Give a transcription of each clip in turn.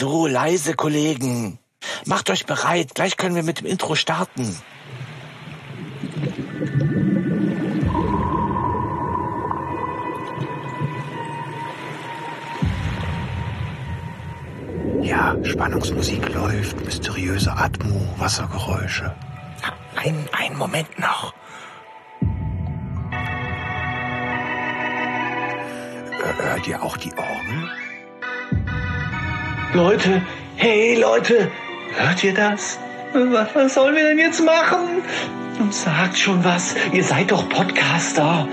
So, leise, Kollegen. Macht euch bereit, gleich können wir mit dem Intro starten. Ja, Spannungsmusik läuft, mysteriöse Atmo, Wassergeräusche. Ein, ein Moment noch. Hört ihr auch die Orgel? Leute, hey Leute, hört ihr das? Was, was sollen wir denn jetzt machen? Sagt schon was, ihr seid doch Podcaster.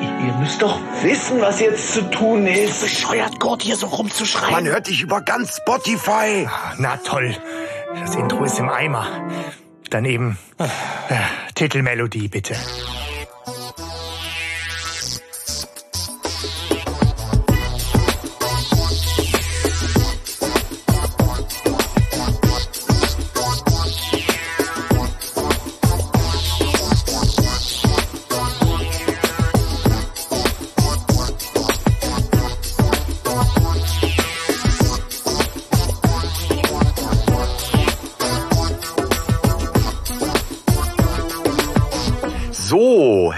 Ihr müsst doch wissen, was jetzt zu tun ist. Bescheuert, Gurt hier so rumzuschreien. Man hört dich über ganz Spotify. Na toll. Das Intro ist im Eimer. Dann eben äh, Titelmelodie, bitte.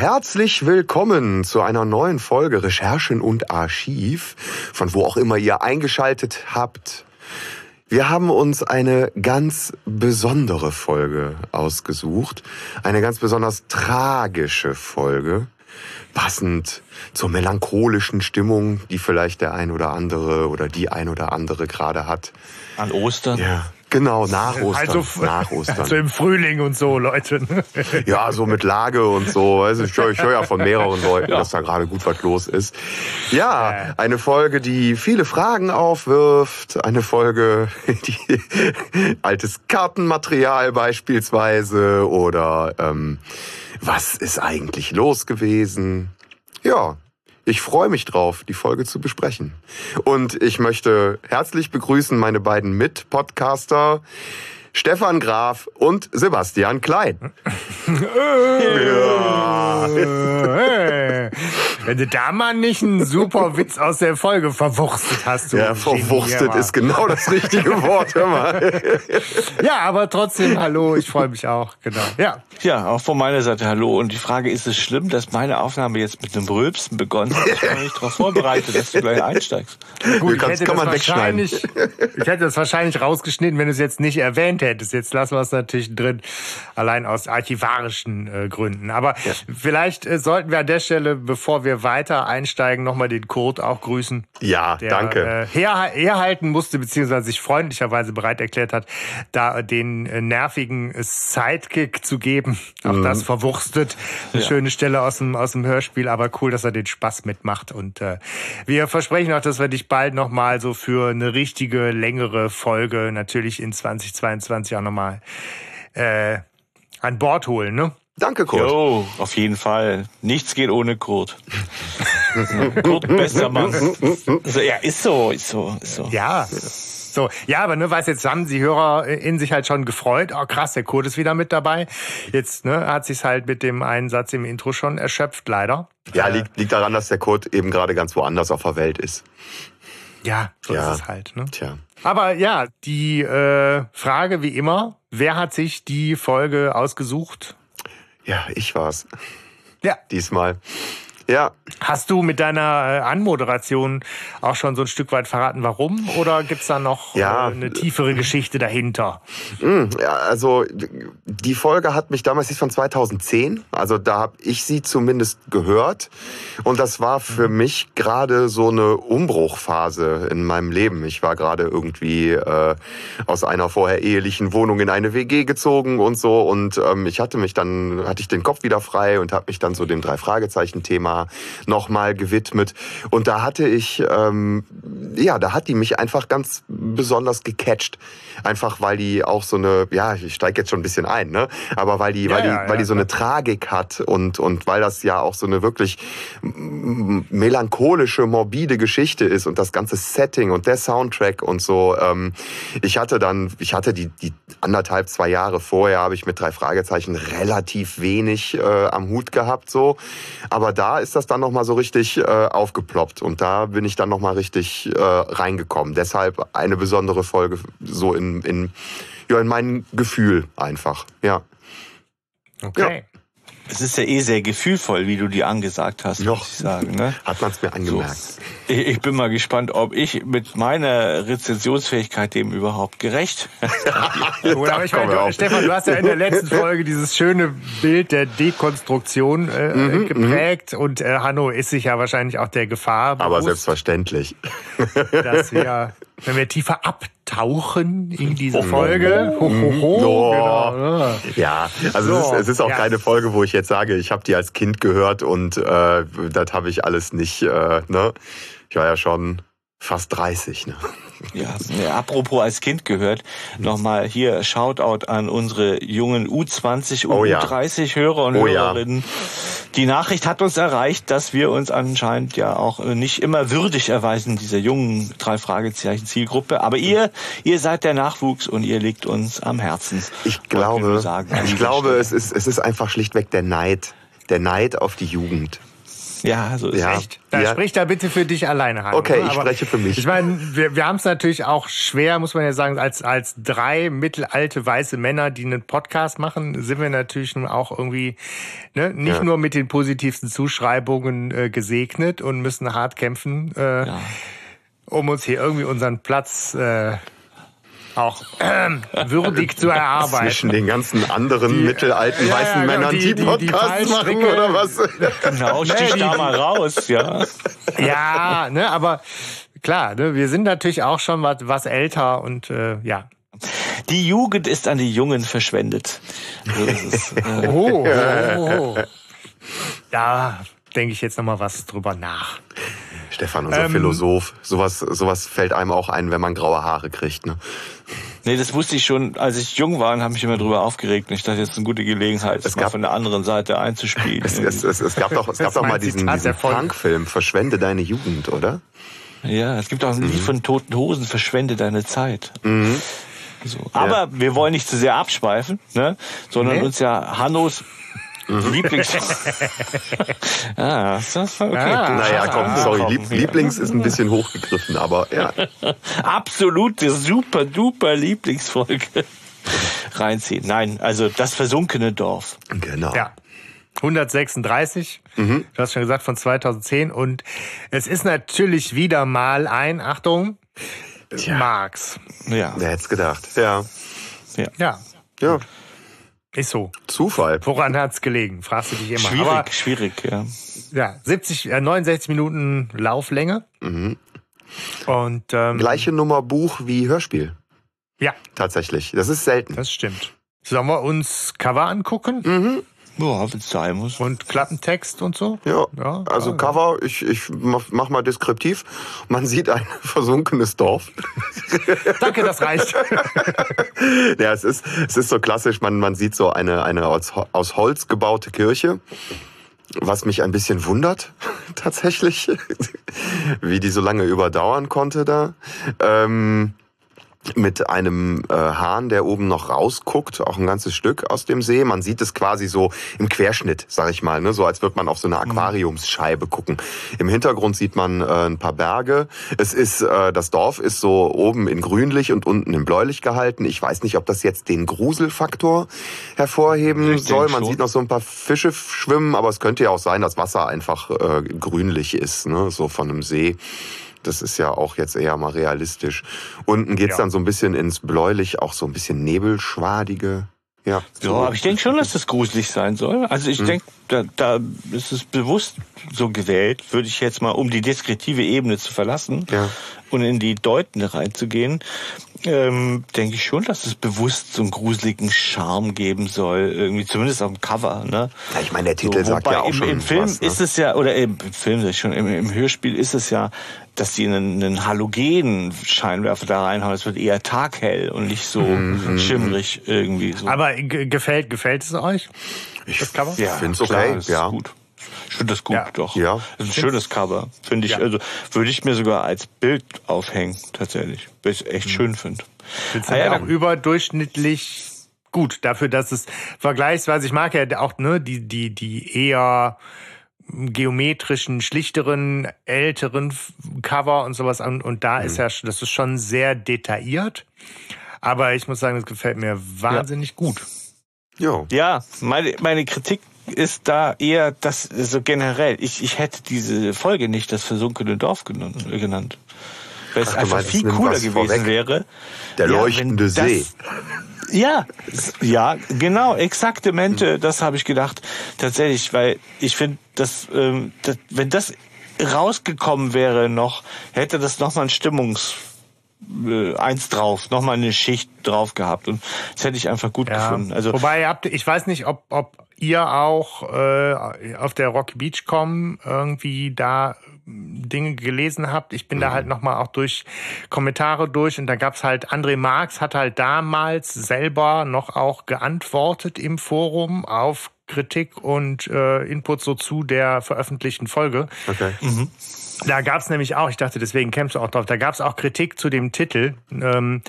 Herzlich willkommen zu einer neuen Folge Recherchen und Archiv, von wo auch immer ihr eingeschaltet habt. Wir haben uns eine ganz besondere Folge ausgesucht, eine ganz besonders tragische Folge, passend zur melancholischen Stimmung, die vielleicht der ein oder andere oder die ein oder andere gerade hat. An Ostern? Ja, genau, nach Ostern. Also, nach Ostern. also im Frühling und so, Leute. Ja, so mit Lage und so. Weißt du, ich höre hör ja von mehreren Leuten, dass da gerade gut was los ist. Ja, eine Folge, die viele Fragen aufwirft. Eine Folge, die altes Kartenmaterial beispielsweise oder ähm, was ist eigentlich los gewesen? Ja, ich freue mich drauf, die Folge zu besprechen. Und ich möchte herzlich begrüßen meine beiden Mit-Podcaster. Stefan Graf und Sebastian Klein. Äh, Wenn du da mal nicht einen super Witz aus der Folge verwurstet hast. Du Ja, verwurstet ist genau das richtige Wort, hör mal. Ja, aber trotzdem, hallo, ich freue mich auch, genau. Ja, Ja, auch von meiner Seite hallo. Und die Frage, ist es schlimm, dass meine Aufnahme jetzt mit einem Rülpsen begonnen hat? Ich bin nicht darauf vorbereitet, dass du gleich einsteigst. gut, ich Kannst- hätte, kann das man wegschneiden. wahrscheinlich, ich hätte das wahrscheinlich rausgeschnitten, wenn du es jetzt nicht erwähnt hättest. Jetzt lassen wir es natürlich drin, allein aus archivarischen äh, Gründen. Aber vielleicht äh, sollten wir an der Stelle, bevor wir weiter einsteigen, nochmal den Kurt auch grüßen. Ja, der danke. Äh, her, herhalten musste, beziehungsweise sich freundlicherweise bereit erklärt hat, da den äh, nervigen Sidekick zu geben. Auch Mhm. das verwurstet. Eine schöne Stelle aus dem, aus dem Hörspiel, aber cool, dass er den Spaß mitmacht. Und äh, wir versprechen auch, dass wir dich bald nochmal so für eine richtige, längere Folge natürlich in 2022 auch nochmal äh, an Bord holen, ne? Danke, Kurt. Jo, auf jeden Fall. Nichts geht ohne Kurt. Kurt, bester Mann. Also, ja, ist so, ist so, ist so. Ja. So, ja, aber ne, weiß jetzt haben die Hörer in sich halt schon gefreut. Oh krass, der Kurt ist wieder mit dabei. Jetzt ne, hat sich's halt mit dem einen Satz im Intro schon erschöpft, leider. Ja, liegt, liegt daran, dass der Kurt eben gerade ganz woanders auf der Welt ist. Ja, so Ja. ist es halt. Ne? Tja. Aber ja, die äh, Frage wie immer: Wer hat sich die Folge ausgesucht? Ja, ich war's. Ja, Diesmal. Ja, hast du mit deiner äh, Anmoderation auch schon so ein Stück weit verraten, warum? Oder gibt's da noch Ja. äh, eine tiefere Geschichte dahinter? Ja, also die Folge hat mich damals, die ist von 2010, also da habe ich sie zumindest gehört und das war für mich gerade so eine Umbruchphase in meinem Leben. Ich war gerade irgendwie äh, aus einer vorher ehelichen Wohnung in eine WG gezogen und so und ähm, ich hatte mich dann, hatte ich den Kopf wieder frei und habe mich dann so dem Drei-Fragezeichen-Thema nochmal gewidmet und da hatte ich, ähm, ja, da hat die mich einfach ganz besonders gecatcht. Einfach weil die auch so eine, ja, ich steige jetzt schon ein bisschen ein, ne? Aber weil die, Ja, weil die, ja, weil die so eine Tragik hat und, und weil das ja auch so eine wirklich melancholische, morbide Geschichte ist und das ganze Setting und der Soundtrack und so. Ähm, ich hatte dann, ich hatte die, die anderthalb, zwei Jahre vorher habe ich mit drei Fragezeichen relativ wenig äh, am Hut gehabt, so. Aber da ist das dann nochmal so richtig äh, aufgeploppt und da bin ich dann nochmal richtig äh, reingekommen. Deshalb eine besondere Folge so in, in, ja, in mein Gefühl einfach. Ja. Okay. Es ist ja eh sehr gefühlvoll, wie du die angesagt hast, Joch. muss ich sagen. Ne? Hat man es mir angemerkt. Ich, ich bin mal gespannt, ob ich mit meiner Rezensionsfähigkeit dem überhaupt gerecht aber ich meine, Stefan, du hast ja in der letzten Folge dieses schöne Bild der Dekonstruktion äh, Mhm, geprägt und äh, Hanno ist sich ja wahrscheinlich auch der Gefahr Aber bewusst, selbstverständlich. dass wir, wenn wir tiefer abtauchen in diese Folge, ho, ho, ho, Oh. genau, ja. Ja, also es, So, ist, es ist auch ja. keine Folge, wo ich jetzt sage, ich habe die als Kind gehört und äh, das habe ich alles nicht. Äh, ne? Ich war ja schon fast 30. Ne? Ja, ne, apropos als Kind gehört, nochmal hier Shoutout an unsere jungen U20 und Oh ja. U30 Hörer und Oh ja. Hörerinnen. Die Nachricht hat uns erreicht, dass wir uns anscheinend ja auch äh, nicht immer würdig erweisen, dieser jungen drei Fragezeichen Zielgruppe. Aber ihr, ihr seid der Nachwuchs und ihr liegt uns am Herzen. Ich glaube, sagen ich glaube, es ist, es ist einfach schlichtweg der Neid. Der Neid auf die Jugend. Ja, so ist Ja. echt. Da Ja. sprich da bitte für dich alleine, Hanno. Okay, ne? ich spreche für mich. Ich meine, wir, wir haben es natürlich auch schwer, muss man ja sagen, als, als drei mittelalte weiße Männer, die einen Podcast machen, sind wir natürlich nun auch irgendwie ne, nicht Ja. nur mit den positivsten Zuschreibungen äh, gesegnet und müssen hart kämpfen, äh, um uns hier irgendwie unseren Platz äh, auch ähm, würdig zu erarbeiten. Zwischen den ganzen anderen mittelalten ja, weißen ja, Männern, die- die, die- die Podcasts machen oder was? Genau, stich die- da mal raus, ja. Ja, ne, aber klar, ne, wir sind natürlich auch schon was, was älter und äh, ja. Die Jugend ist an die Jungen verschwendet. So ist es. Äh, Oh, oh, oh. Da denke ich jetzt noch mal was drüber nach. Stefan, unser Ähm, Philosoph. Sowas, sowas fällt einem auch ein, wenn man graue Haare kriegt. Ne? Nee, das wusste ich schon, als ich jung war und habe mich immer drüber aufgeregt. Und ich dachte, jetzt ist eine gute Gelegenheit, es mal gab- von der anderen Seite einzuspielen. Es, es, es, es gab doch, es gab doch mal diesen, Zitat diesen. Punk-Film, Verschwende deine Jugend, oder? ja, es gibt auch ein Lied Mhm. von Toten Hosen, Verschwende deine Zeit. So. Aber wir wollen nicht zu sehr abschweifen, ne? sondern Nee. uns ja Hannos Mhm. Lieblings... ah, das ist okay. Ah. Naja, komm, sorry, komm. Lieblings ist ein bisschen hochgegriffen, aber ja. absolute super duper Lieblingsfolge reinziehen. Nein, also das versunkene Dorf. Genau. Ja. 136, Mhm. du hast schon gesagt, von 2010. Und es ist natürlich wieder mal ein, Achtung, Marx. Ja, Wer hätte es gedacht? Ja. Ja, Ja. Ist so. Zufall. Woran hat's gelegen? Fragst du dich immer. schwierig, Aber schwierig, ja. ja, 70, äh, 69 Minuten Lauflänge. Mhm. Und ähm, Gleiche Nummer Buch wie Hörspiel. ja, Tatsächlich. Das ist selten. das stimmt. Sollen wir uns Cover angucken Mhm. Ja, wenn es sein muss. und Klappentext und so? Ja, Ja, also ja. Cover, ich, ich mach, mach mal deskriptiv. Man sieht ein versunkenes Dorf. Danke, das reicht. Ja, es ist, es ist so klassisch, man, man sieht so eine, eine aus, aus Holz gebaute Kirche, was mich ein bisschen wundert, tatsächlich, wie die so lange überdauern konnte da. Ähm, mit einem äh, Hahn, der oben noch rausguckt, auch ein ganzes Stück aus dem See. Man sieht es quasi so im Querschnitt, sag ich mal, ne? so als würde man auf so eine Aquariumsscheibe gucken. Im Hintergrund sieht man äh, ein paar Berge. Es ist äh, das Dorf ist so oben in grünlich und unten in bläulich gehalten. Ich weiß nicht, ob das jetzt den Gruselfaktor hervorheben Ich soll. Man schon. sieht noch so ein paar Fische schwimmen, aber es könnte ja auch sein, dass Wasser einfach äh, grünlich ist, ne? so von einem See. Das ist ja auch jetzt eher mal realistisch. Unten geht's Ja. dann so ein bisschen ins Bläulich, auch so ein bisschen Nebelschwadige. Ja, Ja, aber ich denke schon, dass das gruselig sein soll. Also ich denke, da, da ist es bewusst so gewählt, würde ich jetzt mal, um die deskriptive Ebene zu verlassen Ja. und in die Deutende reinzugehen, ähm, denke ich schon, dass es bewusst so einen gruseligen Charme geben soll, irgendwie zumindest auf dem Cover. Ne? Ja, ich meine, der Titel sagt ja auch im, schon im Film was, ne? ist es ja, oder im Film sag ich schon, im, im Hörspiel ist es ja, dass die einen, einen Halogen-Scheinwerfer da reinhauen. Es wird eher taghell und nicht so Mhm, schimmrig irgendwie. So. Aber ge- gefällt, gefällt es euch? Ich das Cover? ja, find's klar, okay, das ja. Ist gut. Ich finde das gut, Ja. doch. Ja. Das ist ein schönes Cover, finde ich. Ja. Also würde ich mir sogar als Bild aufhängen, tatsächlich. Weil ich es echt schön finde. Ah, ja, auch überdurchschnittlich gut dafür, dass es vergleichsweise, ich mag ja auch ne die die die eher geometrischen, schlichteren, älteren Cover und sowas an. Und da mhm. ist ja, das ist schon sehr detailliert. Aber ich muss sagen, das gefällt mir wahnsinnig ja. gut. Jo. Ja, meine, meine Kritik ist da eher das so generell. Ich, ich hätte diese Folge nicht das versunkene Dorf genannt. genannt weil es einfach meinst, viel cooler gewesen vorweg. wäre. Der leuchtende ja, See. Ja, ja, genau, exakte Mente, das habe ich gedacht. Tatsächlich, weil ich finde, dass, ähm, dass, wenn das rausgekommen wäre noch, hätte das nochmal ein Stimmungs äh, eins drauf, nochmal eine Schicht drauf gehabt und das hätte ich einfach gut ja. gefunden. Also wobei habt ich weiß nicht, ob ob ihr auch äh, auf der Rocky Beach kommen irgendwie da Dinge gelesen habt. Ich bin mhm. da halt nochmal auch durch Kommentare durch und da gab's halt, André Marx hat halt damals selber noch auch geantwortet im Forum auf Kritik und äh, Input so zu der veröffentlichten Folge. Okay. Mhm. Da gab's nämlich auch, ich dachte, deswegen kämpfst du auch drauf, da gab's auch Kritik zu dem Titel, ähm,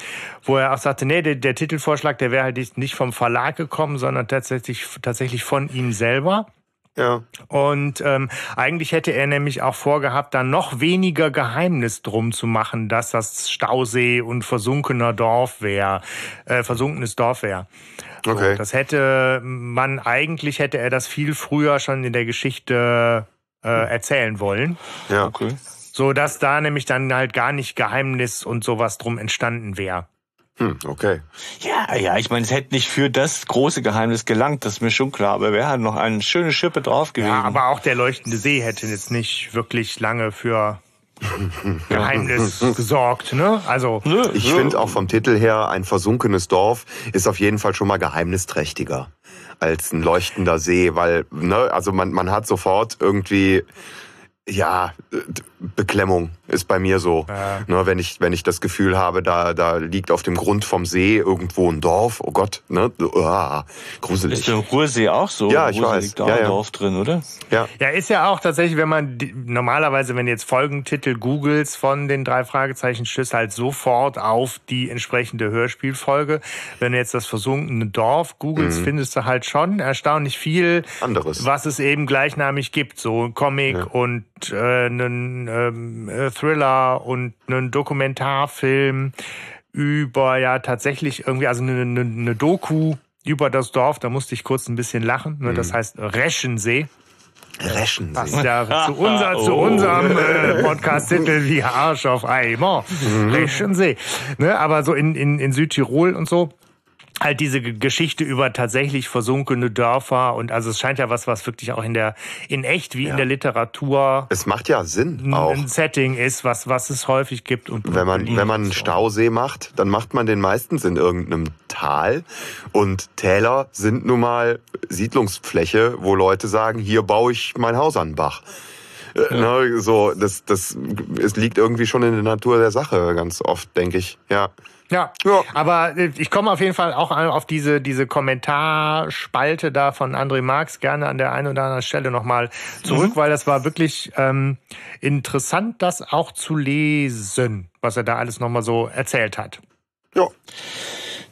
wo er auch sagte, nee, der, der Titelvorschlag, der wäre halt nicht vom Verlag gekommen, sondern tatsächlich, tatsächlich von ihm selber. Ja. Und ähm, eigentlich hätte er nämlich auch vorgehabt, da noch weniger Geheimnis drum zu machen, dass das Stausee und versunkener Dorf wäre, äh, versunkenes Dorf wäre. Okay. So, das hätte man eigentlich hätte er das viel früher schon in der Geschichte äh, erzählen wollen. Ja, okay. So dass da nämlich dann halt gar nicht Geheimnis und sowas drum entstanden wäre. Hm, okay. Ja, ja, ich meine, es hätte nicht für das große Geheimnis gelangt, das ist mir schon klar, aber wäre halt noch eine schöne Schippe drauf gewesen. Ja, aber auch der leuchtende See hätte jetzt nicht wirklich lange für Geheimnis gesorgt, ne? Also ich finde auch vom Titel her ein versunkenes Dorf ist auf jeden Fall schon mal geheimnisträchtiger als ein leuchtender See, weil ne, also man man hat sofort irgendwie ja, Beklemmung ist bei mir so. Ja. Ne, wenn ich wenn ich das Gefühl habe, da da liegt auf dem Grund vom See irgendwo ein Dorf. Oh Gott, ne, oh, gruselig. Ist der Ruhrsee auch so? Ja, ich Ruhrsee weiß. Liegt da ja, ein ja. Dorf drin, oder? Ja. Ja, ist ja auch tatsächlich, wenn man die, normalerweise, wenn jetzt Folgentitel googles von den drei Fragezeichen, stößt halt sofort auf die entsprechende Hörspielfolge. Wenn du jetzt das versunkene Dorf googelst, mhm. findest du halt schon erstaunlich viel anderes, was es eben gleichnamig gibt, so Comic und äh, einen ähm, äh, Thriller und einen Dokumentarfilm über ja tatsächlich irgendwie, also eine, eine, eine Doku über das Dorf, da musste ich kurz ein bisschen lachen. Ne? Das mhm. heißt Reschensee. Reschensee. Passt ja zu, unser, zu oh. unserem äh, Podcast-Titel wie Arsch auf Eimer. Mhm. Reschensee. Ne? Aber so in, in, in Südtirol und so halt diese Geschichte über tatsächlich versunkene Dörfer und also es scheint ja was, was wirklich auch in der in echt wie ja. in der Literatur. Es macht ja Sinn auch. Ein Setting ist, was was es häufig gibt und wenn man wenn man einen Stausee macht, dann macht man den meistens in irgendeinem Tal und Täler sind nun mal Siedlungsfläche, wo Leute sagen, hier baue ich mein Haus an Bach. Äh, ja. Ne, so, das, das, es liegt irgendwie schon in der Natur der Sache, ganz oft, denke ich. Ja. Ja, ja. aber äh, ich komme auf jeden Fall auch auf diese, diese Kommentarspalte da von André Marx gerne an der einen oder anderen Stelle nochmal zurück, mhm. weil das war wirklich ähm, interessant, das auch zu lesen, was er da alles nochmal so erzählt hat. Ja.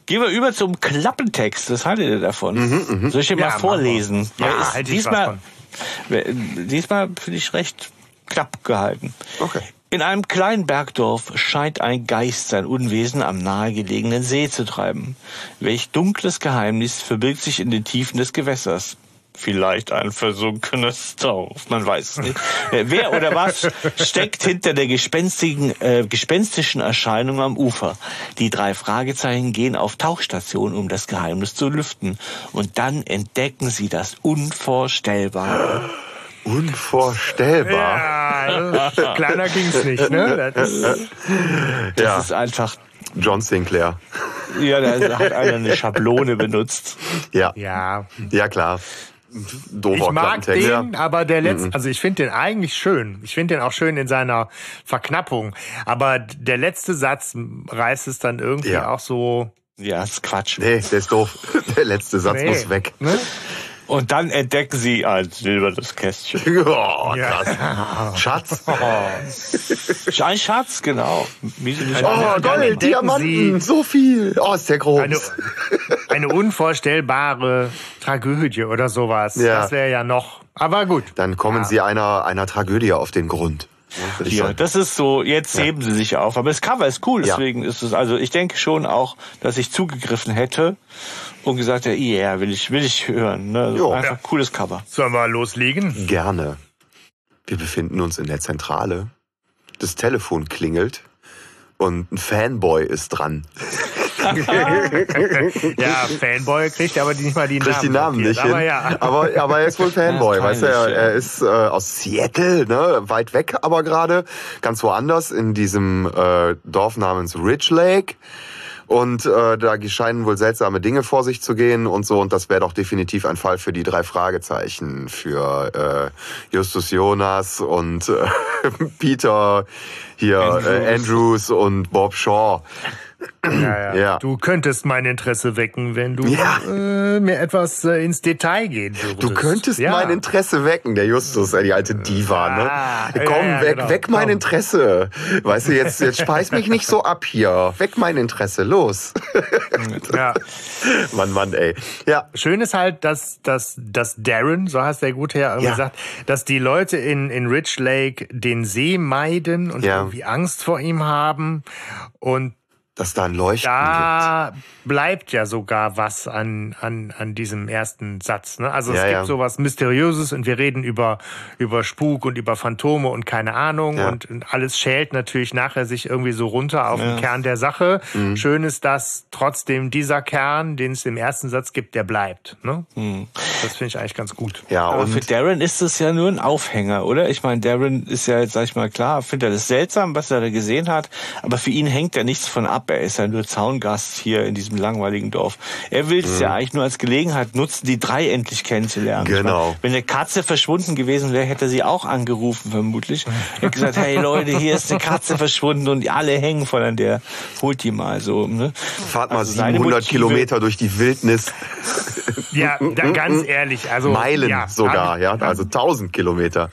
Gehen wir über zum Klappentext. Was haltet ihr davon? Mhm, mh. Soll ich dir ja, mal vorlesen? Ja, ja ist diesmal, diesmal finde ich recht knapp gehalten. Okay. In einem kleinen Bergdorf scheint ein Geist sein Unwesen am nahegelegenen See zu treiben. Welch dunkles Geheimnis verbirgt sich in den Tiefen des Gewässers? Vielleicht ein versunkenes Dorf, man weiß nicht. Äh, wer oder was steckt hinter der gespenstigen, äh, gespenstischen Erscheinung am Ufer? Die drei Fragezeichen gehen auf Tauchstation, um das Geheimnis zu lüften. Und dann entdecken sie das Unvorstellbare. Unvorstellbar. Ja, kleiner ging's nicht, ne? Das ist, das ja. ist einfach John Sinclair. Ja, da hat einer eine Schablone benutzt. Ja. Ja. Ja, klar. Dover ich mag den, aber der letzte, mhm. also ich finde den eigentlich schön. Ich finde den auch schön in seiner Verknappung. Aber der letzte Satz reißt es dann irgendwie ja. auch so. Ja, ist Quatsch. Nee, der ist doof. Der letzte Satz nee. muss weg. Ne? Und dann entdecken sie ein silbernes Kästchen. Oh, krass. Schatz. Oh. Ein Schatz, genau. Oh, Gold, Diamanten, so viel. Oh, ist der groß. Eine, eine unvorstellbare Tragödie oder sowas. Ja. Das wäre ja noch Aber gut. Dann kommen Ja. sie einer, einer Tragödie auf den Grund. Ja, sagen. das ist so, jetzt heben sie sich auf. Aber das Cover ist cool, Ja. deswegen ist es, also ich denke schon auch, dass ich zugegriffen hätte und gesagt hätte, yeah, will ich, will ich hören. Ne? Jo. Einfach Ja. cooles Cover. Sollen wir loslegen? Gerne. Wir befinden uns in der Zentrale. Das Telefon klingelt und ein Fanboy ist dran. Ja, Fanboy kriegt aber nicht mal die Kriegt Namen. die Namen nicht hin. Aber ja. Aber, aber er ist wohl Fanboy. Ja, weißt du, er, er ist äh, aus Seattle, ne? weit weg aber gerade, ganz woanders, in diesem äh, Dorf namens Ridge Lake. Und äh, da scheinen wohl seltsame Dinge vor sich zu gehen und so. Und das wäre doch definitiv ein Fall für die drei Fragezeichen. Für äh, Justus Jonas und äh, Peter hier, Andrews. Äh, Andrews und Bob Shaw. Ja, ja. Ja. Du könntest mein Interesse wecken, wenn du Ja. äh, mir etwas äh, ins Detail gehen würdest. Du könntest mein Interesse wecken, der Justus, äh, die alte Diva, Ah, ne? ja, Komm, ja, weg, genau. weg mein Komm. Interesse. Weißt du, jetzt, jetzt speis mich nicht so ab hier. Weg mein Interesse, los. Ja. Mann, Mann, ey. Ja, Schön ist halt, dass, dass, dass Darren, so heißt der gute Herr, irgendwie Ja. sagt, dass die Leute in, in Rich Lake den See meiden und irgendwie Angst vor ihm haben. Und dass da ein Leuchten da bleibt ja sogar was an, an, an diesem ersten Satz. Ne? Also es Ja, gibt ja. sowas Mysteriöses und wir reden über, über Spuk und über Phantome und keine Ahnung Ja. und, und alles schält natürlich nachher sich irgendwie so runter auf den Kern der Sache. Mhm. Schön ist, dass trotzdem dieser Kern, den es im ersten Satz gibt, der bleibt. Ne? Das finde ich eigentlich ganz gut. gibt. Ja, Aber für und Darren ist es ja nur ein Aufhänger, oder? Ich meine, Darren ist ja jetzt, sag ich mal, klar, findet er das seltsam, was er da gesehen hat, aber für ihn hängt ja nichts von ab. Er ist ja nur Zaungast hier in diesem langweiligen Dorf. Er will es ja eigentlich nur als Gelegenheit nutzen, die drei endlich kennenzulernen. Genau. meine, wenn eine Katze verschwunden gewesen wäre, hätte er sie auch angerufen, vermutlich. Er hat gesagt, hey Leute, hier ist eine Katze verschwunden und alle hängen von an der. Holt die mal so. Ne? fahrt mal Also seine 700 Motive- Kilometer durch die Wildnis, Ja, da, ganz ehrlich. Also, Meilen ja, sogar, hab- ja, also 1000 Kilometer.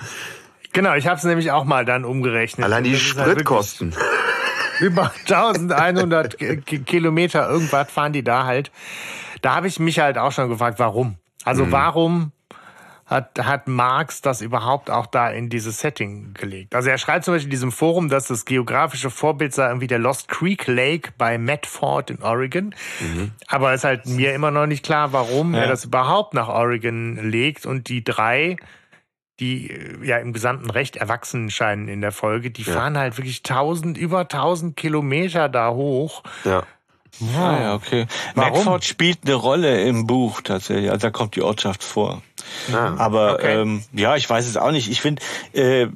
Genau, ich habe es nämlich auch mal dann umgerechnet. Allein die halt Spritkosten. Über 1100 Ki- Ki- Kilometer irgendwas fahren die da halt. Da habe ich mich halt auch schon gefragt, warum? Also Mhm. warum hat, hat Marx das überhaupt auch da in dieses Setting gelegt? Also er schreibt zum Beispiel in diesem Forum, dass das geografische Vorbild sei irgendwie der Lost Creek Lake bei Medford in Oregon. Mhm. Aber es ist halt mir immer noch nicht klar, warum Ja. er das überhaupt nach Oregon legt und die drei die äh, ja im gesamten Recht erwachsen scheinen in der Folge, die fahren halt wirklich tausend, über 1000 Kilometer da hoch. Ja. Ah, ja, okay. Warum? Medford spielt eine Rolle im Buch tatsächlich. Also da kommt die Ortschaft vor. Ah, Aber okay. ähm, ja, ich weiß es auch nicht. Ich finde, äh,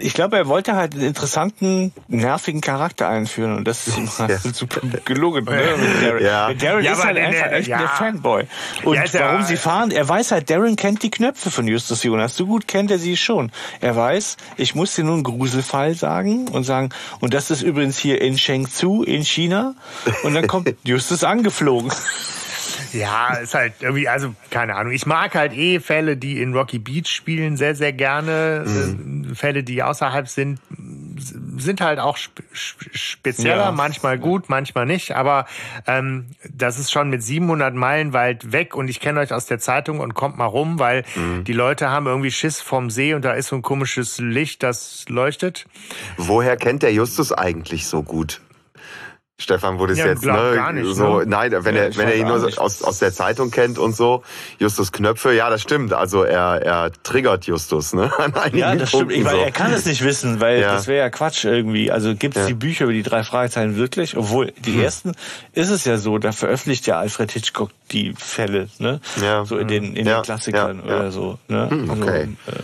ich glaube, er wollte halt einen interessanten, nervigen Charakter einführen und das ist ihm halt super gelungen. Ne? Mit Darren, Ja. Darren Ja, ist halt der- einfach der- echt ja. der Fanboy. Und ja- warum sie fahren, er weiß halt, Darren kennt die Knöpfe von Justus Jonas. So gut kennt er sie schon. Er weiß, ich muss dir nur einen Gruselfall sagen und sagen, und das ist übrigens hier in Shenzhou in China. Und dann kommt Justus angeflogen. Ja, ist halt irgendwie, also keine Ahnung. Ich mag halt eh Fälle, die in Rocky Beach spielen, sehr, sehr gerne. Äh, Fälle, die außerhalb sind, sind halt auch spe- spezieller, Ja. manchmal gut, manchmal nicht. Aber ähm, das ist schon mit 700 Meilen weit weg und ich kenne euch aus der Zeitung und kommt mal rum, weil die Leute haben irgendwie Schiss vom See und da ist so ein komisches Licht, das leuchtet. Woher kennt der Justus eigentlich so gut? Stefan wurde es Ja, jetzt, ne? gar nicht, so, ne? nein, wenn Ja, er, wenn er ihn nur aus, aus der Zeitung kennt und so, Justus Knöpfe, ja, das stimmt. Also er, er triggert Justus, ne? An einigen Ja, das stimmt. Punkten Ich, weil so. er kann es nicht wissen, weil Ja. das wäre ja Quatsch irgendwie. Also gibt es Ja. die Bücher über die drei Fragezeichen wirklich? Obwohl, die Hm. ersten ist es ja so, da veröffentlicht ja Alfred Hitchcock die Fälle, ne? Ja. So in den, in Ja, den Klassikern ja, ja. oder so. Ne? Hm, okay. So, äh,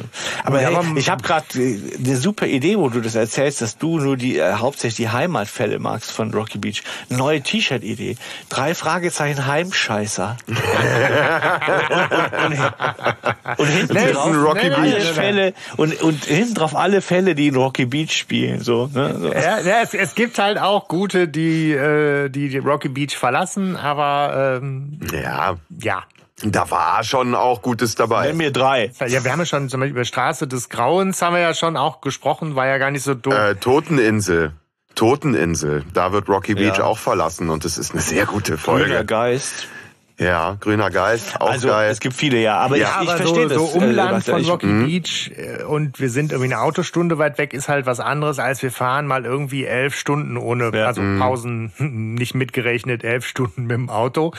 aber Ja, hey, ich habe gerade eine super Idee, wo du das erzählst, dass du nur die äh, hauptsächlich die Heimatfälle magst von Rocky Beach. Neue T-Shirt-Idee. Drei Fragezeichen Heimscheißer. und, und, und, und hinten Nelson drauf Rocky alle Beach. Fälle und, und hinten drauf alle Fälle, die in Rocky Beach spielen. So, ne? so. Ja, ja es, es gibt halt auch gute, die, äh, die die Rocky Beach verlassen, aber ähm, Ja, ja. da war schon auch Gutes dabei. Nenn mir drei. Ja, wir haben ja schon zum Beispiel über Straße des Grauens haben wir ja schon auch gesprochen, war ja gar nicht so doof. Äh, Toteninsel. Toteninsel. Da wird Rocky Beach Ja. auch verlassen und es ist eine sehr gute Grüner Folge. Geist. Ja, grüner Geist, auch also geil. es gibt viele, ja. Aber Ja, ich, ich aber verstehe so, das. so Umland äh, von ich- Rocky Beach äh, und wir sind irgendwie eine Autostunde weit weg, ist halt was anderes, als wir fahren mal irgendwie elf Stunden ohne, Ja. also Pausen nicht mitgerechnet, elf Stunden mit dem Auto.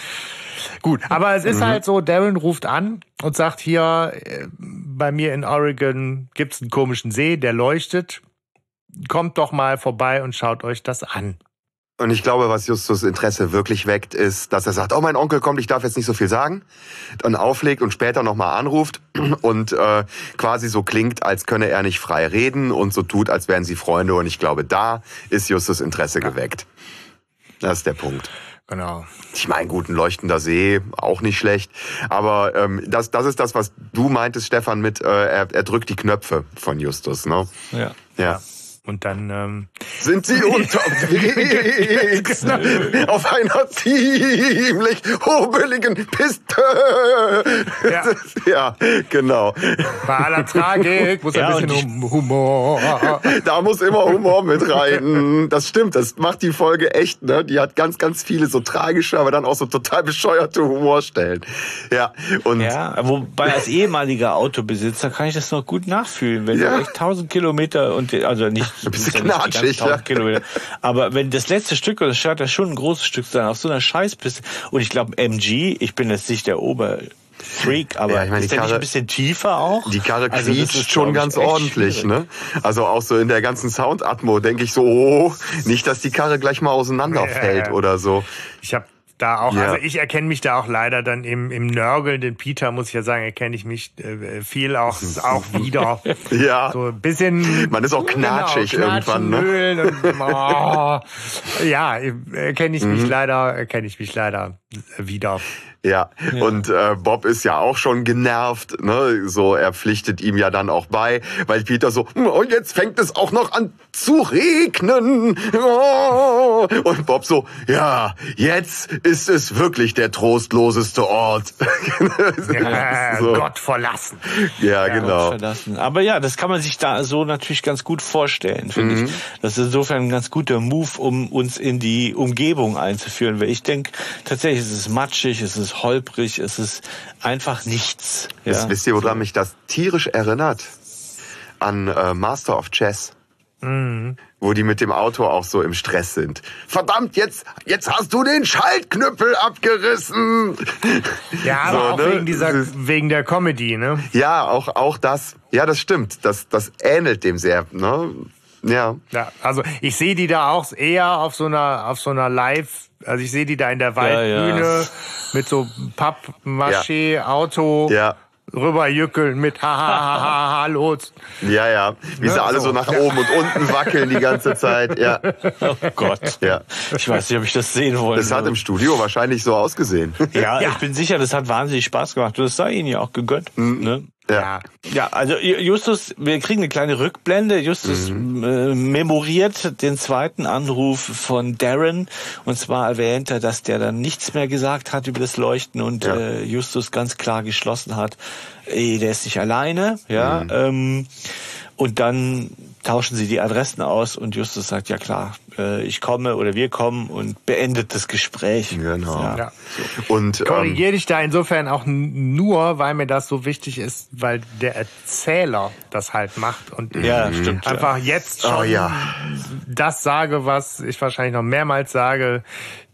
Gut, aber es ist halt so, Darren ruft an und sagt hier, äh, bei mir in Oregon gibt's einen komischen See, der leuchtet. Kommt doch mal vorbei und schaut euch das an. Und ich glaube, was Justus Interesse wirklich weckt, ist, dass er sagt, oh, mein Onkel kommt, ich darf jetzt nicht so viel sagen. Dann auflegt und später nochmal anruft und äh, quasi so klingt, als könne er nicht frei reden und so tut, als wären sie Freunde. Und ich glaube, da ist Justus Interesse geweckt. Das ist der Punkt. Genau. Ich meine, gut, ein leuchtender See, auch nicht schlecht. Aber ähm, das, das ist das, was du meintest, Stefan, mit äh, er, er drückt die Knöpfe von Justus. Ne? Ja. Ja. Und dann ähm, Sind sie unterwegs auf einer ziemlich hobeligen Piste? Ja. ja, genau. bei aller Tragik muss Ja, ein bisschen Hum- Humor. Da muss immer Humor mit rein. Das stimmt, das macht die Folge echt. Ne? Die hat ganz, ganz viele so tragische, aber dann auch so total bescheuerte Humorstellen. Ja, und Ja, wobei als ehemaliger Autobesitzer kann ich das noch gut nachfühlen, wenn Ja. du echt 1000 Kilometer und also nicht, Ein bisschen knatschig, 1000 ja. Kilometer, aber wenn das letzte Stück, das scheint ja schon ein großes Stück zu sein, auf so einer Scheißpiste und ich glaube MG, ich bin jetzt nicht der Oberfreak, aber Ja, ich meine, ist die der nicht Karre- ein bisschen tiefer auch? Die Karre Also quietscht schon ganz ordentlich, schwierig. ne? Also auch so in der ganzen Soundatmo denke ich so, oh, nicht, dass die Karre gleich mal auseinanderfällt Ja. oder so. Ich habe da auch, Ja. also ich erkenne mich da auch leider dann im, im nörgelnden Peter, muss ich ja sagen, erkenne ich mich äh, viel auch, auch wieder. Ja. So ein bisschen. Man ist auch knatschig genau, irgendwann, ne? Und, oh, ja, erkenne ich Mhm. mich leider, erkenne ich mich leider wieder. Ja, und äh, Bob ist ja auch schon genervt, ne? So, er pflichtet ihm ja dann auch bei, weil Peter so, "Hm, und jetzt fängt es auch noch an zu regnen. Oh. Und Bob so, ja, jetzt ist es wirklich der trostloseste Ort. Ja, so. Gott verlassen. Ja, genau. verlassen. Aber ja, das kann man sich da so natürlich ganz gut vorstellen, finde Mhm. ich. Das ist insofern ein ganz guter Move, um uns in die Umgebung einzuführen. Weil ich denke, tatsächlich ist es matschig, es ist holprig, es ist einfach nichts. Ja. Wisst- Wisst ihr, woran mich das tierisch erinnert? An äh, Master of Chess. Wo die mit dem Auto auch so im Stress sind. Verdammt, jetzt, jetzt hast du den Schaltknüppel abgerissen. Ja, aber So, auch ne? wegen dieser, wegen der Comedy, ne? Ja, auch, auch das. Ja, das stimmt. Das, das ähnelt dem sehr, ne? Ja. Ja, also ich sehe die da auch eher auf so einer auf so einer Live, also ich sehe die da in der Waldbühne ja. mit so Pappmaché Auto Ja. rüberjückeln mit ha ha ha ha ha los. Ja, ja. Wie Ja, sie alle so. nach oben und unten wackeln die ganze Zeit. Ja. Oh Gott. Ja. Ich weiß nicht, ob ich das sehen wollte. Das hat im Studio wahrscheinlich so ausgesehen. ja, ich bin sicher, das hat wahnsinnig Spaß gemacht. Das sei ihnen ja auch gegönnt. Ne? Ja. Ja, also Justus, wir kriegen eine kleine Rückblende. Justus Mhm. äh, memoriert den zweiten Anruf von Darren und zwar erwähnt er, dass der dann nichts mehr gesagt hat über das Leuchten und Ja. äh, Justus ganz klar geschlossen hat, ey, der ist nicht alleine, ja. Mhm. Ähm, und dann tauschen sie die Adressen aus und Justus sagt, ja klar, äh, ich komme oder wir kommen und beendet das Gespräch. Genau. Ja. Ja. Und ähm, Korrigiere dich da insofern auch nur, weil mir das so wichtig ist, weil der Erzähler das halt macht und ich Ja, stimmt. ja. einfach jetzt schon Oh ja. das sage, was ich wahrscheinlich noch mehrmals sage.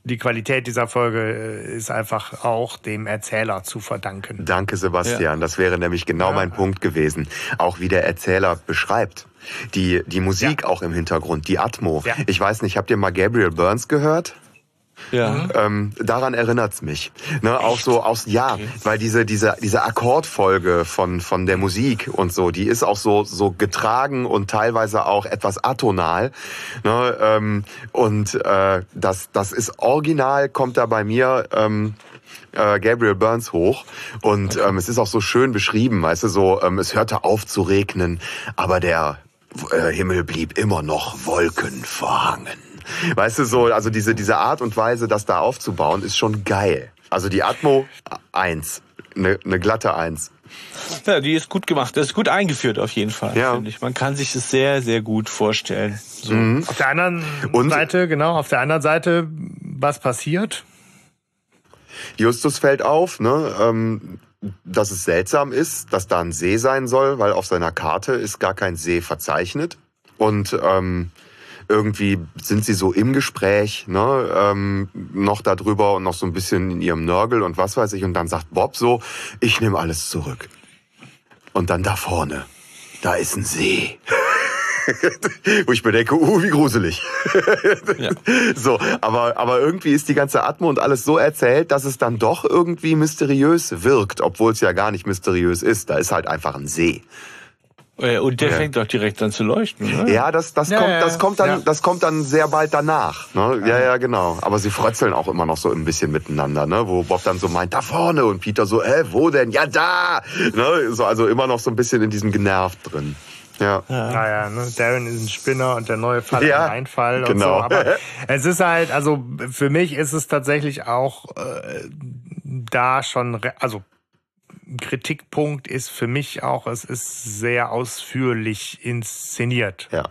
Die Qualität dieser Folge äh, ist einfach auch dem Erzähler zu verdanken. Danke, Sebastian. Das wäre nämlich genau Ja. mein Punkt gewesen. Auch wie der Erzähler beschreibt. Die, die Musik auch im Hintergrund, die Atmo. Ja. Ich weiß nicht, habt ihr mal Gabriel Burns gehört? Ja. Ähm, daran erinnert's mich. Ne, auch so aus ja, weil diese diese diese Akkordfolge von von der Musik und so, die ist auch so so getragen und teilweise auch etwas atonal. Ne, ähm, und äh, das das ist original kommt da bei mir ähm, äh, Gabriel Burns hoch und ähm, es ist auch so schön beschrieben, weißt du, so ähm, es hörte auf zu regnen, aber der äh, Himmel blieb immer noch wolkenverhangen. Weißt du, so, also diese, diese Art und Weise, das da aufzubauen, ist schon geil. Also die Atmo, eins. Eine ne glatte Eins. Ja, die ist gut gemacht. Das ist gut eingeführt auf jeden Fall, Ja. finde ich. Man kann sich das sehr, sehr gut vorstellen. So. Auf der anderen Und- Seite, genau, auf der anderen Seite, was passiert? Justus fällt auf, ne, ähm, dass es seltsam ist, dass da ein See sein soll, weil auf seiner Karte ist gar kein See verzeichnet. Und ähm, irgendwie sind sie so im Gespräch, ne, ähm, noch darüber und noch so ein bisschen in ihrem Nörgel und was weiß ich. Und dann sagt Bob so, ich nehme alles zurück. Und dann da vorne, da ist ein See. Wo ich mir denke, uh, wie gruselig. ja. So, aber, aber irgendwie ist die ganze Atmo und alles so erzählt, dass es dann doch irgendwie mysteriös wirkt, obwohl es ja gar nicht mysteriös ist. Da ist halt einfach ein See. Äh, und der ja. fängt doch direkt an zu leuchten, oder? Ja, das, das, ja, kommt, das, kommt dann, ja. das kommt dann sehr bald danach. Ne? Ja, ja, genau. Aber sie frötzeln auch immer noch so ein bisschen miteinander, ne? wo Bob dann so meint, da vorne und Peter so, äh, wo denn? Ja, da! Ne? So, also immer noch so ein bisschen in diesem Genervt drin. Ja. ja. Naja, ne? Darren ist ein Spinner und der neue Fall ja, ein Einfall und genau. so. Aber es ist halt, also für mich ist es tatsächlich auch äh, da schon, also Kritikpunkt ist für mich auch, es ist sehr ausführlich inszeniert. Ja.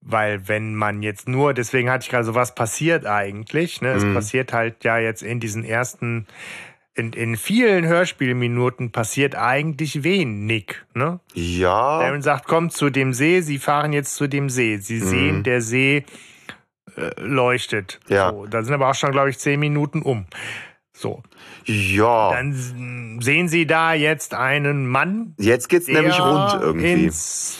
Weil wenn man jetzt nur, deswegen hatte ich gerade so, was passiert eigentlich? Ne? Es mhm. passiert halt ja jetzt in diesen ersten, in, in vielen Hörspielminuten passiert eigentlich wenig. Ne? Ja. Darren sagt, kommt zu dem See, sie fahren jetzt zu dem See. Sie mhm. sehen, der See äh, leuchtet. Ja. So, da sind aber auch schon, glaube ich, zehn Minuten um. So. Ja. Dann sehen Sie da jetzt einen Mann. Jetzt geht's nämlich rund irgendwie. Ins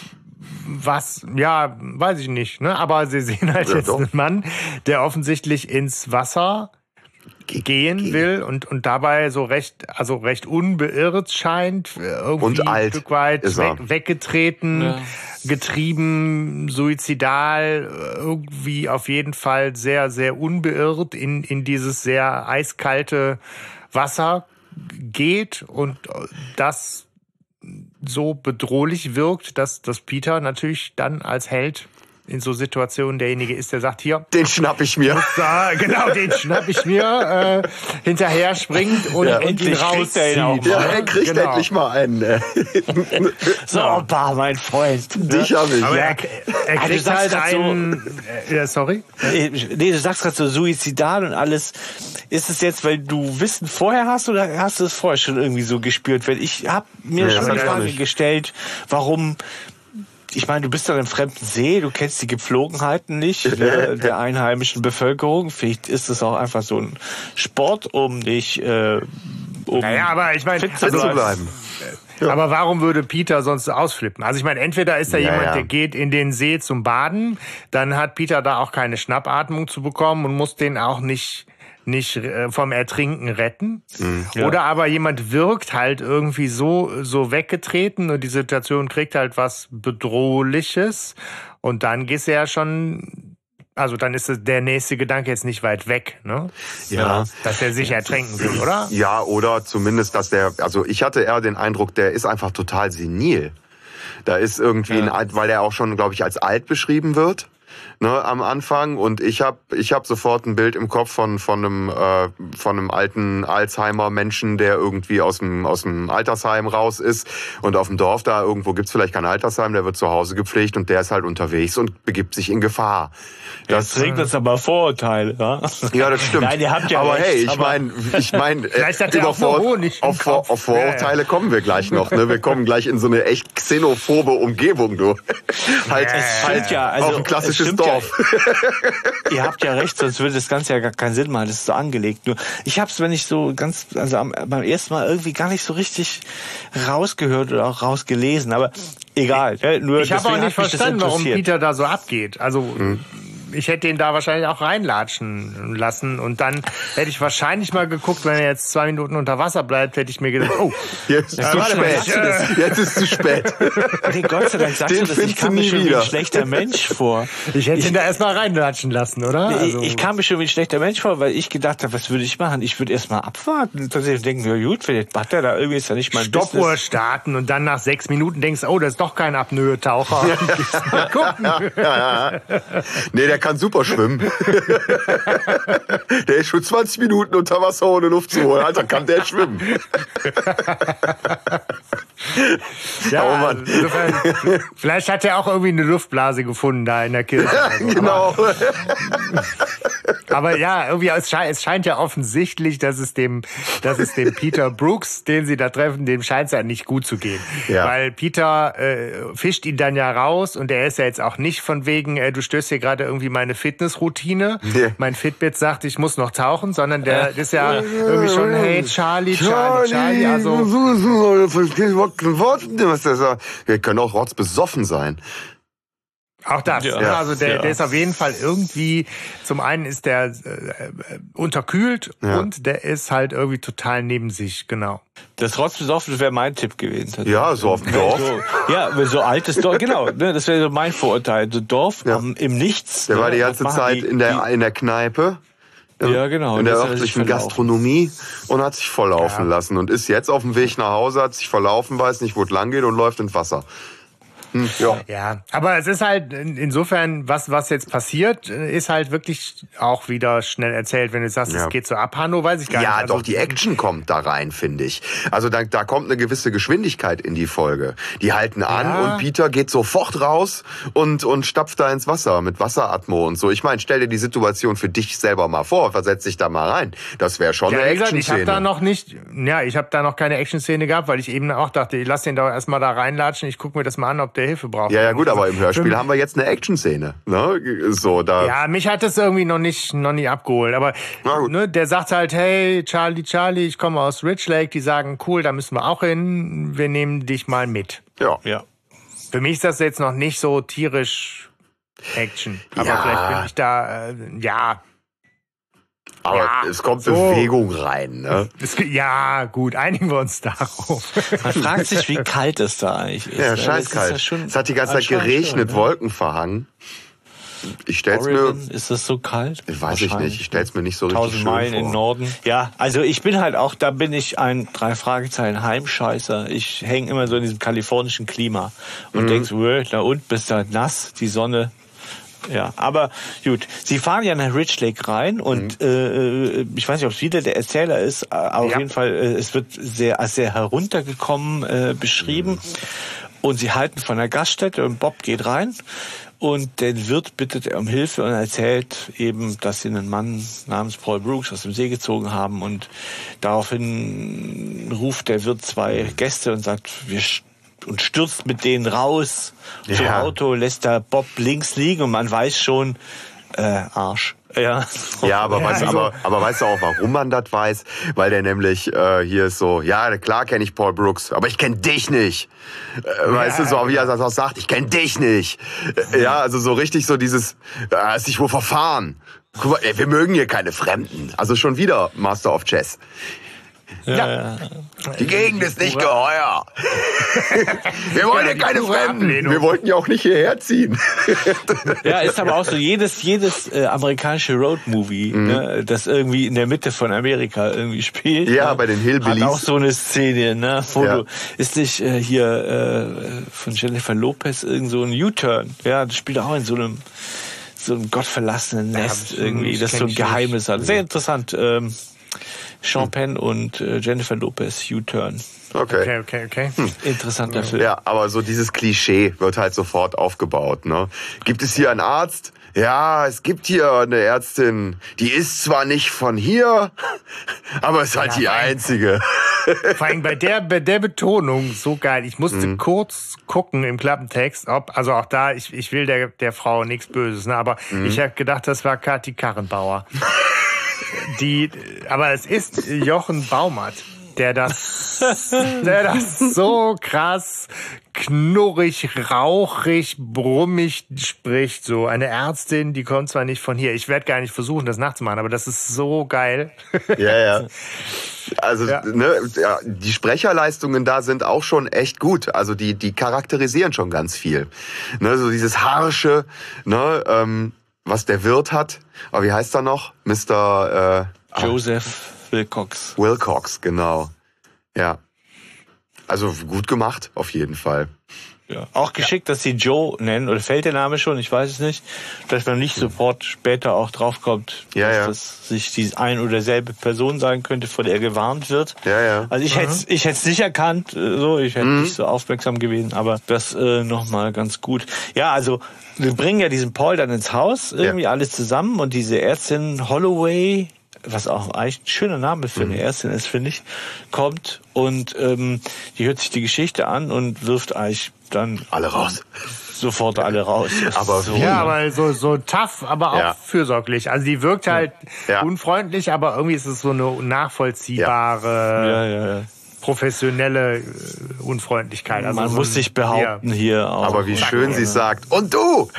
was, ja, weiß ich nicht, ne? Aber Sie sehen halt ja, jetzt doch. einen Mann, der offensichtlich ins Wasser gehen will und, und dabei so recht, also recht unbeirrt scheint, irgendwie und alt ein Stück weit weg, weggetreten, ja. getrieben, suizidal, irgendwie auf jeden Fall sehr, sehr unbeirrt in, in dieses sehr eiskalte Wasser geht und das so bedrohlich wirkt, dass, dass Peter natürlich dann als Held in so Situationen derjenige ist, der sagt, hier. Den schnapp ich mir. Da, genau, den schnapp ich mir, äh, hinterher springt und, ja, und ihn rauszieht. Er ja, er kriegt genau. endlich mal einen. Äh. so, Opa, mein Freund. Dich hab ich. Aber ja. er, er ah, kriegt halt einen, so, äh, sorry? Nee, du sagst gerade so suizidal und alles. Ist es jetzt, weil du Wissen vorher hast oder hast du es vorher schon irgendwie so gespürt? Weil ich habe mir ja, schon die Frage gestellt, warum ich meine, du bist doch im fremden See, du kennst die Gepflogenheiten nicht äh, der einheimischen Bevölkerung. Vielleicht ist es auch einfach so ein Sport, um dich äh, um naja, aber ich meine, fit zu, also, bleiben. Ja. Aber warum würde Peter sonst ausflippen? Also ich meine, entweder ist da ja, jemand, ja. der geht in den See zum Baden, dann hat Peter da auch keine Schnappatmung zu bekommen und muss den auch nicht nicht äh, vom Ertrinken retten. Mhm, ja. Oder aber jemand wirkt halt irgendwie so, so weggetreten und die Situation kriegt halt was Bedrohliches. Und dann gehst du ja schon, also dann ist der nächste Gedanke jetzt nicht weit weg, ne? Ja. Dass er sich ertränken will, oder? Ja, oder zumindest, dass der, also ich hatte eher den Eindruck, der ist einfach total senil. Da ist irgendwie ja. ein, weil er auch schon, glaube ich, als alt beschrieben wird ne, am Anfang und ich habe ich hab sofort ein Bild im Kopf von von einem äh, von einem alten Alzheimer Menschen, der irgendwie aus dem aus dem Altersheim raus ist und auf dem Dorf da irgendwo gibt's vielleicht kein Altersheim, der wird zu Hause gepflegt und der ist halt unterwegs und begibt sich in Gefahr. Das trägt das aber Vorurteile, ja? Ja, das stimmt. Nein, ihr habt ja aber recht, hey, ich meine, ich meine, äh, über Vor auf, auf, auf Vorurteile kommen wir gleich noch. Ne? Wir kommen gleich in so eine echt xenophobe Umgebung, du. halt, ja, halt ja, also, auf ein klassisches Dorf. Ja, ihr habt ja recht, sonst würde das Ganze ja gar keinen Sinn machen. Das ist so angelegt. Nur ich habe es, wenn ich so ganz, also am, beim ersten Mal irgendwie gar nicht so richtig rausgehört oder auch rausgelesen. Aber egal. Ich, nur ich habe auch nicht verstanden, warum Peter da so abgeht. Also hm ich hätte ihn da wahrscheinlich auch reinlatschen lassen. Und dann hätte ich wahrscheinlich mal geguckt, wenn er jetzt zwei Minuten unter Wasser bleibt, hätte ich mir gedacht, oh, jetzt ist zu spät. Äh, jetzt ist zu spät. Nee, Gott sei Dank sagst Den du das. Ich kam mir schon wie ein schlechter Mensch vor. Ich hätte ich, ihn da erstmal reinlatschen lassen, oder? Also. Ich, kam mir schon wie ein schlechter Mensch vor, weil ich gedacht habe, was würde ich machen? Ich würde erstmal abwarten. Tatsächlich denken, ja gut, vielleicht macht er da irgendwie ist ja nicht mein Stoppuhr Business. starten und dann nach sechs Minuten denkst, oh, das ist doch kein Apnoe-Taucher. Ja. gucken. Ja, ja. Nee, der kann super schwimmen. der ist schon 20 Minuten unter Wasser ohne Luft zu holen. Alter, kann der schwimmen. ja, oh Mann. Insofern, vielleicht hat er auch irgendwie eine Luftblase gefunden da in der Kirche. Genau. Aber ja, irgendwie, es scheint, es scheint ja offensichtlich, dass es dem, dass es dem Peter Brooks, den sie da treffen, dem scheint es ja nicht gut zu gehen. Ja. Weil Peter äh, fischt ihn dann ja raus und er ist ja jetzt auch nicht von wegen, äh, du stößt hier gerade irgendwie meine Fitnessroutine. Nee. Mein Fitbit sagt, ich muss noch tauchen, sondern der ist ja irgendwie schon, hey, Charlie, Charlie, Charlie, also. kein Wort, was der sagt. Wir können auch rotzbesoffen sein. Auch das. Ja. Ja. Also der, Ja. der ist auf jeden Fall irgendwie, zum einen ist der äh, unterkühlt Ja. und der ist halt irgendwie total neben sich, genau. Das Rotzbesoffen wäre mein Tipp gewesen. Ja, so auf dem Dorf. So, ja, so altes Dorf, genau. Ne, das wäre so mein Vorurteil. So Dorf Ja. am- im Nichts. Der ne, war die was ganze Zeit die- in der, in der Kneipe. Die, ja, genau. In der er örtlichen. Gastronomie und hat sich volllaufen Ja. lassen und ist jetzt auf dem Weg nach Hause, hat sich verlaufen, weiß nicht, wo es lang geht und läuft ins Wasser. Hm, ja. Ja, aber es ist halt in- insofern, was, was jetzt passiert, äh, ist halt wirklich auch wieder schnell erzählt. Wenn du sagst, Ja. es geht so ab, Hanno, weiß ich gar nicht. Ja, Also, doch, die Action kommt da rein, finde ich. Also da, da kommt eine gewisse Geschwindigkeit in die Folge. Die halten an Ja. und Peter geht sofort raus und, und stapft da ins Wasser mit Wasseratmo und so. Ich meine, stell dir die Situation für dich selber mal vor, versetz dich da mal rein. Das wäre schon Ja, eine gesagt, ich habe Action-Szene. da noch nicht, ja, ich habe da noch keine Action-Szene gehabt, weil ich eben auch dachte, ich lass den doch erstmal da reinlatschen, ich gucke mir das mal an, ob der Hilfe braucht. ja, ja, gut, aber im Hörspiel haben wir jetzt eine Action-Szene. Ne? So, da. Ja, mich hat das irgendwie noch nicht, noch nie abgeholt. Aber ne, der sagt halt, hey, Charlie, Charlie, ich komme aus Rich Lake. Die sagen, cool, da müssen wir auch hin. Wir nehmen dich mal mit. ja. Ja. Für mich ist das jetzt noch nicht so tierisch Action. Aber Ja. vielleicht bin ich da, äh, ja. Aber Ja, es kommt so. Bewegung rein. Ne? Es, ja, gut, einigen wir uns darauf. Man fragt sich, wie kalt es da eigentlich ist. Ja, ne? Scheißkalt. ja schon- es hat die ganze Zeit geregnet, schon, ne? Wolken verhangen. Ich stell's mir, Oregon, ist das so kalt? ich weiß ich nicht, ich stell's mir nicht so richtig 1000 schön Meilen vor. im Norden. Ja, also ich bin halt auch, da bin ich ein drei Fragezeichen Heimscheißer. Ich hänge immer so in diesem kalifornischen Klima Mhm. und denkst, "Wö, da unten bist du halt nass, die Sonne. Ja, aber gut. Sie fahren ja nach Rich Lake rein und Mhm. äh, ich weiß nicht, ob es wieder der Erzähler ist. Auf Ja. jeden Fall, äh, es wird sehr sehr heruntergekommen äh, beschrieben. Und sie halten von der Gaststätte und Bob geht rein und den Wirt bittet er um Hilfe und erzählt eben, dass sie einen Mann namens Paul Brooks aus dem See gezogen haben und daraufhin ruft der Wirt zwei Gäste und sagt, wir und stürzt mit denen raus zum Ja. Auto, lässt da Bob links liegen und man weiß schon, äh, Arsch. Ja. Ja, aber, weißt, du, also- aber, aber weißt du auch, warum man das weiß? Weil der nämlich äh, hier ist so, ja, klar kenne ich Paul Brooks, aber ich kenne dich nicht. Äh, weißt du, so wie er das auch sagt, ich kenne dich nicht. Äh, ja, also so richtig so dieses, da hast dich wohl verfahren. Guck mal, ey, wir mögen hier keine Fremden. Also schon wieder Master of Chess. Ja. Die Gegend ist nicht geheuer. Wir wollen hier die keine Fremden. Wir wollten ja auch nicht hierher ziehen. Ja, ist aber auch so jedes jedes äh, amerikanische Roadmovie, ne, das irgendwie in der Mitte von Amerika irgendwie spielt. Mhm. Ja, ne, bei den Hillbillies. Hat auch so eine Szene, ne, wo Ja. du ist nicht äh, hier äh, von Jennifer Lopez irgend so ein U-Turn. Ja, das spielt auch in so einem so einem gottverlassenen Nest ich- irgendwie, das so ein Geheimnis hat. Sehr interessant. Ähm, Sean Penn und äh, Jennifer Lopez U-Turn. Okay, okay, okay. Interessanter Film. Ja, aber so dieses Klischee wird halt sofort aufgebaut. Ne? Gibt es hier einen Arzt? Ja, es gibt hier eine Ärztin. Die ist zwar nicht von hier, aber ist halt die einzige. Vor allem bei der, bei der Betonung so geil. Ich musste Mhm. kurz gucken im Klappentext, ob, also auch da, ich, ich will der, der Frau nichts Böses, ne, aber Mhm. ich habe gedacht, das war Kathi Karrenbauer. Die, aber es ist Jochen Baumert, der das, der das so krass knurrig, rauchig, brummig spricht. So eine Ärztin, die kommt zwar nicht von hier. Ich werde gar nicht versuchen, das nachzumachen, aber das ist so geil. Ja, ja. Also Ja. Ne, ja, die Sprecherleistungen da sind auch schon echt gut. Also die, die charakterisieren schon ganz viel. Ne, so dieses harsche, ne, ähm, was der Wirt hat. Aber wie heißt er noch? Mr. Äh, Joseph Wilcox. Wilcox, genau. Ja. Also gut gemacht, auf jeden Fall. Ja. Auch geschickt, dass sie Joe nennen, oder fällt der Name schon, ich weiß es nicht, dass man nicht sofort später auch draufkommt, Ja, dass ja. das sich die ein oder selbe Person sein könnte, vor der gewarnt wird. Ja, ja. Also ich hätte ich hätte es nicht erkannt, äh, so, ich hätte Mhm. nicht so aufmerksam gewesen, aber das äh, nochmal ganz gut. Ja, also wir bringen ja diesen Paul dann ins Haus, irgendwie alles zusammen und diese Ärztin Holloway, was auch eigentlich ein schöner Name für Mhm. eine Ärztin ist, finde ich, kommt und ähm, die hört sich die Geschichte an und wirft eigentlich dann Alle raus. sofort alle raus. Aber so? Ja, aber so, so tough, aber auch Ja. fürsorglich. Also die wirkt halt Ja. unfreundlich, aber irgendwie ist es so eine nachvollziehbare, ja, ja, ja. Professionelle äh, Unfreundlichkeit. Also Man so muss sich behaupten hier auch. Aber wie schön sie es sagt. Und du!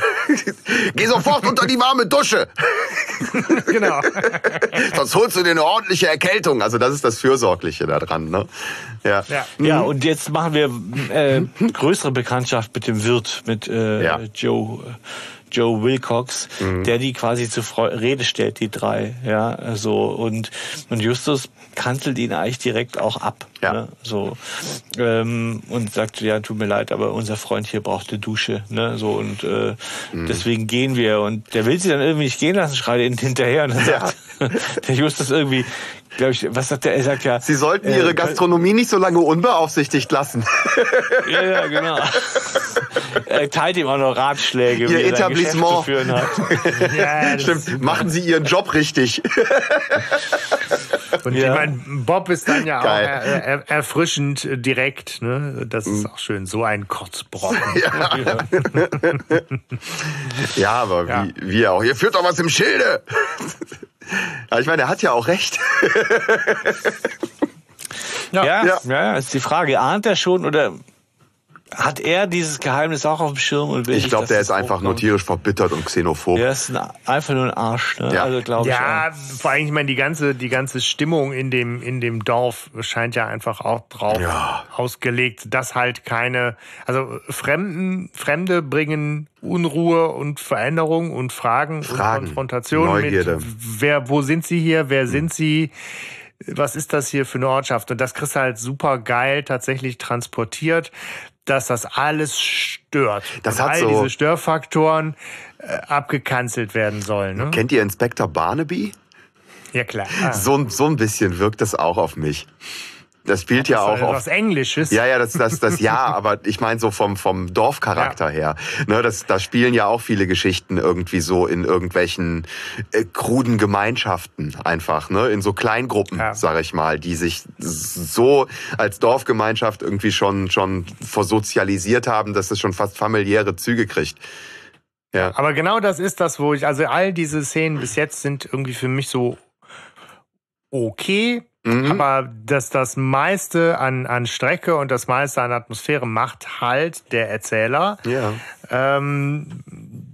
Geh sofort unter die warme Dusche! Ja, genau. Sonst holst du dir eine ordentliche Erkältung. Also das ist das Fürsorgliche da dran, ne? Ja. Ja. Ja, und jetzt machen wir äh, größere Bekanntschaft mit dem Wirt, mit äh, Ja. Joe. Joe Wilcox, der die quasi zur Rede stellt, die drei, ja, so. Und und Justus kanzelt ihn eigentlich direkt auch ab, Ja. ne, so. Ähm, und sagt ja, tut mir leid, aber unser Freund hier braucht eine Dusche, ne, so. Und äh, deswegen gehen wir. Und der will sie dann irgendwie nicht gehen lassen, schreit ihn hinterher und dann sagt der Justus irgendwie, glaube ich, was sagt der? Er sagt ja, Sie sollten äh, Ihre Gastronomie nicht so lange unbeaufsichtigt lassen. Ja, ja, genau. er teilt ihm auch noch Ratschläge, Ihr wie er sein Geschäft zu Etablissement. führen hat. Ja, Stimmt. Machen Sie Ihren Job richtig. Und Ja. ich meine, Bob ist dann ja auch Geil. er, er, erfrischend äh, direkt. Ne? Das Mhm. ist auch schön. So ein Kotzbrocken. Ja, aber Ja. Wie, wie auch. Ihr führt doch was im Schilde. Ja, ich meine, er hat ja auch recht. Ja, ja, Ja. ja, ist die Frage. Ahnt er schon oder hat er dieses Geheimnis auch auf dem Schirm? Und will Ich glaube, der ist einfach nur tierisch verbittert und xenophob. Der ist ein, einfach nur ein Arsch, ne? Ja. Also glaube ich. Ja, auch. vor allem, ich meine, die ganze, die ganze Stimmung in dem, in dem Dorf scheint ja einfach auch drauf Ja. ausgelegt, dass halt keine, also Fremden, Fremde bringen Unruhe und Veränderung und Fragen, Fragen, und Konfrontation Neugierde. mit, wer, wo sind sie hier, wer sind sie, was ist das hier für eine Ortschaft? Und das kriegst du halt super geil tatsächlich transportiert, dass das alles stört. Das und hat all so- diese Störfaktoren äh, abgekanzelt werden sollen. Ne? Kennt ihr Inspektor Barnaby? Ja, klar. Ah. So, so ein bisschen wirkt das auch auf mich. Das spielt ja auch Also auf was Englisches. Ja, ja, das, das, das ja, aber ich meine so vom, vom Dorfcharakter her. Ne, das, da spielen ja auch viele Geschichten irgendwie so in irgendwelchen äh, kruden Gemeinschaften einfach, ne? In so Kleingruppen, Ja. sag ich mal, die sich so als Dorfgemeinschaft irgendwie schon, schon versozialisiert haben, dass es schon fast familiäre Züge kriegt. Ja. Aber genau das ist das, wo ich, also all diese Szenen bis jetzt sind irgendwie für mich so okay, Mhm. aber dass das meiste an, an Strecke und das meiste an Atmosphäre macht halt der Erzähler. Ja. Ähm,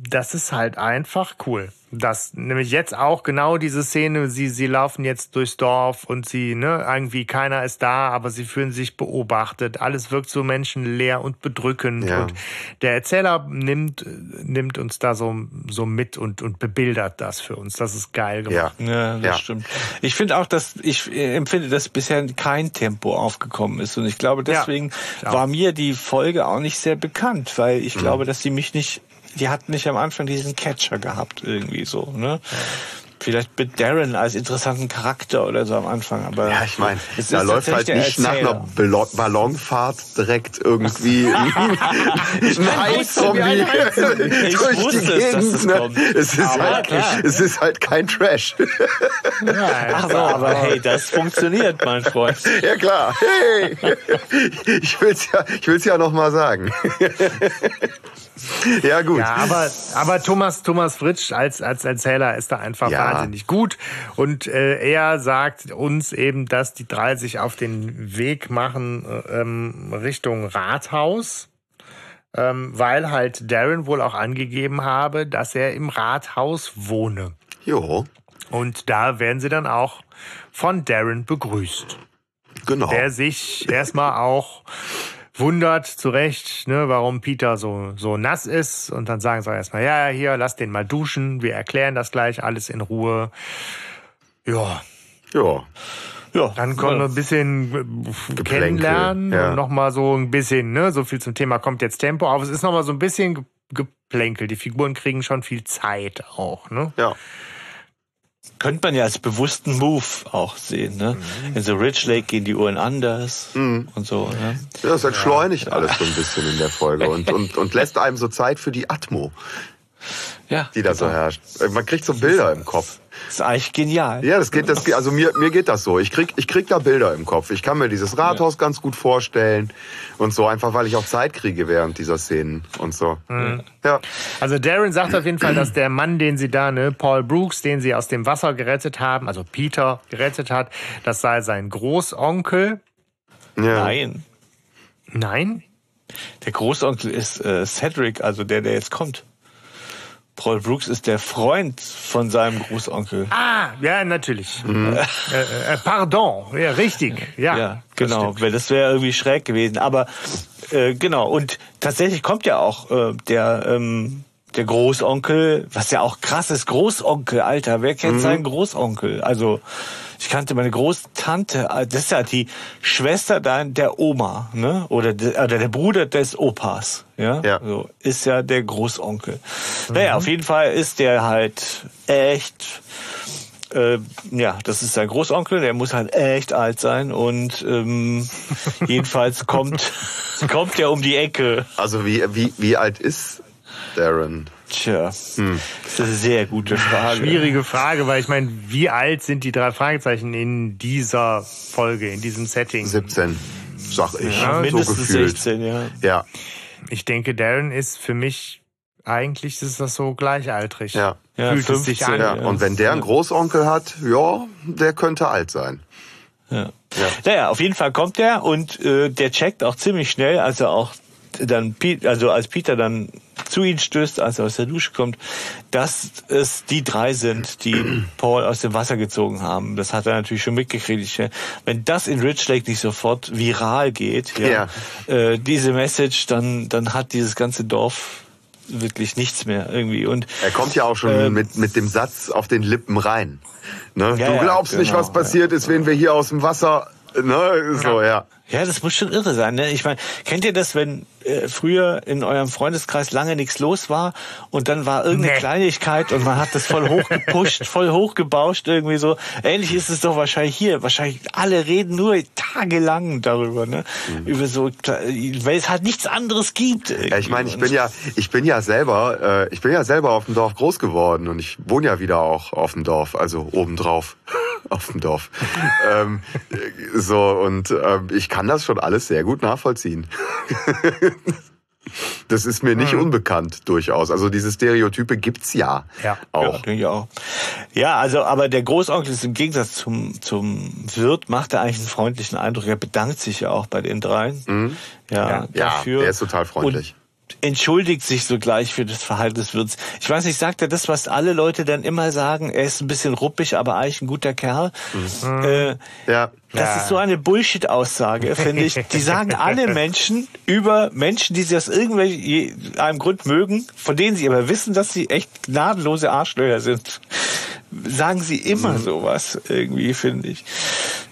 das ist halt einfach cool. Das nämlich jetzt auch genau diese Szene, sie, sie laufen jetzt durchs Dorf und sie, ne, irgendwie keiner ist da, aber sie fühlen sich beobachtet. Alles wirkt so menschenleer und bedrückend. Ja. Und der Erzähler nimmt, nimmt uns da so, so mit und, und bebildert das für uns. Das ist geil gemacht. Ja. Ja, das Ja. stimmt. Ich finde auch, dass ich äh, empfinde, dass bisher kein Tempo aufgekommen ist und ich glaube deswegen war mir die Folge auch nicht sehr bekannt, weil Mhm. ich glaube, dass die mich nicht, die hat nicht am Anfang diesen Catcher gehabt irgendwie so, ne? Vielleicht mit Darren als interessanten Charakter oder so am Anfang, aber Ja, ich meine, es da ist läuft halt nicht nach einer Ballonfahrt direkt irgendwie ein. Ich durch die wusste es, dass Gegend. das ne? kommt. Es ist, Aber halt, klar. es ist halt kein Trash. Ach so, aber hey, das funktioniert, mein Freund. ja klar. Hey. Ich will's ja, ich will's ja noch mal sagen. ja gut. Ja, aber, aber Thomas, Thomas Fritsch als, als Erzähler ist da einfach Ja. Wahnsinnig gut. Und äh, er sagt uns eben, dass die drei sich auf den Weg machen äh, ähm, Richtung Rathaus. Ähm, weil halt Darren wohl auch angegeben habe, dass er im Rathaus wohne. Jo, Und da werden sie dann auch von Darren begrüßt genau. der sich erstmal auch wundert, zu Recht, ne, warum Peter so, so nass ist. Und dann sagen sie erstmal, ja, hier, lass den mal duschen. Wir erklären das gleich alles in Ruhe. Ja, Ja. Ja, Dann kommt noch ein bisschen äh, Geplänkel, kennenlernen ja. und nochmal so ein bisschen, ne, so viel zum Thema kommt jetzt Tempo auf. Es ist nochmal so ein bisschen Ge- Geplänkel. Die Figuren kriegen schon viel Zeit auch, ne? Ja. Könnte man ja als bewussten Move auch sehen. Ne? Mhm. In The Rich Lake gehen die Uhren anders und so. Ne? Ja, es entschleunigt alles so ein bisschen in der Folge und, und, und lässt einem so Zeit für die Atmo, Ja, die da so herrscht. Man kriegt so Bilder im Kopf. ist eigentlich genial. Ja, das geht, das geht, also mir, mir geht das so. Ich krieg, ich krieg da Bilder im Kopf. Ich kann mir dieses Rathaus ganz gut vorstellen und so, einfach weil ich auch Zeit kriege während dieser Szenen und so. Ja. Also Darren sagt auf jeden Fall, dass der Mann, den sie da, ne, Paul Brooks, den sie aus dem Wasser gerettet haben, also Peter gerettet hat, das sei sein Großonkel. ja. Nein, Nein? der Großonkel ist äh, Cedric, also der, der jetzt kommt. Paul Brooks ist der Freund von seinem Großonkel. Ah, ja, natürlich. Äh, äh, pardon, ja, richtig. Ja, Ja, das genau, stimmt. weil das wäre irgendwie schräg gewesen. Aber äh, genau, und tatsächlich kommt ja auch äh, der, ähm, der Großonkel, was ja auch krass ist, Großonkel, Alter, wer kennt seinen Großonkel? Also ich kannte meine Großtante, äh, das ist ja die Schwester dann der Oma, ne? Oder der, oder der Bruder des Opas, ja? Ja. So, ist ja der Großonkel. Naja, auf jeden Fall ist der halt echt äh, ja, das ist sein Großonkel, der muss halt echt alt sein und ähm, jedenfalls kommt kommt er um die Ecke. Also wie, wie, wie alt ist Darren? Tja, das ist eine sehr gute Frage. Schwierige Frage, weil ich meine, wie alt sind die drei Fragezeichen in dieser Folge, in diesem Setting? 17, sag ich. Ja, so mindestens gefühlt. 16, ja. Ja, Ich denke, Darren ist für mich, eigentlich ist das so gleichaltrig. ja. Ja, Fühlt es sich 15, an. Ja, und wenn der einen Großonkel hat, ja, der könnte alt sein. Ja. Ja. Naja, auf jeden Fall kommt er und äh, der checkt auch ziemlich schnell, als er auch dann, also als Peter dann zu ihm stößt, als er aus der Dusche kommt, dass es die drei sind, die Paul aus dem Wasser gezogen haben. Das hat er natürlich schon mitgekriegt. Äh, Wenn das in Rich Lake nicht sofort viral geht, ja, Äh, diese Message, dann, dann hat dieses ganze Dorf wirklich nichts mehr irgendwie. Und Er kommt ja auch schon Ähm. mit, mit dem Satz auf den Lippen rein. Ne? Ja, du ja, glaubst nicht, genau, was passiert ist, wenn wir hier aus dem Wasser. Ne? So, ja. Ja, das muss schon irre sein. Ne? Ich meine, kennt ihr das, wenn äh, früher in eurem Freundeskreis lange nichts los war und dann war irgendeine Nee. Kleinigkeit und man hat das voll hochgepusht, voll hochgebauscht irgendwie so. Ähnlich ist es doch wahrscheinlich hier. Wahrscheinlich alle reden nur tagelang darüber, ne? Über so, weil es halt nichts anderes gibt. Mhm. Ja, ich meine, ich bin ja, ich bin ja selber, äh, ich bin ja selber auf dem Dorf groß geworden und ich wohne ja wieder auch auf dem Dorf, also obendrauf auf dem Dorf. ähm, äh, so und ähm, ich kann das schon alles sehr gut nachvollziehen. das ist mir nicht unbekannt durchaus. Also diese Stereotype gibt's ja, Ja. auch. Ja, denke ich auch. Ja, also, aber der Großonkel ist im Gegensatz zum, zum Wirt, macht er eigentlich einen freundlichen Eindruck. Er bedankt sich ja auch bei den dreien. Ja, Ja, dafür. der ist total freundlich. Entschuldigt sich sogleich für das Verhalten des Wirts. Ich weiß nicht, sagt er das, was alle Leute dann immer sagen? Er ist ein bisschen ruppig, aber eigentlich ein guter Kerl. Äh, Ja. Das ist so eine Bullshit-Aussage, finde ich. Die sagen alle Menschen über Menschen, die sie aus irgendwelchem Grund mögen, von denen sie aber wissen, dass sie echt gnadenlose Arschlöcher sind. Sagen sie immer sowas irgendwie, finde ich.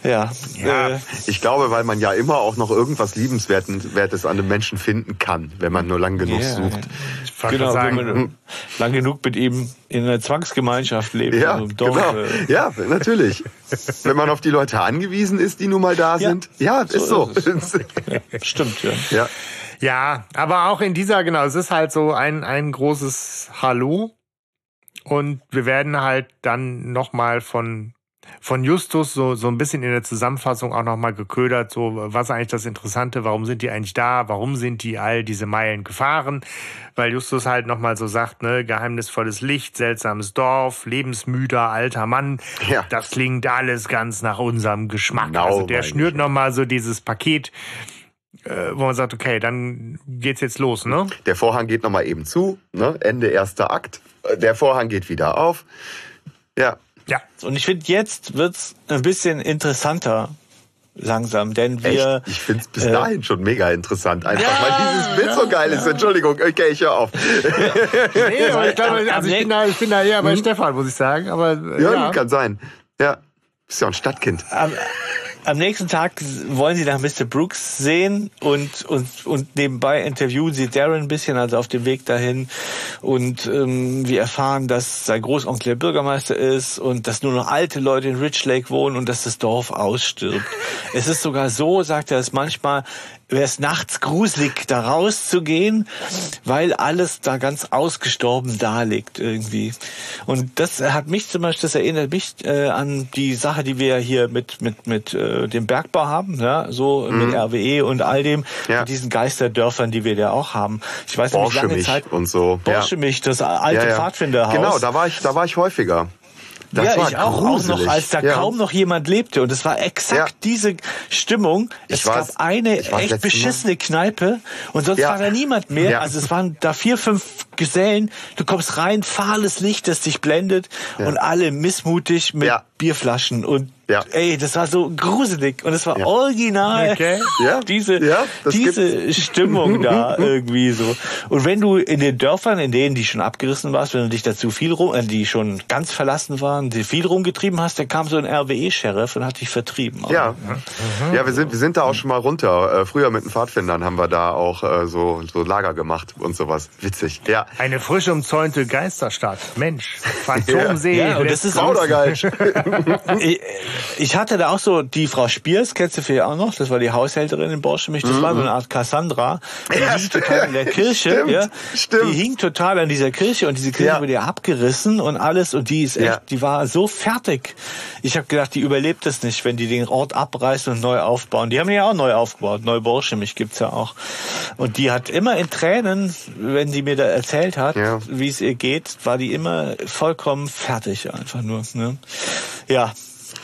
Ja. Ja, Äh, ich glaube, weil man ja immer auch noch irgendwas Liebenswertes an einem Menschen finden kann, wenn man nur lang genug ja, sucht. Genau, sagen, wenn man lang genug mit ihm in einer Zwangsgemeinschaft lebt. Ja, also im Dorf, genau. äh, Ja, natürlich. Wenn man auf die Leute angewiesen ist, die nun mal da Ja, sind. Ja, ist so. ist Stimmt, ja. ja. Ja, aber auch in dieser, genau, es ist halt so ein, ein großes Hallo. Und wir werden halt dann nochmal von, von Justus so, so ein bisschen in der Zusammenfassung auch nochmal geködert, so, was eigentlich das Interessante, warum sind die eigentlich da, warum sind die all diese Meilen gefahren? Weil Justus halt nochmal so sagt, ne, geheimnisvolles Licht, seltsames Dorf, lebensmüder alter Mann. Ja. Das klingt alles ganz nach unserem Geschmack. Genau, also der schnürt nochmal so dieses Paket äh, wo man sagt, okay, dann geht's jetzt los, ne? Der Vorhang geht nochmal eben zu. Ne? Ende erster Akt. Der Vorhang geht wieder auf. Ja. Ja. Und ich finde, jetzt wird's ein bisschen interessanter langsam, denn wir. Echt? Ich finde es bis äh, dahin schon mega interessant. Einfach weil dieses Bild so geil ist. Entschuldigung, okay, ich höre auf. Nee, aber ich, glaube, also ich, bin da, ich bin da eher bei Stefan, muss ich sagen. Aber äh, Ja, ja, kann sein. Ja. Bist ja ein Stadtkind. Am, am nächsten Tag wollen sie nach Mr. Brooks sehen und, und, und nebenbei interviewen sie Darren ein bisschen, also auf dem Weg dahin. Und ähm, wir erfahren, dass sein Großonkel der Bürgermeister ist und dass nur noch alte Leute in Rich Lake wohnen und dass das Dorf ausstirbt. es ist sogar so, sagt er, dass manchmal wäre es nachts gruselig, da rauszugehen, weil alles da ganz ausgestorben da liegt irgendwie. Und das hat mich zum Beispiel, das erinnert mich äh, an die Sache, die wir hier mit mit mit äh, dem Bergbau haben, ja, so mhm. mit RWE und all dem, ja. mit diesen Geisterdörfern, die wir da auch haben. Ich weiß nicht, lange Zeit und so. Borschemich, ja. das alte ja, ja. Pfadfinderhaus. Genau, da war ich, da war ich häufiger. Das ja, ich auch, auch noch, als da ja. kaum noch jemand lebte. Und es war exakt ja. diese Stimmung. Es gab eine echt beschissene Mal. Kneipe und sonst war da niemand mehr. Also es waren da vier, fünf Gesellen. Du kommst rein, fahles Licht, das dich blendet und alle missmutig mit Bierflaschen und ja. Ey, das war so gruselig und es war ja. original. Okay. Ja. Diese, ja, diese Stimmung da irgendwie so. Und wenn du in den Dörfern, in denen die schon abgerissen warst, wenn du dich dazu viel rum, äh, die schon ganz verlassen waren, die viel rumgetrieben hast, dann kam so ein RWE-Sheriff und hat dich vertrieben. Ja. Mhm. Ja, wir sind, wir sind da auch schon mal runter. Äh, früher mit den Pfadfindern haben wir da auch äh, so, so Lager gemacht und sowas. Witzig. Ja. Eine frisch umzäunte Geisterstadt. Mensch. Phantomsee. ja, und das ist auch ich hatte da auch so die Frau Spiers, kennst du vielleicht auch noch, das war die Haushälterin in Borschemich, das mhm. war so eine Art Cassandra. Die ja, hing total in der Kirche. Stimmt, ja. stimmt. Die hing total an dieser Kirche und diese Kirche ja. wurde ja abgerissen und alles und die ist echt, ja. die war so fertig. Ich habe gedacht, die überlebt es nicht, wenn die den Ort abreißen und neu aufbauen. Die haben ja auch neu aufgebaut, neu Borschemich gibt's ja auch. Und die hat immer in Tränen, wenn sie mir da erzählt hat, ja. wie es ihr geht, war die immer vollkommen fertig einfach nur. Ne? Ja,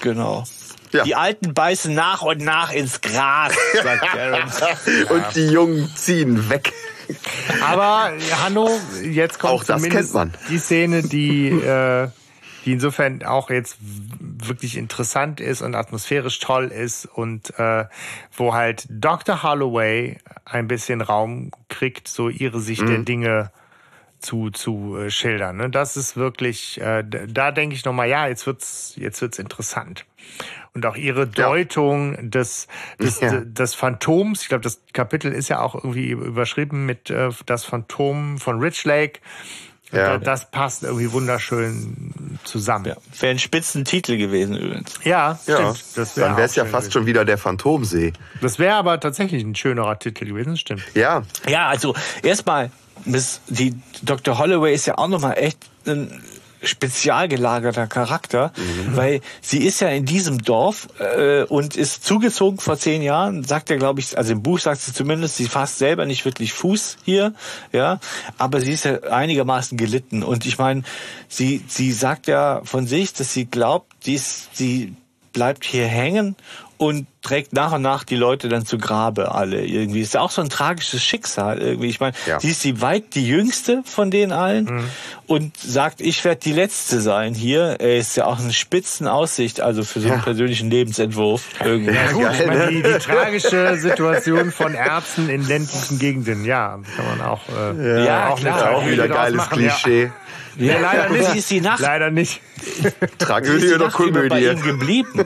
Genau. Ja. Die Alten beißen nach und nach ins Gras, sagt Darren. und die Jungen ziehen weg. Aber Hanno, jetzt kommt auch das kennt man. die Szene, die, äh, die insofern auch jetzt wirklich interessant ist und atmosphärisch toll ist und äh, wo halt Dr. Holloway ein bisschen Raum kriegt, so ihre Sicht mhm. der Dinge zu, zu äh, schildern. Ne? Das ist wirklich, äh, da denke ich nochmal, ja, jetzt wird's, jetzt wird's interessant. Und auch ihre Deutung ja. des, des, ja. des Phantoms, ich glaube, das Kapitel ist ja auch irgendwie überschrieben mit äh, das Phantom von Rich Lake. Ja. Das passt irgendwie wunderschön zusammen. Ja. Wäre ein Spitzentitel gewesen übrigens. Ja, stimmt. Ja. Das wär Dann wäre es ja fast gewesen. schon wieder der Phantomsee. Das wäre aber tatsächlich ein schönerer Titel gewesen, stimmt. Ja. Ja, also erstmal Miss, die Dr. Holloway ist ja auch nochmal echt ein spezial gelagerter Charakter, mhm. weil sie ist ja in diesem Dorf äh, und ist zugezogen vor zehn Jahren, sagt er, glaube ich, also im Buch sagt sie zumindest, sie fasst selber nicht wirklich Fuß hier, ja, aber sie ist ja einigermaßen gelitten und ich meine, sie sie sagt ja von sich, dass sie glaubt, dies, sie bleibt hier hängen und trägt nach und nach die Leute dann zu Grabe alle irgendwie. Ist ja auch so ein tragisches Schicksal irgendwie. Ich meine, ja. sie ist die weit die jüngste von denen allen mhm. und sagt, ich werde die letzte sein hier. Er ist ja auch eine Spitzenaussicht, also für so einen ja. persönlichen Lebensentwurf irgendwie. Ja, gut, ich meine, die, die tragische Situation von Ärzten in ländlichen Gegenden, ja, kann man auch, äh, ja, auch, klar, auch wieder geiles machen, Klischee. Ja. Leider nicht. Ist die Nacht. Leider nicht. Tragödie oder Komödie? Bei ihm geblieben.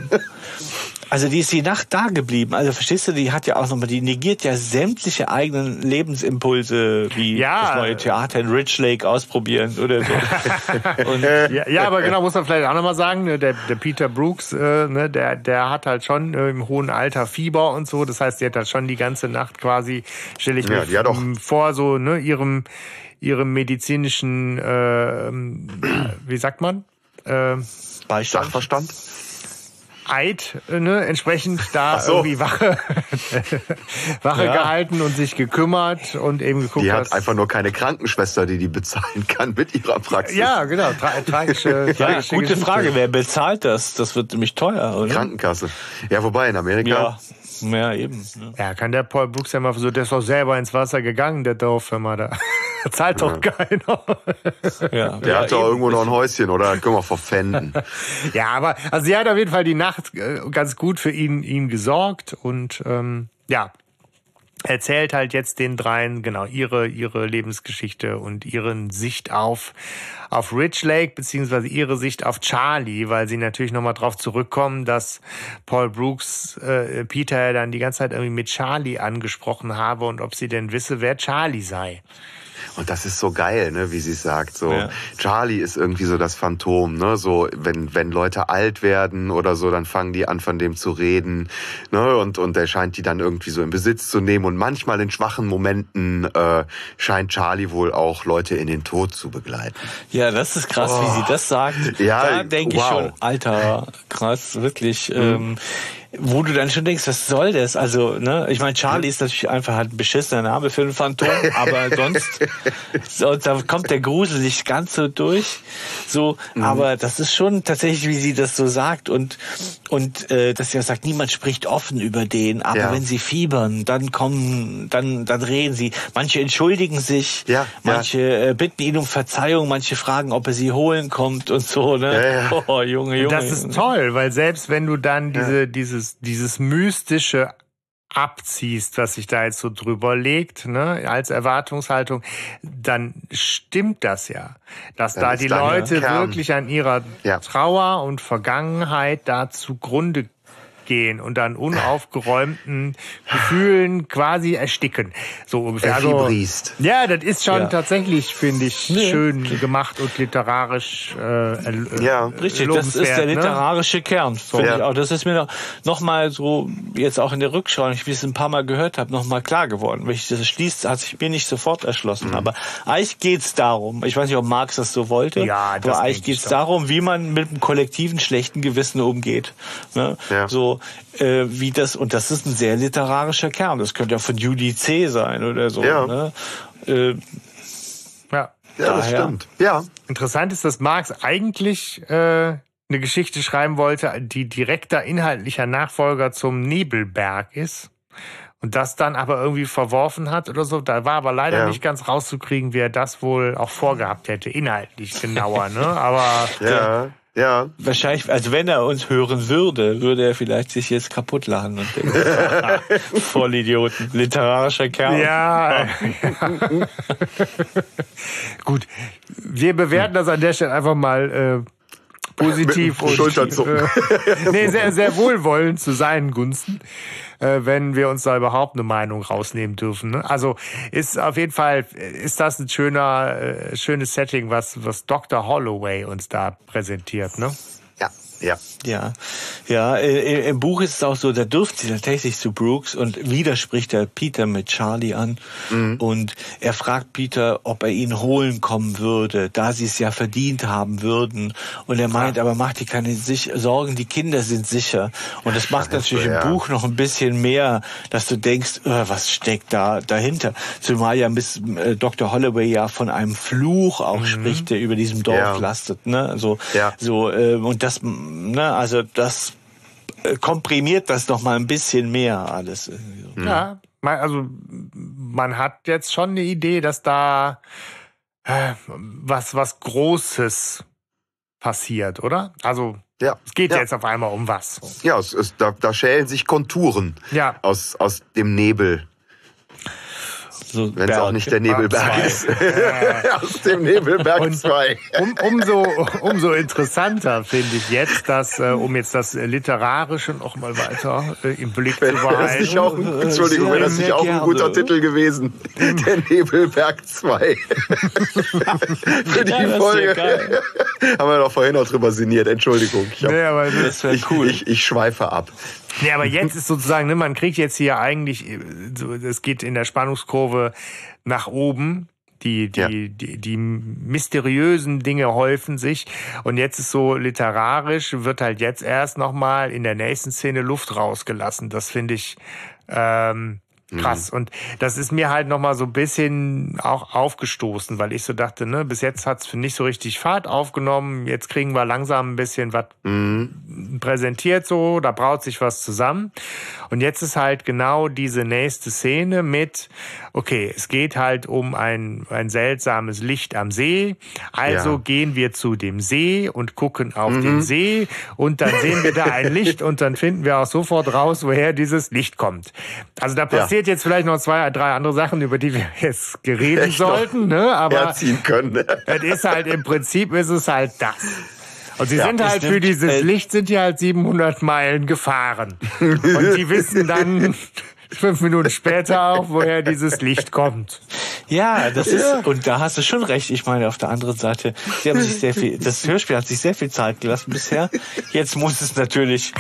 Also die ist die Nacht da geblieben. Also verstehst du, die hat ja auch nochmal, die negiert ja sämtliche eigenen Lebensimpulse, wie ja. das neue Theater in Rich Lake ausprobieren oder so. ja, ja, aber genau, muss man vielleicht auch nochmal sagen, ne, der, der Peter Brooks, äh, ne, der, der hat halt schon im hohen Alter Fieber und so. Das heißt, die hat halt schon die ganze Nacht quasi, stelle ich ja, mir vor, so ne, ihrem, ihrem medizinischen, äh, wie sagt man? Äh, Beistand. Sachverstand? Eid ne, entsprechend da so. irgendwie Wache, Wache ja. gehalten und sich gekümmert und eben geguckt. Die hat einfach nur keine Krankenschwester, die die bezahlen kann mit ihrer Praxis. Ja, genau. Tra tragische, tragische ja, Gute Geschichte. Frage. Wer bezahlt das? Das wird nämlich teuer, oder? Krankenkasse. Ja, wobei in Amerika. Ja. Ja, eben. Ne? Ja, kann der Paul Brooks ja mal so, der ist doch selber ins Wasser gegangen, der Dorffirma da. Zahlt doch ja. keiner. Ja, der ja, hat doch irgendwo noch ein Häuschen oder können wir verpfänden. ja, aber also sie hat auf jeden Fall die Nacht äh, ganz gut für ihn, ihn gesorgt und ähm, ja, erzählt halt jetzt den dreien genau ihre ihre Lebensgeschichte und ihren Sicht auf auf Rich Lake beziehungsweise ihre Sicht auf Charlie, weil sie natürlich nochmal drauf zurückkommen, dass Paul Brooks äh, Peter dann die ganze Zeit irgendwie mit Charlie angesprochen habe und ob sie denn wisse, wer Charlie sei. Und das ist so geil, ne, wie sie sagt. So, ja. Charlie ist irgendwie so das Phantom, ne? So, wenn, wenn Leute alt werden oder so, dann fangen die an, von dem zu reden. Ne? Und, und er scheint die dann irgendwie so in Besitz zu nehmen. Und manchmal in schwachen Momenten äh, scheint Charlie wohl auch Leute in den Tod zu begleiten. Ja, das ist krass, oh. wie sie oh. das sagt. Ja, da denke wow. ich schon, Alter, krass, wirklich. Mhm. Ähm, wo du dann schon denkst, was soll das? Also, ne, ich meine, Charlie ist natürlich einfach halt ein beschissener Name für ein Phantom, aber sonst, so, da kommt der Grusel nicht ganz so durch. So, mhm. aber das ist schon tatsächlich, wie sie das so sagt und und äh, dass sie auch sagt, niemand spricht offen über den, aber ja. wenn sie fiebern, dann kommen, dann dann reden sie. Manche entschuldigen sich, ja, manche ja. Äh, bitten ihn um Verzeihung, manche fragen, ob er sie holen kommt und so. Ne? Ja, ja. Oh, Junge, Junge. Das ist toll, weil selbst wenn du dann diese dieses dieses, dieses mystische abziehst, was sich da jetzt so drüber legt, ne, als Erwartungshaltung, dann stimmt das ja, dass dann da die Leute wirklich an ihrer ja. Trauer und Vergangenheit da zugrunde gehen und dann unaufgeräumten Gefühlen quasi ersticken. So ungefähr. Also, ja, das ist schon ja. tatsächlich, finde ich, nee. schön gemacht und literarisch. Äh, ja, richtig. Das ist der ne? literarische ne? Kern, finde ja. ich auch. Das ist mir noch, noch mal so jetzt auch in der Rückschau, ich wie es ein paar Mal gehört habe, noch mal klar geworden. Wenn ich das schließt, hat sich mir nicht sofort erschlossen. Mhm. Aber eigentlich geht's darum. Ich weiß nicht, ob Marx das so wollte. Ja, das aber eigentlich geht's darum, wie man mit einem kollektiven schlechten Gewissen umgeht. Ne? Ja. So äh, wie das, und das ist ein sehr literarischer Kern. Das könnte ja von Judy C. sein oder so. Ja. Ne? Äh, ja. Ja, das stimmt. Ja. Interessant ist, dass Marx eigentlich äh, eine Geschichte schreiben wollte, die direkter inhaltlicher Nachfolger zum Nebelberg ist. Und das dann aber irgendwie verworfen hat oder so. Da war aber leider ja. nicht ganz rauszukriegen, wie er das wohl auch vorgehabt hätte, inhaltlich genauer. Ne? Aber ja. Ja. Wahrscheinlich, also wenn er uns hören würde, würde er vielleicht sich jetzt kaputt lachen und denken, Vollidioten, literarischer Kerl. Ja. ja. Gut, wir bewerten das an der Stelle einfach mal äh, positiv Mit und äh, nee, sehr, sehr wohlwollend zu seinen Gunsten äh, wenn wir uns da überhaupt eine Meinung rausnehmen dürfen. Ne? Also ist auf jeden Fall, ist das ein schöner, äh, schönes Setting, was, was Dr. Holloway uns da präsentiert. Ne? Ja. Ja, ja. Äh, Im Buch ist es auch so, da dürft sie tatsächlich zu Brooks und widerspricht er Peter mit Charlie an mhm. und er fragt Peter, ob er ihn holen kommen würde, da sie es ja verdient haben würden. Und er meint, ja. aber macht dir keine Sorgen, die Kinder sind sicher. Und das macht natürlich ja. im Buch noch ein bisschen mehr, dass du denkst, oh, was steckt da dahinter? Zumal ja bis äh, Dr. Holloway ja von einem Fluch auch mhm. spricht, der über diesem Dorf ja. lastet. Ne? So, ja. so äh, und das ne, also das äh, komprimiert das noch mal ein bisschen mehr alles. Ja, also man hat jetzt schon eine Idee, dass da äh, was was Großes passiert, oder? Also ja, es geht ja. jetzt auf einmal um was. Ja, es, es, da, da schälen sich Konturen ja. aus, aus dem Nebel. So Wenn es auch nicht der Nebelberg ist. Aus dem Nebelberg 2. Um, umso, umso interessanter finde ich jetzt, dass, äh, um jetzt das Literarische noch mal weiter äh, im Blick wenn, zu behalten. Nicht auch ein, Entschuldigung, wäre das nicht auch ein guter Titel gewesen? Der Nebelberg 2. Für die ja, Folge. Haben wir doch vorhin auch drüber sinniert. Entschuldigung. Ich, hab, nee, aber das wäre cool. Ich, ich, ich schweife ab. Nee, aber jetzt ist sozusagen, ne, man kriegt jetzt hier eigentlich, es geht in der Spannungskurve nach oben. Die, die, ja. die, die mysteriösen Dinge häufen sich. Und jetzt ist so literarisch, wird halt jetzt erst nochmal in der nächsten Szene Luft rausgelassen. Das finde ich ähm, Krass. Mhm. Und das ist mir halt nochmal so ein bisschen auch aufgestoßen, weil ich so dachte, ne, bis jetzt hat's nicht so richtig Fahrt aufgenommen. Jetzt kriegen wir langsam ein bisschen was mhm. präsentiert so, da braut sich was zusammen. Und jetzt ist halt genau diese nächste Szene mit, okay, es geht halt um ein, ein seltsames Licht am See. Also ja. gehen wir zu dem See und gucken auf mhm. den See und dann sehen wir da ein Licht und dann finden wir auch sofort raus, woher dieses Licht kommt. Also da passiert passiert jetzt vielleicht noch zwei, drei andere Sachen, über die wir jetzt gereden sollten, ne? Aber herziehen können. es ist halt im Prinzip ist es halt das. Und sie ja, sind halt für dieses äh, Licht sind die halt 700 Meilen gefahren. Und die wissen dann fünf Minuten später auch, woher dieses Licht kommt. Ja, das ist, und da hast du schon recht. Ich meine, auf der anderen Seite, sie haben sich sehr viel, das Hörspiel hat sich sehr viel Zeit gelassen bisher. Jetzt muss es natürlich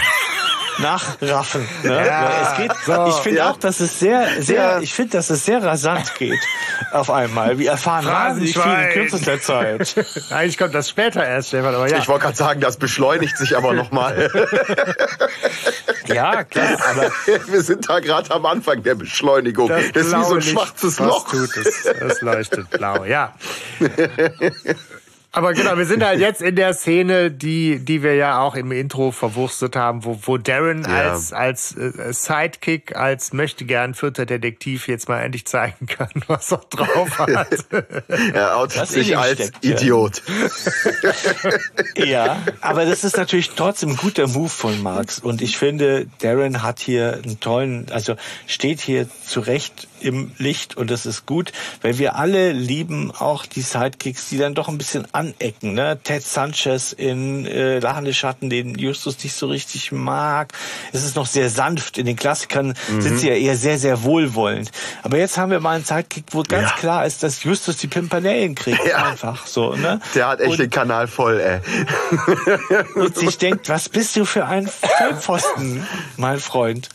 nachraffen. Ne? Ja, es geht, so, ich finde ja. auch, dass es sehr, sehr, ja. ich finde, dass es sehr rasant geht auf einmal. Wir erfahren wahnsinnig viel in kürzester Zeit. Eigentlich kommt das später erst, Stefan. Aber ja. Ich wollte gerade sagen, das beschleunigt sich aber nochmal. ja, klar. Aber wir sind da gerade am Anfang der Beschleunigung. Das, das ist wie so ein schwarzes Loch. Tut es. es leuchtet blau, ja. Aber genau, wir sind halt jetzt in der Szene, die, die wir ja auch im Intro verwurstet haben, wo, wo Darren ja. als, als äh, Sidekick, als möchte gern vierter Detektiv jetzt mal endlich zeigen kann, was er drauf hat. er outet sich als steckt, Idiot. ja, aber das ist natürlich trotzdem ein guter Move von Marx. Und ich finde, Darren hat hier einen tollen, also steht hier zurecht im Licht und das ist gut, weil wir alle lieben auch die Sidekicks, die dann doch ein bisschen anecken. Ne? Ted Sanchez in äh, Lachende Schatten, den Justus nicht so richtig mag. Es ist noch sehr sanft. In den Klassikern mhm. sind sie ja eher sehr, sehr wohlwollend. Aber jetzt haben wir mal einen Sidekick, wo ganz ja. klar ist, dass Justus die Pimpanellen kriegt. Ja. Einfach so. Ne? Der hat echt und, den Kanal voll, ey. und sich denkt, was bist du für ein Vollpfosten, mein Freund.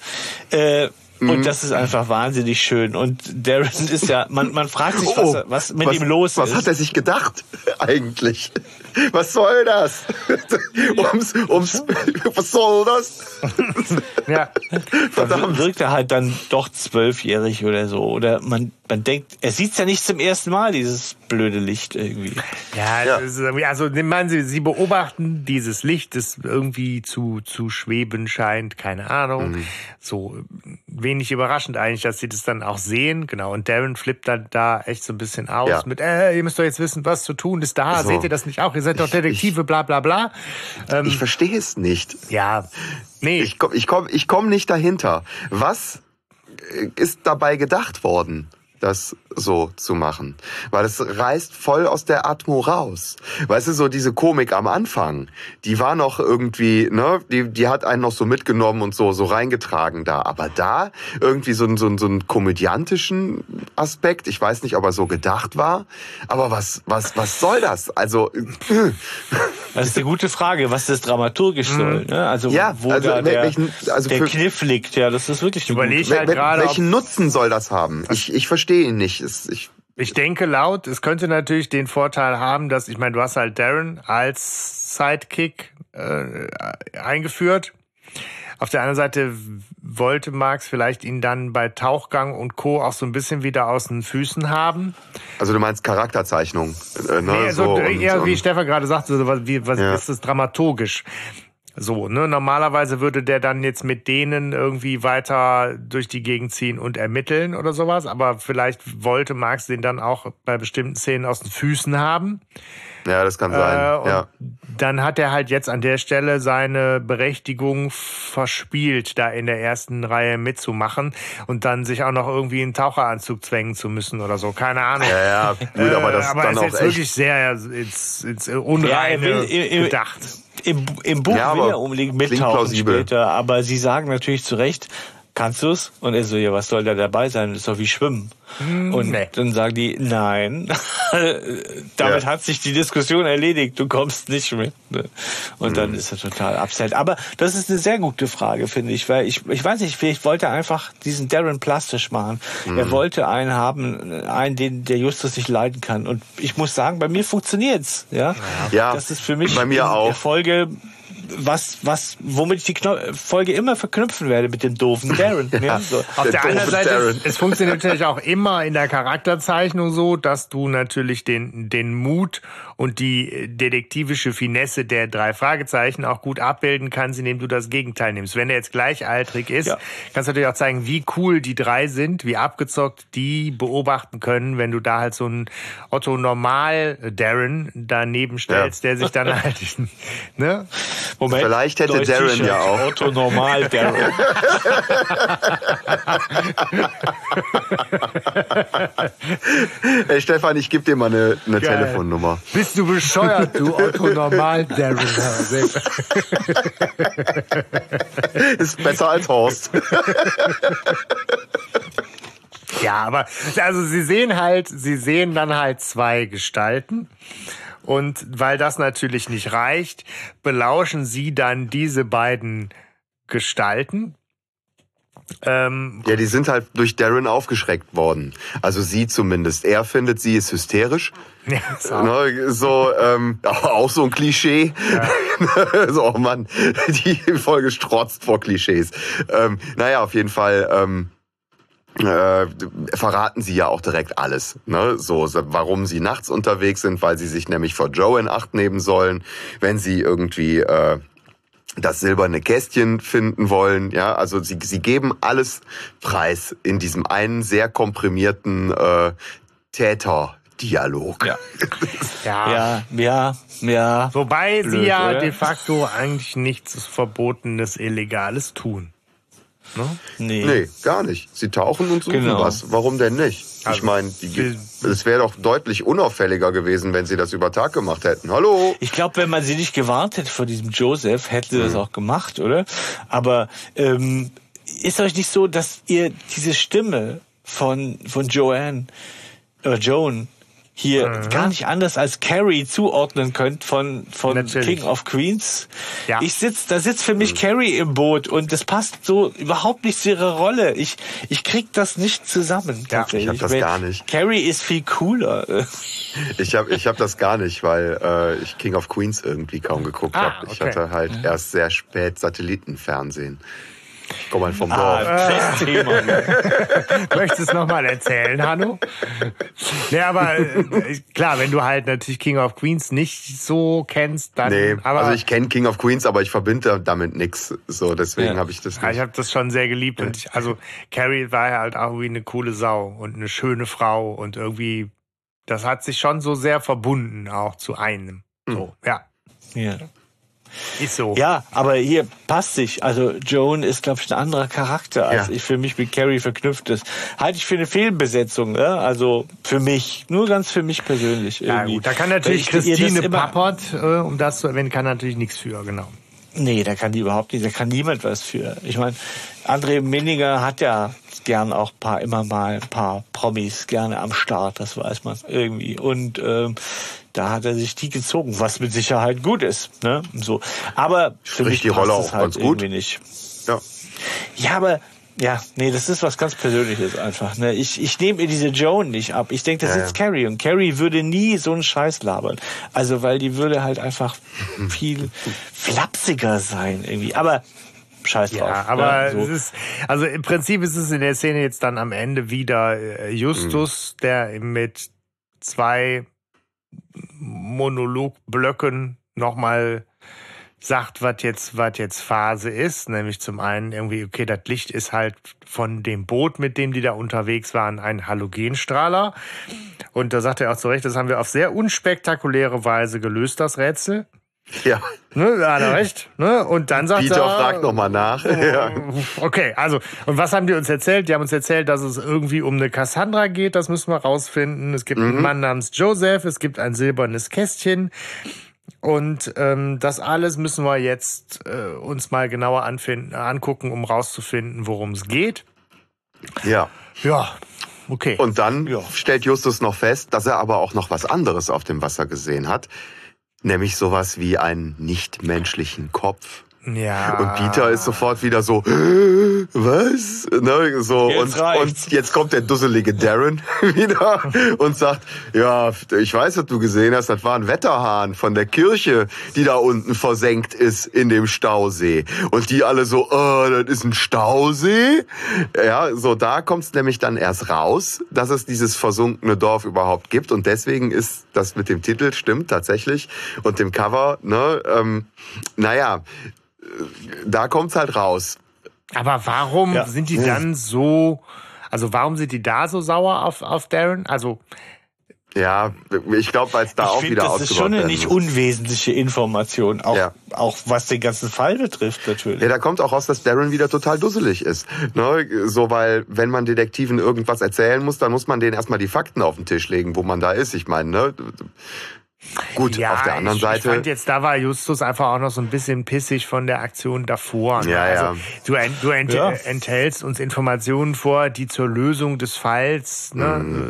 Äh, und mhm. das ist einfach wahnsinnig schön. Und Darren ist ja, man, man fragt sich, was, oh, was mit was, ihm los was ist. Was hat er sich gedacht eigentlich? Was soll das? ums, ums, was soll das? ja. Verdammt. Wirkt er halt dann doch zwölfjährig oder so. Oder man, man denkt, er sieht es ja nicht zum ersten Mal, dieses blöde Licht irgendwie. Ja, ja. Ist, also man, sie, sie beobachten dieses Licht, das irgendwie zu, zu schweben scheint, keine Ahnung. Mhm. So wenig überraschend eigentlich, dass sie das dann auch sehen. Genau. Und Darren flippt dann da echt so ein bisschen aus ja. mit, äh, ihr müsst doch jetzt wissen, was zu tun ist da. So. Seht ihr das nicht auch? Ihr seid doch Detektive, ich, bla bla bla. Ähm, ich verstehe es nicht. Ja, nee. Ich komme ich komm, ich komm nicht dahinter. Was ist dabei gedacht worden? Das so zu machen. Weil es reißt voll aus der Atmo raus. Weißt du, so diese Komik am Anfang, die war noch irgendwie, ne, die, die hat einen noch so mitgenommen und so, so reingetragen da. Aber da irgendwie so, so, so einen komödiantischen Aspekt, ich weiß nicht, ob er so gedacht war, aber was, was, was soll das? Also, das ist eine gute Frage, was das dramaturgisch mhm. soll, ne? Also, ja, wo also, da der, welchen, also der Kniff liegt, ja, das ist wirklich Überleg halt gerade, welchen Nutzen soll das haben? Ich, ich verstehe verstehe ihn nicht. Ich, ich denke laut, es könnte natürlich den Vorteil haben, dass, ich meine, du hast halt Darren als Sidekick äh, eingeführt. Auf der anderen Seite wollte Marx vielleicht ihn dann bei Tauchgang und Co. auch so ein bisschen wieder aus den Füßen haben. Also du meinst Charakterzeichnung? Äh, ne? Nee, so, so eher und, wie Stefan gerade sagte, was, wie, was ja. ist das dramaturgisch? So, ne, normalerweise würde der dann jetzt mit denen irgendwie weiter durch die Gegend ziehen und ermitteln oder sowas, aber vielleicht wollte Marx den dann auch bei bestimmten Szenen aus den Füßen haben. Ja, das kann sein. Äh, ja. Dann hat er halt jetzt an der Stelle seine Berechtigung verspielt, da in der ersten Reihe mitzumachen und dann sich auch noch irgendwie einen Taucheranzug zwängen zu müssen oder so. Keine Ahnung. Ja, ja, gut, aber das äh, aber dann ist auch jetzt echt wirklich sehr ins, ins Unreine ja, will, gedacht. Im, Im Buch ja, will er unbedingt mittauchen später, aber sie sagen natürlich zu Recht, kannst du's? Und er so, ja, was soll da dabei sein? Das ist doch wie Schwimmen. Hm, und nee. dann sagen die, nein. Damit ja. hat sich die Diskussion erledigt, du kommst nicht mit. Ne? Und mhm. dann hm. ist er total upset. Aber das ist eine sehr gute Frage, finde ich, weil ich, ich weiß nicht, vielleicht wollte er einfach diesen Darren plastisch machen. Mhm. Er wollte einen haben, einen, den der Justus nicht leiden kann. Und ich muss sagen, bei mir funktioniert's. Ja, ja das ist für mich bei mir auch. Folge was, was, womit ich die Kno Folge immer verknüpfen werde mit dem doofen Darren. ja. ja so. Auf der, der anderen Seite, es, es, funktioniert natürlich auch immer in der Charakterzeichnung so, dass du natürlich den, den Mut und die detektivische Finesse der drei Fragezeichen auch gut abbilden kannst, indem du das Gegenteil nimmst. Wenn er jetzt gleichaltrig ist, ja. kannst du natürlich auch zeigen, wie cool die drei sind, wie abgezockt die beobachten können, wenn du da halt so einen Otto Normal Darren daneben stellst, ja. der sich dann halt, ne? Moment, Vielleicht hätte Deutsch Darren ja auch. Otto normal Darren. Ey, Stefan, ich gebe dir mal eine, eine. Telefonnummer. Bist du bescheuert, du Otto Normal Darren? Ist besser als Horst. Ja, aber also sie sehen halt, sie sehen dann halt zwei Gestalten. Und weil das natürlich nicht reicht, belauschen sie dann diese beiden Gestalten. Ähm, Ja, die sind halt durch Darren aufgeschreckt worden. Also sie zumindest. Er findet, sie ist hysterisch. ja, so. Ne, so, ähm, auch so ein Klischee. so, oh Mann, die Folge strotzt vor Klischees. Ähm, naja, auf jeden Fall. Ähm, äh, verraten sie ja auch direkt alles. Ne? So, warum sie nachts unterwegs sind, weil sie sich nämlich vor Joe in Acht nehmen sollen, wenn sie irgendwie äh, das silberne Kästchen finden wollen. Ja, also sie, sie geben alles preis in diesem einen sehr komprimierten äh, Täter-Dialog. Ja. ja. ja, ja, ja. Wobei Blöd, sie ja oder? de facto eigentlich nichts Verbotenes, Illegales tun. Ne? Nee. Nee, gar nicht. Sie tauchen und suchen Genau. was. Warum denn nicht? ich Also, meine, sie- es wäre doch deutlich unauffälliger gewesen, wenn sie das über Tag gemacht hätten. Hallo? Ich glaube, wenn man sie nicht gewarnt hätte vor diesem Joseph, hätte sie Mhm. das auch gemacht, oder? Aber ähm, ist euch nicht so, dass ihr diese Stimme von von Joanne oder Joan hier Mhm. gar nicht anders als Carrie zuordnen könnt von von Natürlich. King of Queens? Ja. Ich sitz, da sitzt für Mhm. mich Carrie im Boot und das passt so überhaupt nicht zu ihrer Rolle. Ich ich krieg das nicht zusammen. Ja, ich hab das gar nicht. Carrie ist viel cooler. Ich habe ich hab das gar nicht, weil äh, ich King of Queens irgendwie kaum geguckt Ah, habe. Ich okay. hatte halt erst sehr spät Satellitenfernsehen. Ich komme halt vom Ah, Dorf. das Thema. Möchtest du es nochmal erzählen, Hanno? Nee, aber äh, klar, wenn du halt natürlich King of Queens nicht so kennst, dann. Nee, aber also ich kenne King of Queens, aber ich verbinde damit nix. So, deswegen Ja. habe ich das ich nicht. habe das schon sehr geliebt. Und ich, also Carrie war halt auch wie eine coole Sau und eine schöne Frau und irgendwie, das hat sich schon so sehr verbunden auch zu einem. So, ja, ja. Ist so. Ja, aber hier passt sich. Also Joan ist, glaube ich, ein anderer Charakter, als Ja. ich für mich mit Carrie verknüpft ist. Halte ich für eine Fehlbesetzung, ne? Also für mich, nur ganz für mich persönlich. Ja, Irgendwie. gut, da kann natürlich Christine Pappert, äh, um das zu erwähnen, kann natürlich nichts für, genau. Nee, da kann die überhaupt nicht, da kann niemand was für. Ich meine, André Minninger hat ja gern auch paar, immer mal ein paar Promis gerne am Start, das weiß man irgendwie. Und ähm, da hat er sich die gezogen, was mit Sicherheit gut ist. Ne? So. Aber für Spricht mich die Rolle es auch halt ganz gut. irgendwie nicht. Ja. Ja, aber ja, nee, das ist was ganz Persönliches einfach. Ne? Ich, ich nehme ihr diese Joan nicht ab. Ich denke, das Ja, ist ja. Carrie und Carrie würde nie so einen Scheiß labern. Also, weil die würde halt einfach viel flapsiger sein irgendwie. Aber Scheiß drauf. Ja, aber ne? so. es ist, also im Prinzip ist es in der Szene jetzt dann am Ende wieder äh, Justus, der mit zwei Monologblöcken nochmal sagt, was jetzt, was jetzt Phase ist. Nämlich zum einen irgendwie, okay, das Licht ist halt von dem Boot, mit dem die da unterwegs waren, ein Halogenstrahler. Und da sagt er auch zu Recht, das haben wir auf sehr unspektakuläre Weise gelöst, das Rätsel. Ja. Ne, hat er recht. Ne? Und dann sagt Peter er, fragt nochmal nach. ja. Okay, also, und was haben die uns erzählt? Die haben uns erzählt, dass es irgendwie um eine Cassandra geht, das müssen wir rausfinden. Es gibt einen Mann namens Joseph, es gibt ein silbernes Kästchen. Und ähm, das alles müssen wir jetzt äh, uns mal genauer anfinden, angucken, um rauszufinden, worum es geht. ja. Ja, okay. Und dann stellt Justus noch fest, dass er aber auch noch was anderes auf dem Wasser gesehen hat. Nämlich sowas wie einen nichtmenschlichen Kopf. Ja. Und Peter ist sofort wieder so, was? Ne, so, Jetzt und, reicht's. und jetzt kommt der dusselige Darren wieder und sagt, ja, ich weiß, was du gesehen hast, das war ein Wetterhahn von der Kirche, die da unten versenkt ist in dem Stausee. Und die alle so, oh, das ist ein Stausee? Ja, so da kommt es nämlich dann erst raus, dass es dieses versunkene Dorf überhaupt gibt. Und deswegen ist das mit dem Titel, stimmt tatsächlich, und dem Cover, ne, ähm, naja, da kommt's halt raus. Aber warum Ja. sind die dann so, also warum sind die da so sauer auf, auf Darren? Also, Ja, ich glaube, weil es da ich auch find, wieder Das ist schon eine nicht unwesentliche Information, auch, Ja. auch was den ganzen Fall betrifft natürlich. Ja, da kommt auch raus, dass Darren wieder total dusselig ist. Ne? So, weil wenn man Detektiven irgendwas erzählen muss, dann muss man denen erstmal die Fakten auf den Tisch legen, wo man da ist. Ich meine, ne? Gut, Ja, auf der anderen ich, Seite. Ich fand jetzt, da war Justus einfach auch noch so ein bisschen pissig von der Aktion davor. ne? Ja, ja. also, Du, ent, du ent, Ja. enthältst uns Informationen vor, die zur Lösung des Falls ne,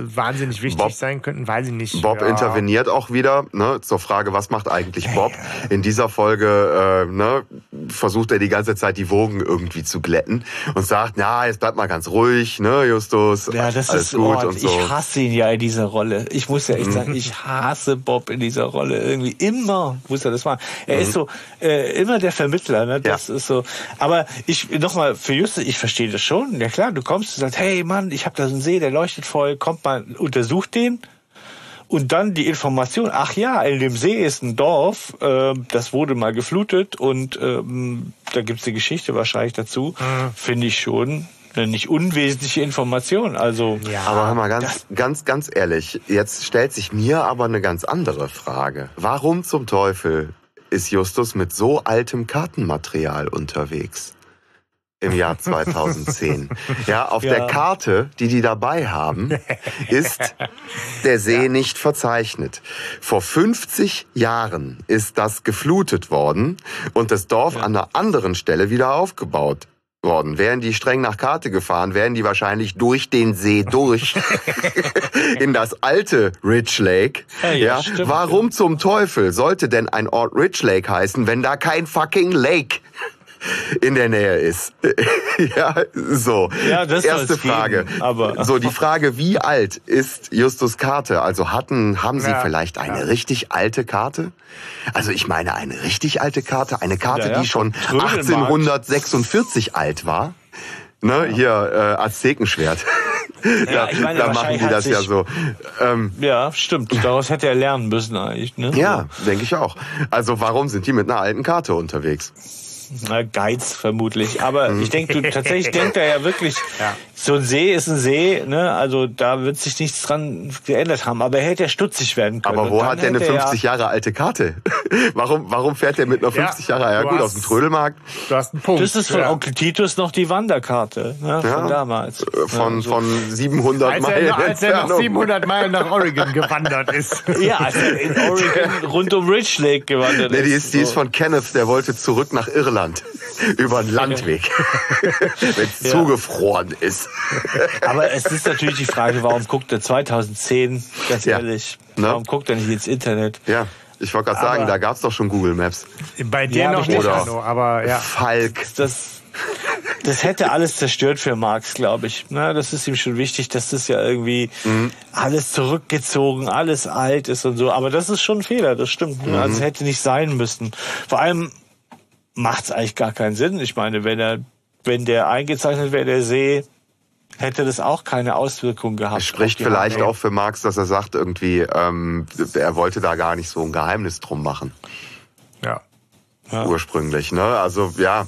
äh, wahnsinnig wichtig Mhm. Bob- sein könnten, weiß ich nicht. Bob ja. interveniert auch wieder ne, zur Frage, was macht eigentlich Bob? In dieser Folge äh, ne, versucht er die ganze Zeit die Wogen irgendwie zu glätten und sagt, na, jetzt bleib mal ganz ruhig, ne, Justus, Ja, das alles ist gut oh, und so. Ich hasse ihn ja in dieser Rolle. Ich muss ja echt sagen, ich hasse Bob in dieser Rolle irgendwie immer. Muss er das machen? Er ist so äh, immer der Vermittler. Ne? Das ist so. Aber ich nochmal für Justus, ich verstehe das schon. Ja klar, du kommst und sagst, hey Mann, ich habe da so einen See, der leuchtet voll. Kommt mal, untersucht den. Und dann die Information, ach ja, in dem See ist ein Dorf, äh, das wurde mal geflutet und ähm, da gibt's die Geschichte wahrscheinlich dazu. Finde ich schon eine nicht unwesentliche Information. Also Ja. Aber hör mal, ganz, ganz, ganz ehrlich, jetzt stellt sich mir aber eine ganz andere Frage. Warum zum Teufel ist Justus mit so altem Kartenmaterial unterwegs? Im Jahr 2010. ja, auf Ja. der Karte, die die dabei haben, ist der See nicht verzeichnet. Vor 50 Jahren ist das geflutet worden und das Dorf an einer anderen Stelle wieder aufgebaut worden. Wären die streng nach Karte gefahren, wären die wahrscheinlich durch den See durch in das alte Ridge Lake. Ja, ja, stimmt, Warum zum Teufel sollte denn ein Ort Ridge Lake heißen, wenn da kein fucking Lake in der Nähe ist? ja, so. Ja, das Erste soll's geben, Frage. aber- so die Frage, wie alt ist Justus Karte? Also hatten haben Sie Ja, vielleicht eine ja. richtig alte Karte? Also ich meine eine richtig alte Karte, eine Karte, Ja, ja, die schon vom Trödelmarkt. 1846 alt war. Ne, hier äh, Aztekenschwert. Ja, ich meine, da machen die das ja sich- so. Ähm, ja, stimmt. Daraus hätte er lernen müssen eigentlich. Ne? ja, denke ich auch. Also warum sind die mit einer alten Karte unterwegs? Na, Geiz vermutlich. Aber ich denke, du tatsächlich denkt er ja wirklich, Ja. so ein See ist ein See, ne? Also da wird sich nichts dran geändert haben. Aber er hätte ja stutzig werden können. Aber wo hat der eine hätte er 50 Jahre alte Karte? warum, warum fährt der mit einer Ja, 50 Jahre? Ja gut, hast- aus dem Trödelmarkt. Du hast einen Punkt. Das ist von ja. Onkel Titus noch die Wanderkarte ne? von Ja. damals. Äh, Von, ja, so. von 700 als Meilen er, als er noch Entfernung. 700 Meilen nach Oregon gewandert ist. Ja, als er in Oregon rund um Ridge Lake gewandert Nee, ist. die ist, die ist So. von Kenneth, der wollte zurück nach Irland. Über einen Landweg. Wenn es Ja. zugefroren ist. Aber es ist natürlich die Frage, warum guckt er 2010, ganz Ja. ehrlich, Ne? warum guckt er nicht ins Internet? Ja, ich wollte gerade sagen, da gab's doch schon Google Maps. Bei dir Ja, noch nicht, oder- Hanno, aber ja. Falk. Das, das hätte alles zerstört für Marx, glaube ich. Na, das ist ihm schon wichtig, dass das ja irgendwie alles zurückgezogen, alles alt ist und so. Aber das ist schon ein Fehler, das stimmt. Also es hätte nicht sein müssen. Vor allem macht es eigentlich gar keinen Sinn. Ich meine, wenn er, wenn der eingezeichnet wäre, der See, hätte das auch keine Auswirkung gehabt. Es spricht vielleicht Handlung. auch für Marx, dass er sagt irgendwie, ähm, er wollte da gar nicht so ein Geheimnis drum machen. ja. Ja. Ursprünglich, ne? Also, ja.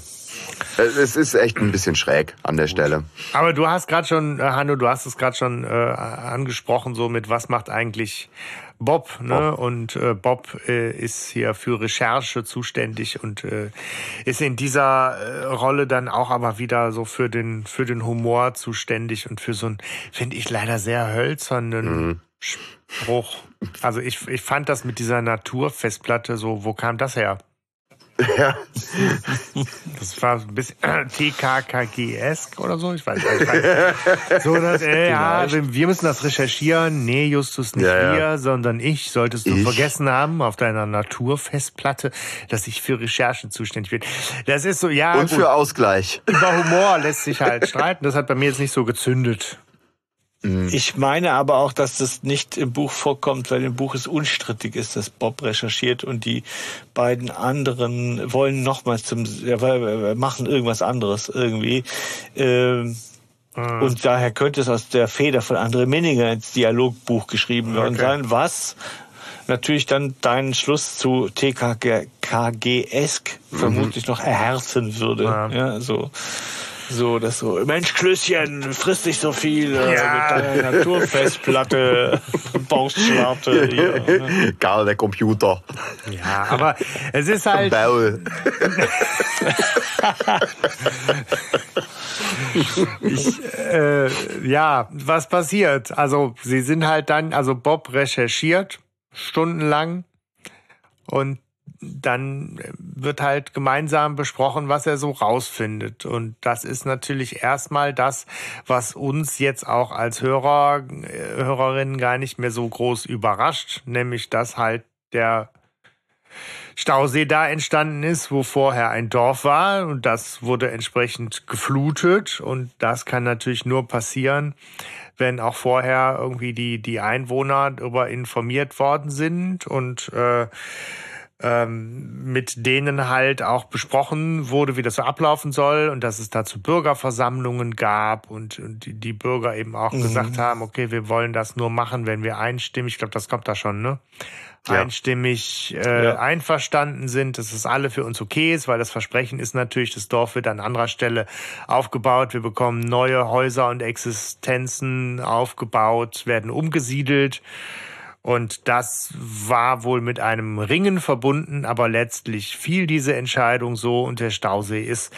Es ist echt ein bisschen schräg an der Stelle. Aber du hast gerade schon, äh, Hanno, du hast es gerade schon äh, angesprochen, so mit was macht eigentlich Bob, ne? Und äh, Bob äh, ist hier für Recherche zuständig und äh, ist in dieser äh, Rolle dann auch aber wieder so für den für den Humor zuständig und für so einen, finde ich leider sehr hölzernen Spruch. Also ich, ich fand das mit dieser Naturfestplatte so, wo kam das her? Ja. Das war ein bisschen TKKG-esk oder so, ich weiß nicht. So, dass, äh, ja, wir müssen das recherchieren. Nee, Justus, nicht Ja, ja. wir, sondern ich. Solltest du Ich? vergessen haben auf deiner Naturfestplatte, dass ich für Recherchen zuständig bin. Das ist so, ja, Und gut, für Ausgleich. über Humor lässt sich halt streiten. Das hat bei mir jetzt nicht so gezündet. Ich meine aber auch, dass das nicht im Buch vorkommt, weil im Buch es unstrittig ist, dass Bob recherchiert und die beiden anderen wollen nochmals zum, ja, machen irgendwas anderes irgendwie. Ähm, Und daher könnte es aus der Feder von André Minninger ins Dialogbuch geschrieben worden Okay. sein, was natürlich dann deinen Schluss zu TKKG-esk vermutlich noch erhärten würde. Ja. Ja, so. So, das so, Mensch, Klößchen, frisst nicht so viel äh, Ja. mit der Naturfestplatte, Bauchschwarte. hier, ne? Karl, der Computer. Ja, aber es ist halt, Baul. äh, ja, was passiert? Also, sie sind halt dann, also Bob recherchiert stundenlang und dann wird halt gemeinsam besprochen, was er so rausfindet. Und das ist natürlich erstmal das, was uns jetzt auch als Hörer, äh, Hörerinnen gar nicht mehr so groß überrascht, nämlich dass halt der Stausee da entstanden ist, wo vorher ein Dorf war. Und das wurde entsprechend geflutet. Und das kann natürlich nur passieren, wenn auch vorher irgendwie die, die Einwohner darüber informiert worden sind. Und äh, ähm, mit denen halt auch besprochen wurde, wie das so ablaufen soll und dass es dazu Bürgerversammlungen gab und, und die, die Bürger eben auch gesagt haben, okay, wir wollen das nur machen, wenn wir einstimmig, ich glaube, das kommt da schon, ne? Ja. einstimmig äh, Ja. einverstanden sind, dass es alle für uns okay ist, weil das Versprechen ist natürlich, das Dorf wird an anderer Stelle aufgebaut, wir bekommen neue Häuser und Existenzen aufgebaut, werden umgesiedelt. Und das war wohl mit einem Ringen verbunden, aber letztlich fiel diese Entscheidung so und der Stausee ist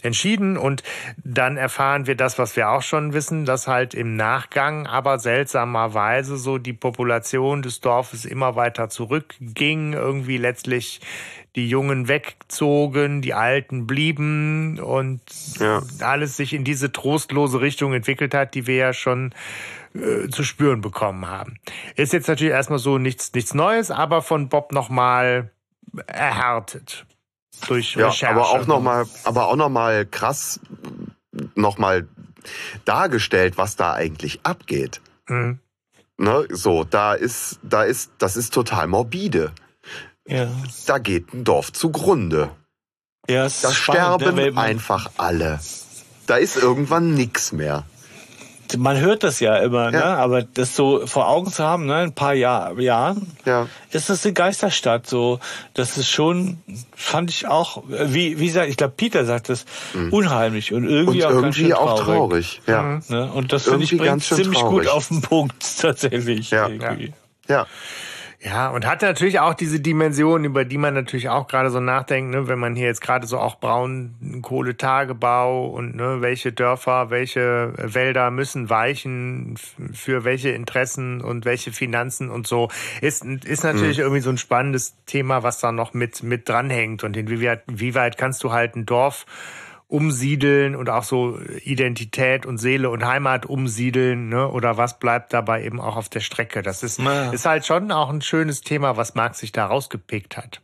entschieden. Und dann erfahren wir das, was wir auch schon wissen, dass halt im Nachgang aber seltsamerweise so die Population des Dorfes immer weiter zurückging, irgendwie letztlich die Jungen wegzogen, die Alten blieben und Ja. alles sich in diese trostlose Richtung entwickelt hat, die wir ja schon äh, zu spüren bekommen haben. Ist jetzt natürlich erstmal so nichts, nichts Neues, aber von Bob nochmal erhärtet. Durch Ja, Recherche. aber auch noch mal, aber auch noch mal krass noch mal dargestellt, was da eigentlich abgeht. Mhm. Ne, so, da ist, da ist, das ist total morbide. Ja. Da geht ein Dorf zugrunde. Ja, Da spannend, sterben ne, man- einfach alle. Da ist irgendwann nix mehr. Man hört das ja immer, ne? Ja. aber das so vor Augen zu haben, ne? ein paar Jahr, Jahren, Ja. ist das eine Geisterstadt. So, das ist schon, fand ich auch, wie, wie gesagt, ich glaube, Peter sagt das, unheimlich und Und irgendwie auch ganz schön irgendwie auch traurig. traurig. Ja. Ne? Und das finde ich bringt ganz schön ziemlich traurig. gut auf den Punkt, tatsächlich. Ja. irgendwie. Ja. Ja, und hat natürlich auch diese Dimension, über die man natürlich auch gerade so nachdenkt, ne, wenn man hier jetzt gerade so auch Braunkohletagebau und ne, welche Dörfer, welche Wälder müssen weichen für welche Interessen und welche Finanzen und so, ist, ist natürlich irgendwie so ein spannendes Thema, was da noch mit, mit dranhängt. Und inwieweit, inwieweit kannst du halt ein Dorf umsiedeln und auch so Identität und Seele und Heimat umsiedeln, ne? Oder was bleibt dabei eben auch auf der Strecke? Das ist, Ja. ist halt schon auch ein schönes Thema, was Marx sich da rausgepickt hat.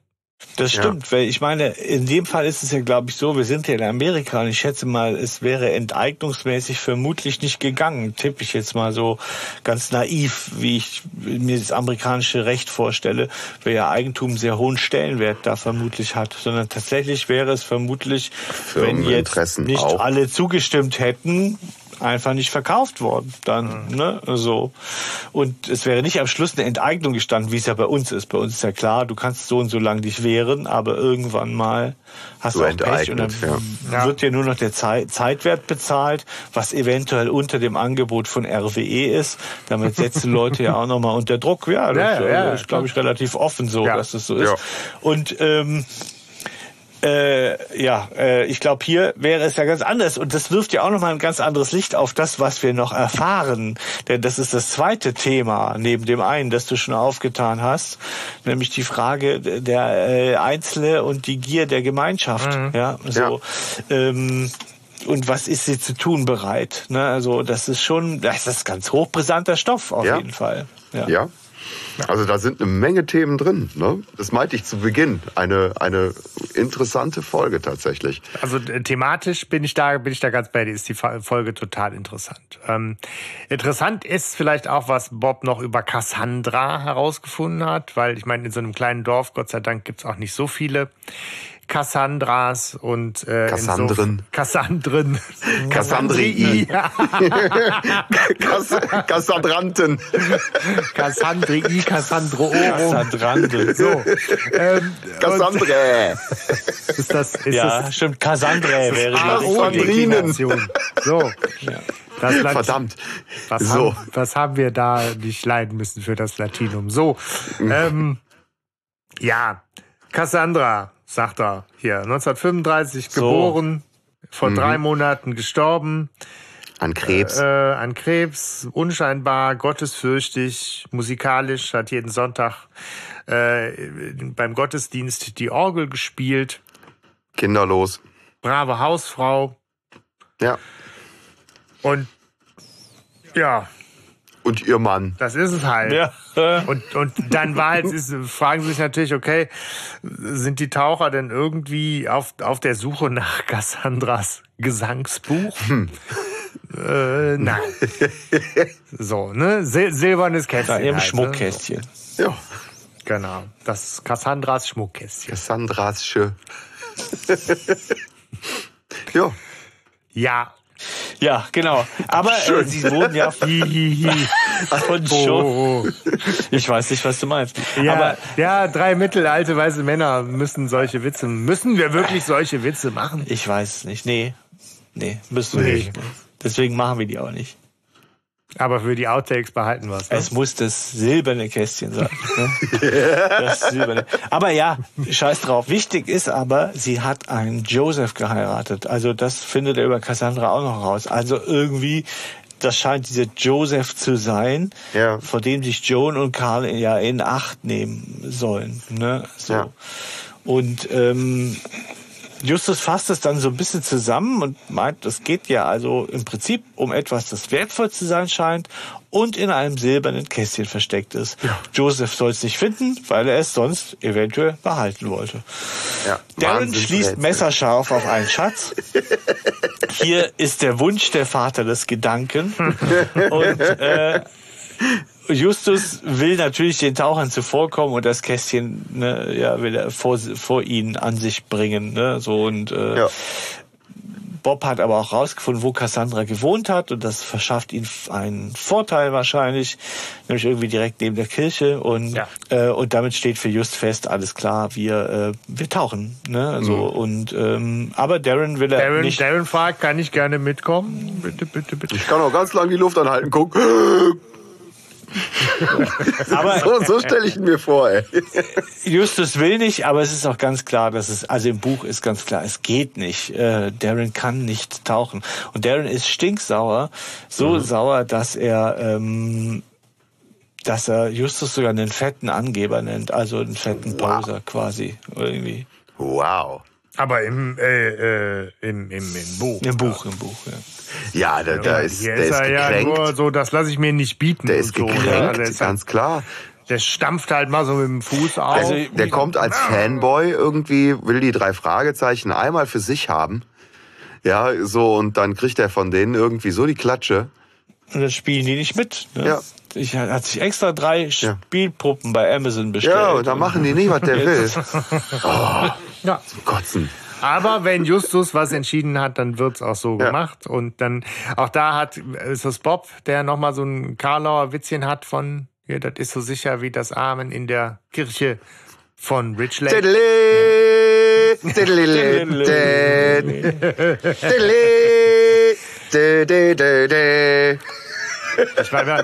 Das Ja. stimmt, weil ich meine, in dem Fall ist es ja, glaube ich, so, wir sind ja in Amerika und ich schätze mal, es wäre enteignungsmäßig vermutlich nicht gegangen, tippe ich jetzt mal so ganz naiv, wie ich mir das amerikanische Recht vorstelle, weil ja Eigentum sehr hohen Stellenwert da vermutlich hat, sondern tatsächlich wäre es vermutlich, wenn jetzt nicht auch. alle zugestimmt hätten, einfach nicht verkauft worden dann ne so. Und es wäre nicht am Schluss eine Enteignung gestanden wie es ja bei uns ist. Bei uns ist ja klar du kannst so und so lang dich wehren aber irgendwann mal hast So du auch Pech und dann ja. wird dir nur noch der Zei- Zeitwert bezahlt was eventuell unter dem Angebot von RWE ist. Damit setzen Leute ja auch noch mal unter Druck. Ja das Ja, äh, ja, ist glaube ich relativ offen so dass es so ist. Und ähm, äh, ja, äh, ich glaube, hier wäre es ja ganz anders. Und das wirft ja auch nochmal ein ganz anderes Licht auf das, was wir noch erfahren. Denn das ist das zweite Thema, neben dem einen, das du schon aufgetan hast, nämlich die Frage der äh, Einzelne und die Gier der Gemeinschaft. Ja, so. Ähm, und was ist sie zu tun bereit? Ne? Also das ist schon, das ist ganz hochbrisanter Stoff auf Ja. jeden Fall. Ja. Ja. Also da sind eine Menge Themen drin. Ne? Das meinte ich zu Beginn. Eine, eine interessante Folge tatsächlich. Also äh, thematisch bin ich da, bin ich da ganz bei dir, ist die Folge total interessant. Ähm, interessant ist vielleicht auch, was Bob noch über Cassandra herausgefunden hat, weil ich meine, in so einem kleinen Dorf, Gott sei Dank, gibt's auch nicht so viele Cassandras und äh, Cassandren. inso- Cassandren. Cassandrii. Ja, Kass Kassandranten. Cassandri, Cassandrorum. Cassandrande. So, ähm, Cassandre. ist das, ist Ja, das stimmt. Cassandra wäre die. Deklination. So. Das Lat- Verdammt. Was, So. haben, was haben wir da nicht leiden müssen für das Latinum? So, ähm, ja, Cassandra, sagt er hier, 1935 So. geboren, vor drei Monaten gestorben, An Krebs. äh, an Krebs, unscheinbar, gottesfürchtig, musikalisch, hat jeden Sonntag äh, beim Gottesdienst die Orgel gespielt, Kinderlos. brave Hausfrau Ja. und ja, Und ihr Mann. das ist es halt. Ja. Und, und dann war halt, ist, fragen Sie sich natürlich, okay, sind die Taucher denn irgendwie auf, auf der Suche nach Cassandras Gesangsbuch? Äh, nein. so, ne? Sil silbernes Kästchen. ihrem halt, Schmuckkästchen. Ja. Ne? So, genau. Das ist Cassandras Schmuckkästchen. Cassandrasche. ja. Ja. Ja, genau. Aber äh, sie wurden ja von, Hihihi. von schon. Oh, oh. Ich weiß nicht, was du meinst. Ja, Aber ja, drei mittelalte weiße Männer müssen solche Witze. Müssen wir wirklich solche Witze machen? ich weiß es nicht. Nee. Nee, müssen wir Nee. nicht. Deswegen machen wir die auch nicht. Aber für die Outtakes behalten wir es. Ne? Es muss das silberne Kästchen sein. Ne? Das silberne. Aber ja, scheiß drauf. Wichtig ist aber, sie hat einen Joseph geheiratet. Also das findet er über Cassandra auch noch raus. Also irgendwie, das scheint dieser Joseph zu sein, Ja. vor dem sich Joan und Karl ja in Acht nehmen sollen. Ne? So. Ja. Und ähm, Justus fasst es dann so ein bisschen zusammen und meint, es geht ja also im Prinzip um etwas, das wertvoll zu sein scheint und in einem silbernen Kästchen versteckt ist. Joseph soll es nicht finden, weil er es sonst eventuell behalten wollte. ja. Darren schließt messerscharf auf einen Schatz. Hier ist der Wunsch der Vater des Gedanken. Und äh, Justus will natürlich den Tauchern zuvorkommen und das Kästchen ne, ja, will er vor, vor ihnen an sich bringen. Ne? So und äh, Ja. Bob hat aber auch rausgefunden, wo Cassandra gewohnt hat und das verschafft ihm einen Vorteil wahrscheinlich, nämlich irgendwie direkt neben der Kirche und Ja. äh, und damit steht für Just fest, alles klar, wir äh, wir tauchen, ne? So und ähm, aber Darren will er Darren, nicht. Darren fragt, kann ich gerne mitkommen? Bitte, bitte, bitte. Ich kann auch ganz lang die Luft anhalten. Guck. aber So, so stelle ich ihn mir vor, ey. Justus will nicht, aber es ist auch ganz klar, dass es, also im Buch ist ganz klar, es geht nicht. Äh, Darren kann nicht tauchen. Und Darren ist stinksauer, so sauer, dass er, ähm, dass er Justus sogar einen fetten Angeber nennt, also einen fetten Poser quasi, irgendwie. Wow. Aber im, äh, äh, im, im, im Buch. Im Buch, im Buch, ja. Ja, da, da ist, der ist ist er ja gekränkt. nur so, das lasse ich mir nicht bieten. der ist so, gekränkt, ne? Also der, ist halt, ganz klar. der stampft halt mal so mit dem Fuß auf. Also, Der kommt als Fanboy irgendwie, will die drei Fragezeichen einmal für sich haben. Ja, so, und dann kriegt er von denen irgendwie so die Klatsche. Und dann spielen die nicht mit. Ne? Ja. Ich er hat sich extra drei Spielpuppen bei Amazon bestellt. Ja, und dann machen die nicht, was der will. ja. Kotzen. Aber wenn Justus was entschieden hat, dann wird's auch so Ja. gemacht. Und dann, auch da hat, ist das Bob, der nochmal so ein Karlauer Witzchen hat von, ja, das ist so sicher wie das Amen in der Kirche von Rich Ich war immer,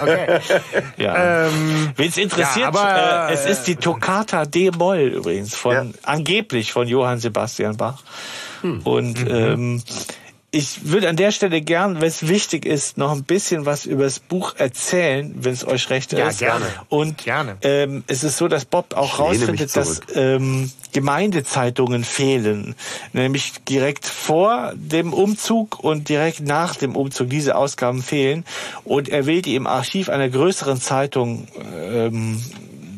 Okay. Ja. Ähm, Wen es interessiert, Ja, aber, äh, es ist die Toccata D-Moll übrigens, von, Ja. angeblich von Johann Sebastian Bach. Hm. Und Mhm. ähm, ich würde an der Stelle gern, wenn es wichtig ist, noch ein bisschen was über das Buch erzählen, wenn es euch recht Ja, ist. gerne. Und Gerne. Ähm, es ist so, dass Bob auch Ich rausfindet, dass ähm, Gemeindezeitungen fehlen. Nämlich direkt vor dem Umzug und direkt nach dem Umzug. Diese Ausgaben fehlen. Und er will die im Archiv einer größeren Zeitung ähm,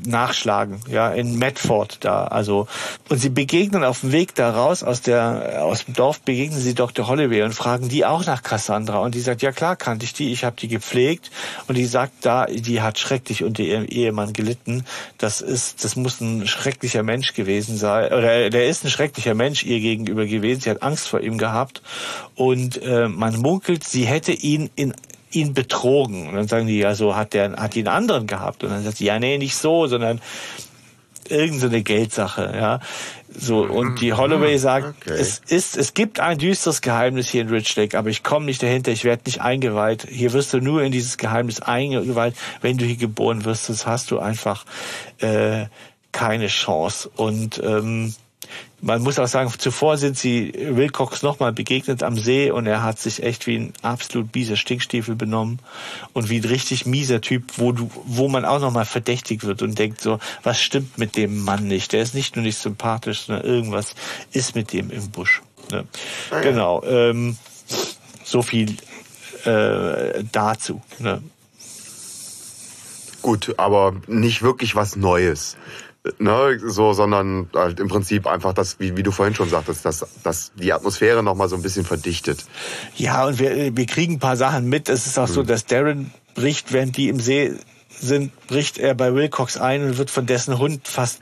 nachschlagen, ja, in Medford da, also und sie begegnen auf dem Weg da raus aus der aus dem Dorf begegnen sie Dr. Holloway und fragen die auch nach Cassandra und die sagt ja klar kannte ich die, ich habe die gepflegt und die sagt da, die hat schrecklich unter ihrem Ehemann gelitten. Das ist das muss ein schrecklicher Mensch gewesen sein oder der ist ein schrecklicher Mensch ihr gegenüber gewesen. Sie hat Angst vor ihm gehabt und äh, man munkelt, sie hätte ihn in ihn betrogen. Und dann sagen die, ja, so hat der, hat die einen anderen gehabt. Und dann sagt sie, ja, nee, nicht so, sondern irgendeine Geldsache, ja. So, und die Holloway sagt, Okay. es ist, es gibt ein düsteres Geheimnis hier in Rich Lake, aber ich komme nicht dahinter, ich werde nicht eingeweiht. Hier wirst du nur in dieses Geheimnis eingeweiht, wenn du hier geboren wirst, sonst hast du einfach äh, keine Chance. Und ähm, man muss auch sagen, zuvor sind sie Wilcox nochmal begegnet am See und er hat sich echt wie ein absolut mieser Stinkstiefel benommen und wie ein richtig mieser Typ, wo du, wo man auch nochmal verdächtigt wird und denkt so, was stimmt mit dem Mann nicht? Der ist nicht nur nicht sympathisch, sondern irgendwas ist mit dem im Busch. Ne? Genau. Ähm, so viel äh, dazu. Ne? Gut, aber nicht wirklich was Neues. Ne, so, sondern halt im Prinzip einfach das, wie, wie du vorhin schon sagtest, dass, dass die Atmosphäre nochmal so ein bisschen verdichtet. Ja, und wir, wir kriegen ein paar Sachen mit. Es ist auch so, dass Darren bricht, während die im See sind, bricht er bei Wilcox ein und wird von dessen Hund fast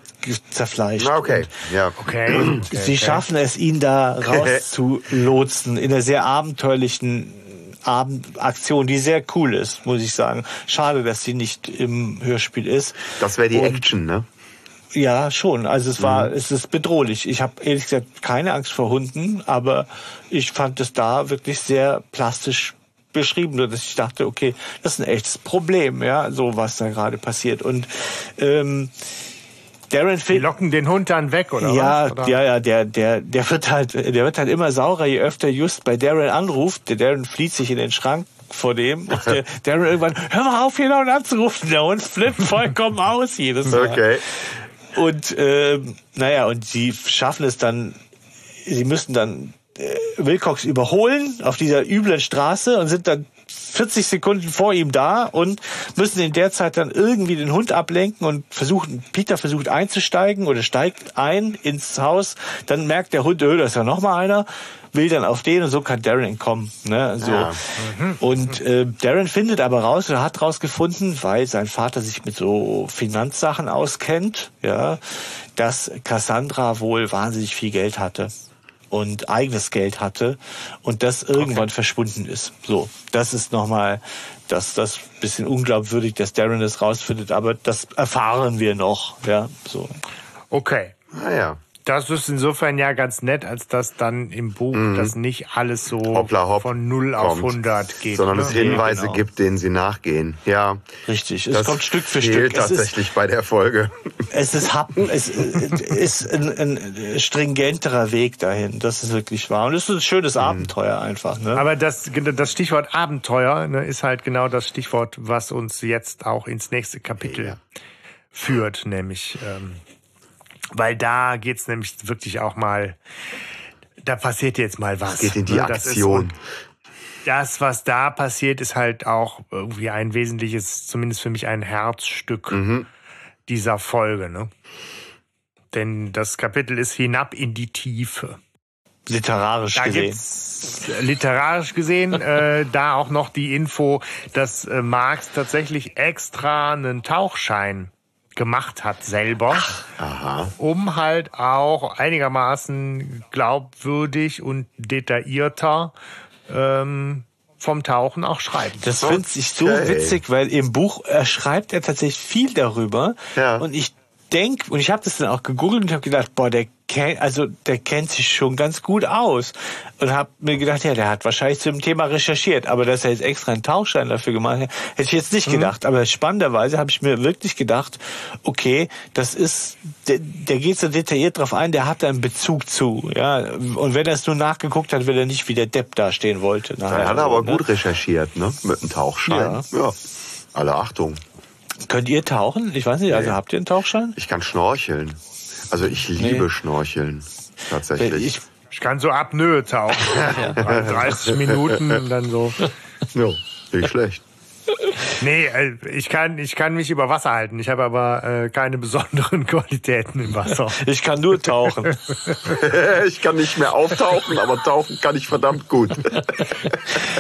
zerfleischt. Okay, ja. Okay. okay Sie schaffen es, ihn da rauszulotsen in einer sehr abenteuerlichen Abendaktion, die sehr cool ist, muss ich sagen. Schade, dass sie nicht im Hörspiel ist. Das wäre die Und- Action, ne? Ja, schon. Also es war, es ist bedrohlich. Ich habe ehrlich gesagt keine Angst vor Hunden, aber ich fand es da wirklich sehr plastisch beschrieben, dass ich dachte, okay, das ist ein echtes Problem, ja, so was da gerade passiert. Und ähm, Darren Die Finn, locken den Hund dann weg, oder ja, was? Oder? ja, ja, der, der, der wird halt, der wird halt immer saurer, je öfter Just bei Darren anruft. Der Darren flieht sich in den Schrank vor dem. Und der Darren irgendwann, hör mal auf, hier laut anzurufen. Der Hund flippt vollkommen aus jedes Mal. Okay. Und ähm, naja, und sie schaffen es dann, sie müssen dann äh, Wilcox überholen auf dieser üblen Straße und sind dann 40 Sekunden vor ihm da und müssen in der Zeit dann irgendwie den Hund ablenken und versuchen, Peter versucht einzusteigen oder steigt ein ins Haus, dann merkt der Hund, öh, da ist ja noch mal einer, will dann auf den und so kann Darren entkommen. Ne? So. Ja. Und äh, Darren findet aber raus oder hat rausgefunden, weil sein Vater sich mit so Finanzsachen auskennt, ja, dass Cassandra wohl wahnsinnig viel Geld hatte und eigenes Geld hatte und das irgendwann verschwunden ist. So, das ist nochmal das, das bisschen unglaubwürdig, dass Darren das rausfindet, aber das erfahren wir noch, ja, so. Okay. Naja. Das ist insofern ja ganz nett, als dass dann im Buch das nicht alles so Mhm. Hoppla hopp von 0 auf kommt, 100 geht. Sondern ne? es Hinweise genau. gibt, denen sie nachgehen. Ja. Richtig, es kommt Stück für fehlt Stück. Es ist, tatsächlich bei der Folge. es ist, hab, es ist ein, ein stringenterer Weg dahin. Das ist wirklich wahr. Und es ist ein schönes Abenteuer einfach. Ne? Aber das, das Stichwort Abenteuer ne, ist halt genau das Stichwort, was uns jetzt auch ins nächste Kapitel Ja. führt, nämlich, ähm, weil da geht's nämlich wirklich auch mal, da passiert jetzt mal was. Geht in die ne? Aktion. Das, was da passiert, ist halt auch irgendwie ein wesentliches, zumindest für mich ein Herzstück Mhm. dieser Folge. Ne? Denn das Kapitel ist hinab in die Tiefe. Literarisch Da gesehen. literarisch gesehen äh, da auch noch die Info, dass äh, Marx tatsächlich extra einen Tauchschein gemacht hat selber, Aha. um halt auch einigermaßen glaubwürdig und detaillierter ähm, vom Tauchen auch schreiben. Das finde ich so Okay. witzig, weil im Buch äh, schreibt er tatsächlich viel darüber. Ja. Und ich denk und ich habe das dann auch gegoogelt und habe gedacht, boah, der kennt, also der kennt sich schon ganz gut aus. Und habe mir gedacht, ja, der hat wahrscheinlich zum Thema recherchiert, aber dass er jetzt extra einen Tauchschein dafür gemacht hat, hätte ich jetzt nicht gedacht. Aber spannenderweise habe ich mir wirklich gedacht, okay, das ist, der, der geht so detailliert drauf ein, der hat da einen Bezug zu, ja. Und wenn er es nur nachgeguckt hat, weil er nicht wie der Depp dastehen wollte. Er hat so, aber ne? gut recherchiert, ne? Mit einem Tauchschein. Ja. Alle Achtung. Könnt ihr tauchen? Ich weiß nicht, also Nee. habt ihr einen Tauchschein? Ich kann schnorcheln. Also ich liebe Nee. Schnorcheln. Tatsächlich. Ich, Ich kann so Apnoe tauchen. 30 Minuten und dann so. ja, nicht schlecht. Nee, äh, ich kann, ich kann mich über Wasser halten. Ich habe aber äh, keine besonderen Qualitäten im Wasser. Ich kann nur tauchen. ich kann nicht mehr auftauchen, aber tauchen kann ich verdammt gut.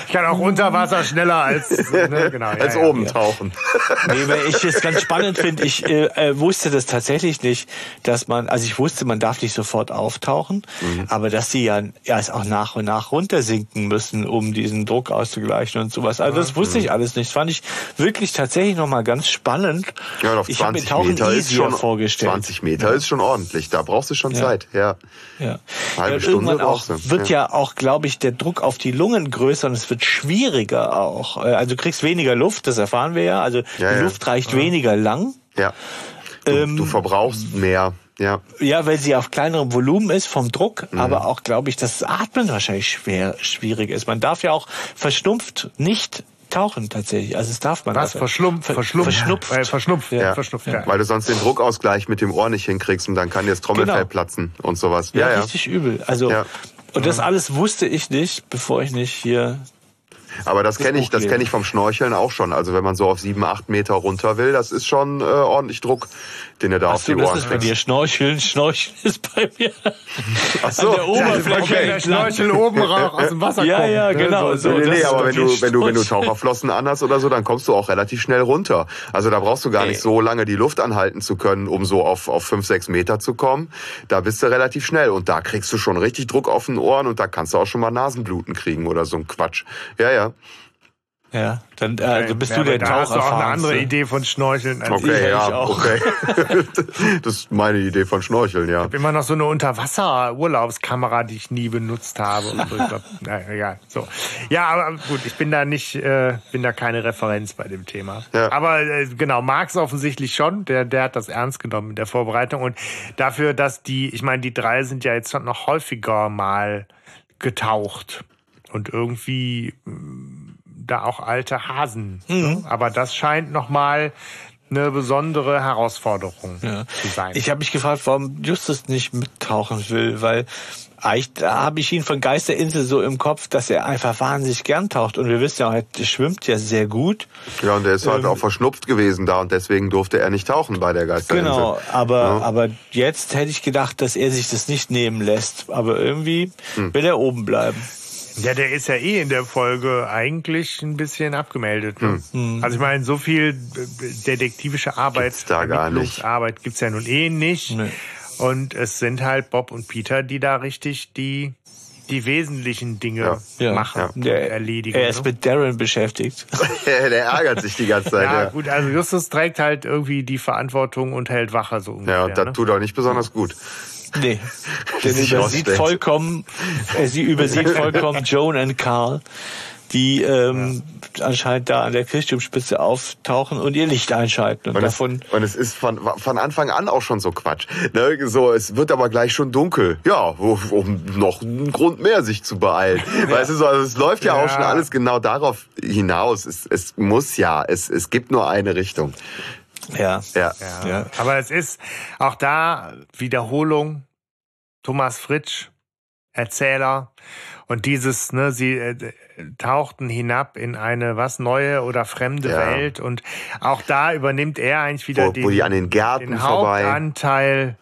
Ich kann auch unter Wasser schneller als, ne, genau, ja, als ja. oben tauchen. Nee, weil ich es ganz spannend finde, ich äh, äh, wusste das tatsächlich nicht, dass man, also ich wusste, man darf nicht sofort auftauchen, Mhm. aber dass sie ja erst auch nach und nach runtersinken müssen, um diesen Druck auszugleichen und sowas. Also das wusste ich alles nicht. Das fand ich wirklich tatsächlich nochmal ganz spannend. Ja, auf ich habe mir 20 Tauchen Meter ist easier schon vorgestellt. 20 Meter ist schon ordentlich. Da brauchst du schon Ja. Zeit. Ja. Ja. Halbe ja, und Stunde irgendwann auch, brauchst du. wird ja, auch, glaube ich, der Druck auf die Lungen größer und es wird schwieriger auch. Äh, Also du kriegst weniger Luft, das erfahren wir ja. Also Ja, die ja. Luft reicht weniger lang. Ja. Du, Ähm, du verbrauchst mehr. Ja. Ja, weil sie auf kleinerem Volumen ist vom Druck, Mhm. aber auch, glaube ich, dass das Atmen wahrscheinlich schwer, schwierig ist. Man darf ja auch verschnumpft nicht tauchen tatsächlich. Also es darf man. Was? also- Verschlumpft? Ver- Verschlumpft? Verschnupft. Äh, verschnupft, Ja. verschnupft, ja. Weil du sonst den Druckausgleich mit dem Ohr nicht hinkriegst und dann kann dir das Trommelfell Genau. platzen und sowas. Ja, Ja, ja. richtig übel. Also, Ja. und das alles wusste ich nicht, bevor ich nicht hier Aber das kenne ich, das kenne ich vom Schnorcheln auch schon. Also wenn man so auf sieben, acht Meter runter will, das ist schon äh, ordentlich Druck, den er da auf Achso, die das Ohren ist bei dir Schnorcheln. Schnorcheln ist bei mir Ach so. an der Oberfläche Okay, der entlang. Schnorchel oben raus aus dem Wasser Ja, kommt. ja, ne? genau, So, so. nee, das nee, aber wenn du, wenn du, wenn du Schnorcheln. Taucherflossen anhast oder so, dann kommst du auch relativ schnell runter. Also da brauchst du gar nicht so lange die Luft anhalten zu können, um so auf, auf fünf, sechs Meter zu kommen. Da bist du relativ schnell und da kriegst du schon richtig Druck auf den Ohren und da kannst du auch schon mal Nasenbluten kriegen oder so ein Quatsch. Ja, ja. Ja, dann äh, also bist Ja, du der da hast du auch eine andere. Idee von Schnorcheln als ich. Okay, ich ja, auch. okay. das ist meine Idee von Schnorcheln, ja. Ich habe immer noch so eine Unterwasser-Urlaubskamera, die ich nie benutzt habe. Und so. Ich glaub, na, ja, so. Ja, aber gut, ich bin da nicht, äh, bin da keine Referenz bei dem Thema. Ja. Aber äh, genau, Marx offensichtlich schon. Der, der hat das ernst genommen in der Vorbereitung und dafür, dass die, ich meine, die drei sind ja jetzt schon noch häufiger mal getaucht und irgendwie mh, da auch alte Hasen. Ne? Aber das scheint noch mal eine besondere Herausforderung Ja. zu sein. Ich habe mich gefragt, warum Justus nicht mittauchen will, weil eigentlich da habe ich ihn von Geisterinsel so im Kopf, dass er einfach wahnsinnig gern taucht. Und wir wissen ja, er schwimmt ja sehr gut. Ja, und der ist halt Ähm, auch verschnupft gewesen da und deswegen durfte er nicht tauchen bei der Geisterinsel. Genau, aber, Ja. aber jetzt hätte ich gedacht, dass er sich das nicht nehmen lässt. Aber irgendwie Hm. will er oben bleiben. Ja, der ist ja eh in der Folge eigentlich ein bisschen abgemeldet. Ne? Hm. Also ich meine, so viel äh, detektivische Arbeit, Gibt's da gar nicht. Ermittlungsarbeit gibt's ja nun eh nicht. Nee. Und es sind halt Bob und Peter, die da richtig die, die wesentlichen Dinge Ja. machen Ja. und Der, erledigen. er ist ne? mit Darren beschäftigt. der ärgert sich die ganze Zeit. ja, Ja, gut, also Justus trägt halt irgendwie die Verantwortung und hält Wache so ungefähr. ja und das ne? tut auch nicht besonders gut. Nee. Denn übersieht vollkommen, äh, sie übersieht vollkommen Joan und Carl, die ähm, anscheinend da an der Kirchturmspitze auftauchen und ihr Licht einschalten. Und, Und es, davon und es ist von, von Anfang an auch schon so Quatsch. Ne? So, es wird aber gleich schon dunkel. Ja, um noch einen Grund mehr, sich zu beeilen. Weißt du, so, also es läuft ja, auch Ja. schon alles genau darauf hinaus. Es, es muss ja, es, es gibt nur eine Richtung. Ja. Ja. Ja. Ja. Aber es ist auch da Wiederholung. Thomas Fritsch, Erzähler. Und dieses, ne, sie äh, tauchten hinab in eine was neue oder fremde Ja. Welt. Und auch da übernimmt er eigentlich wieder Wo, den, wo die an den Gärten den vorbei, Hauptanteil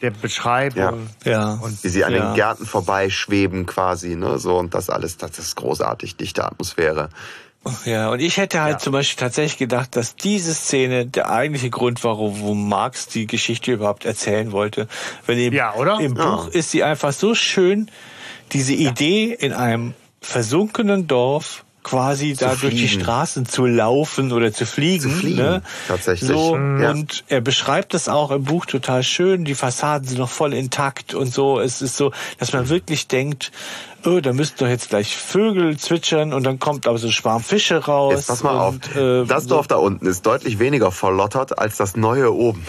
der Beschreibung. Ja. wie sie an ja. den Gärten vorbeischweben quasi, ne? So und das alles, das ist großartig, dichte Atmosphäre. Ja, und ich hätte halt Ja. zum Beispiel tatsächlich gedacht, dass diese Szene der eigentliche Grund war, wo Marx die Geschichte überhaupt erzählen wollte. Wenn im, Ja, oder? Im Ja. Buch ist sie einfach so schön, diese Idee in einem versunkenen Dorf quasi da durch die fliegen. Straßen zu laufen oder zu fliegen. Zu fliegen, ne? tatsächlich. So. Ja. Und er beschreibt das auch im Buch total schön. Die Fassaden sind noch voll intakt und so. Es ist so, dass man wirklich denkt, oh, da müssten doch jetzt gleich Vögel zwitschern und dann kommt aber so ein Schwarm Fische raus. Jetzt pass mal und, auf. äh, das so- Dorf da unten ist deutlich weniger verlottert als das neue oben.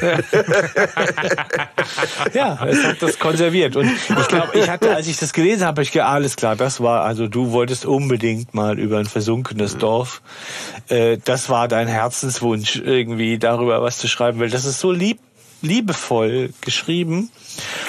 Ja, es hat das konserviert. Und ich glaube, ich hatte, als ich das gelesen habe, ich gedacht, alles klar, das war, also du wolltest unbedingt mal über ein versunkenes Dorf. Äh, das war dein Herzenswunsch, irgendwie darüber was zu schreiben, weil das ist so lieb liebevoll geschrieben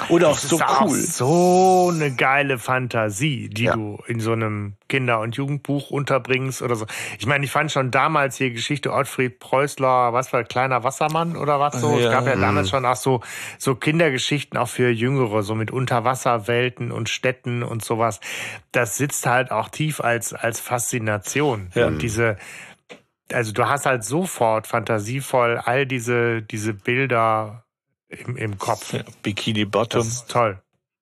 und auch Das so ist cool. so eine geile Fantasie, die Ja. du in so einem Kinder- und Jugendbuch unterbringst oder so. Ich meine, ich fand schon damals hier Geschichte Ottfried Preußler, was war kleiner Wassermann oder was so. Ja. Es gab ja damals schon auch so so Kindergeschichten auch für Jüngere, so mit Unterwasserwelten und Städten und sowas. Das sitzt halt auch tief als als Faszination Ja. und diese also du hast halt sofort fantasievoll all diese diese Bilder im, im Kopf. Ja, Bikini Bottom. Das ist toll.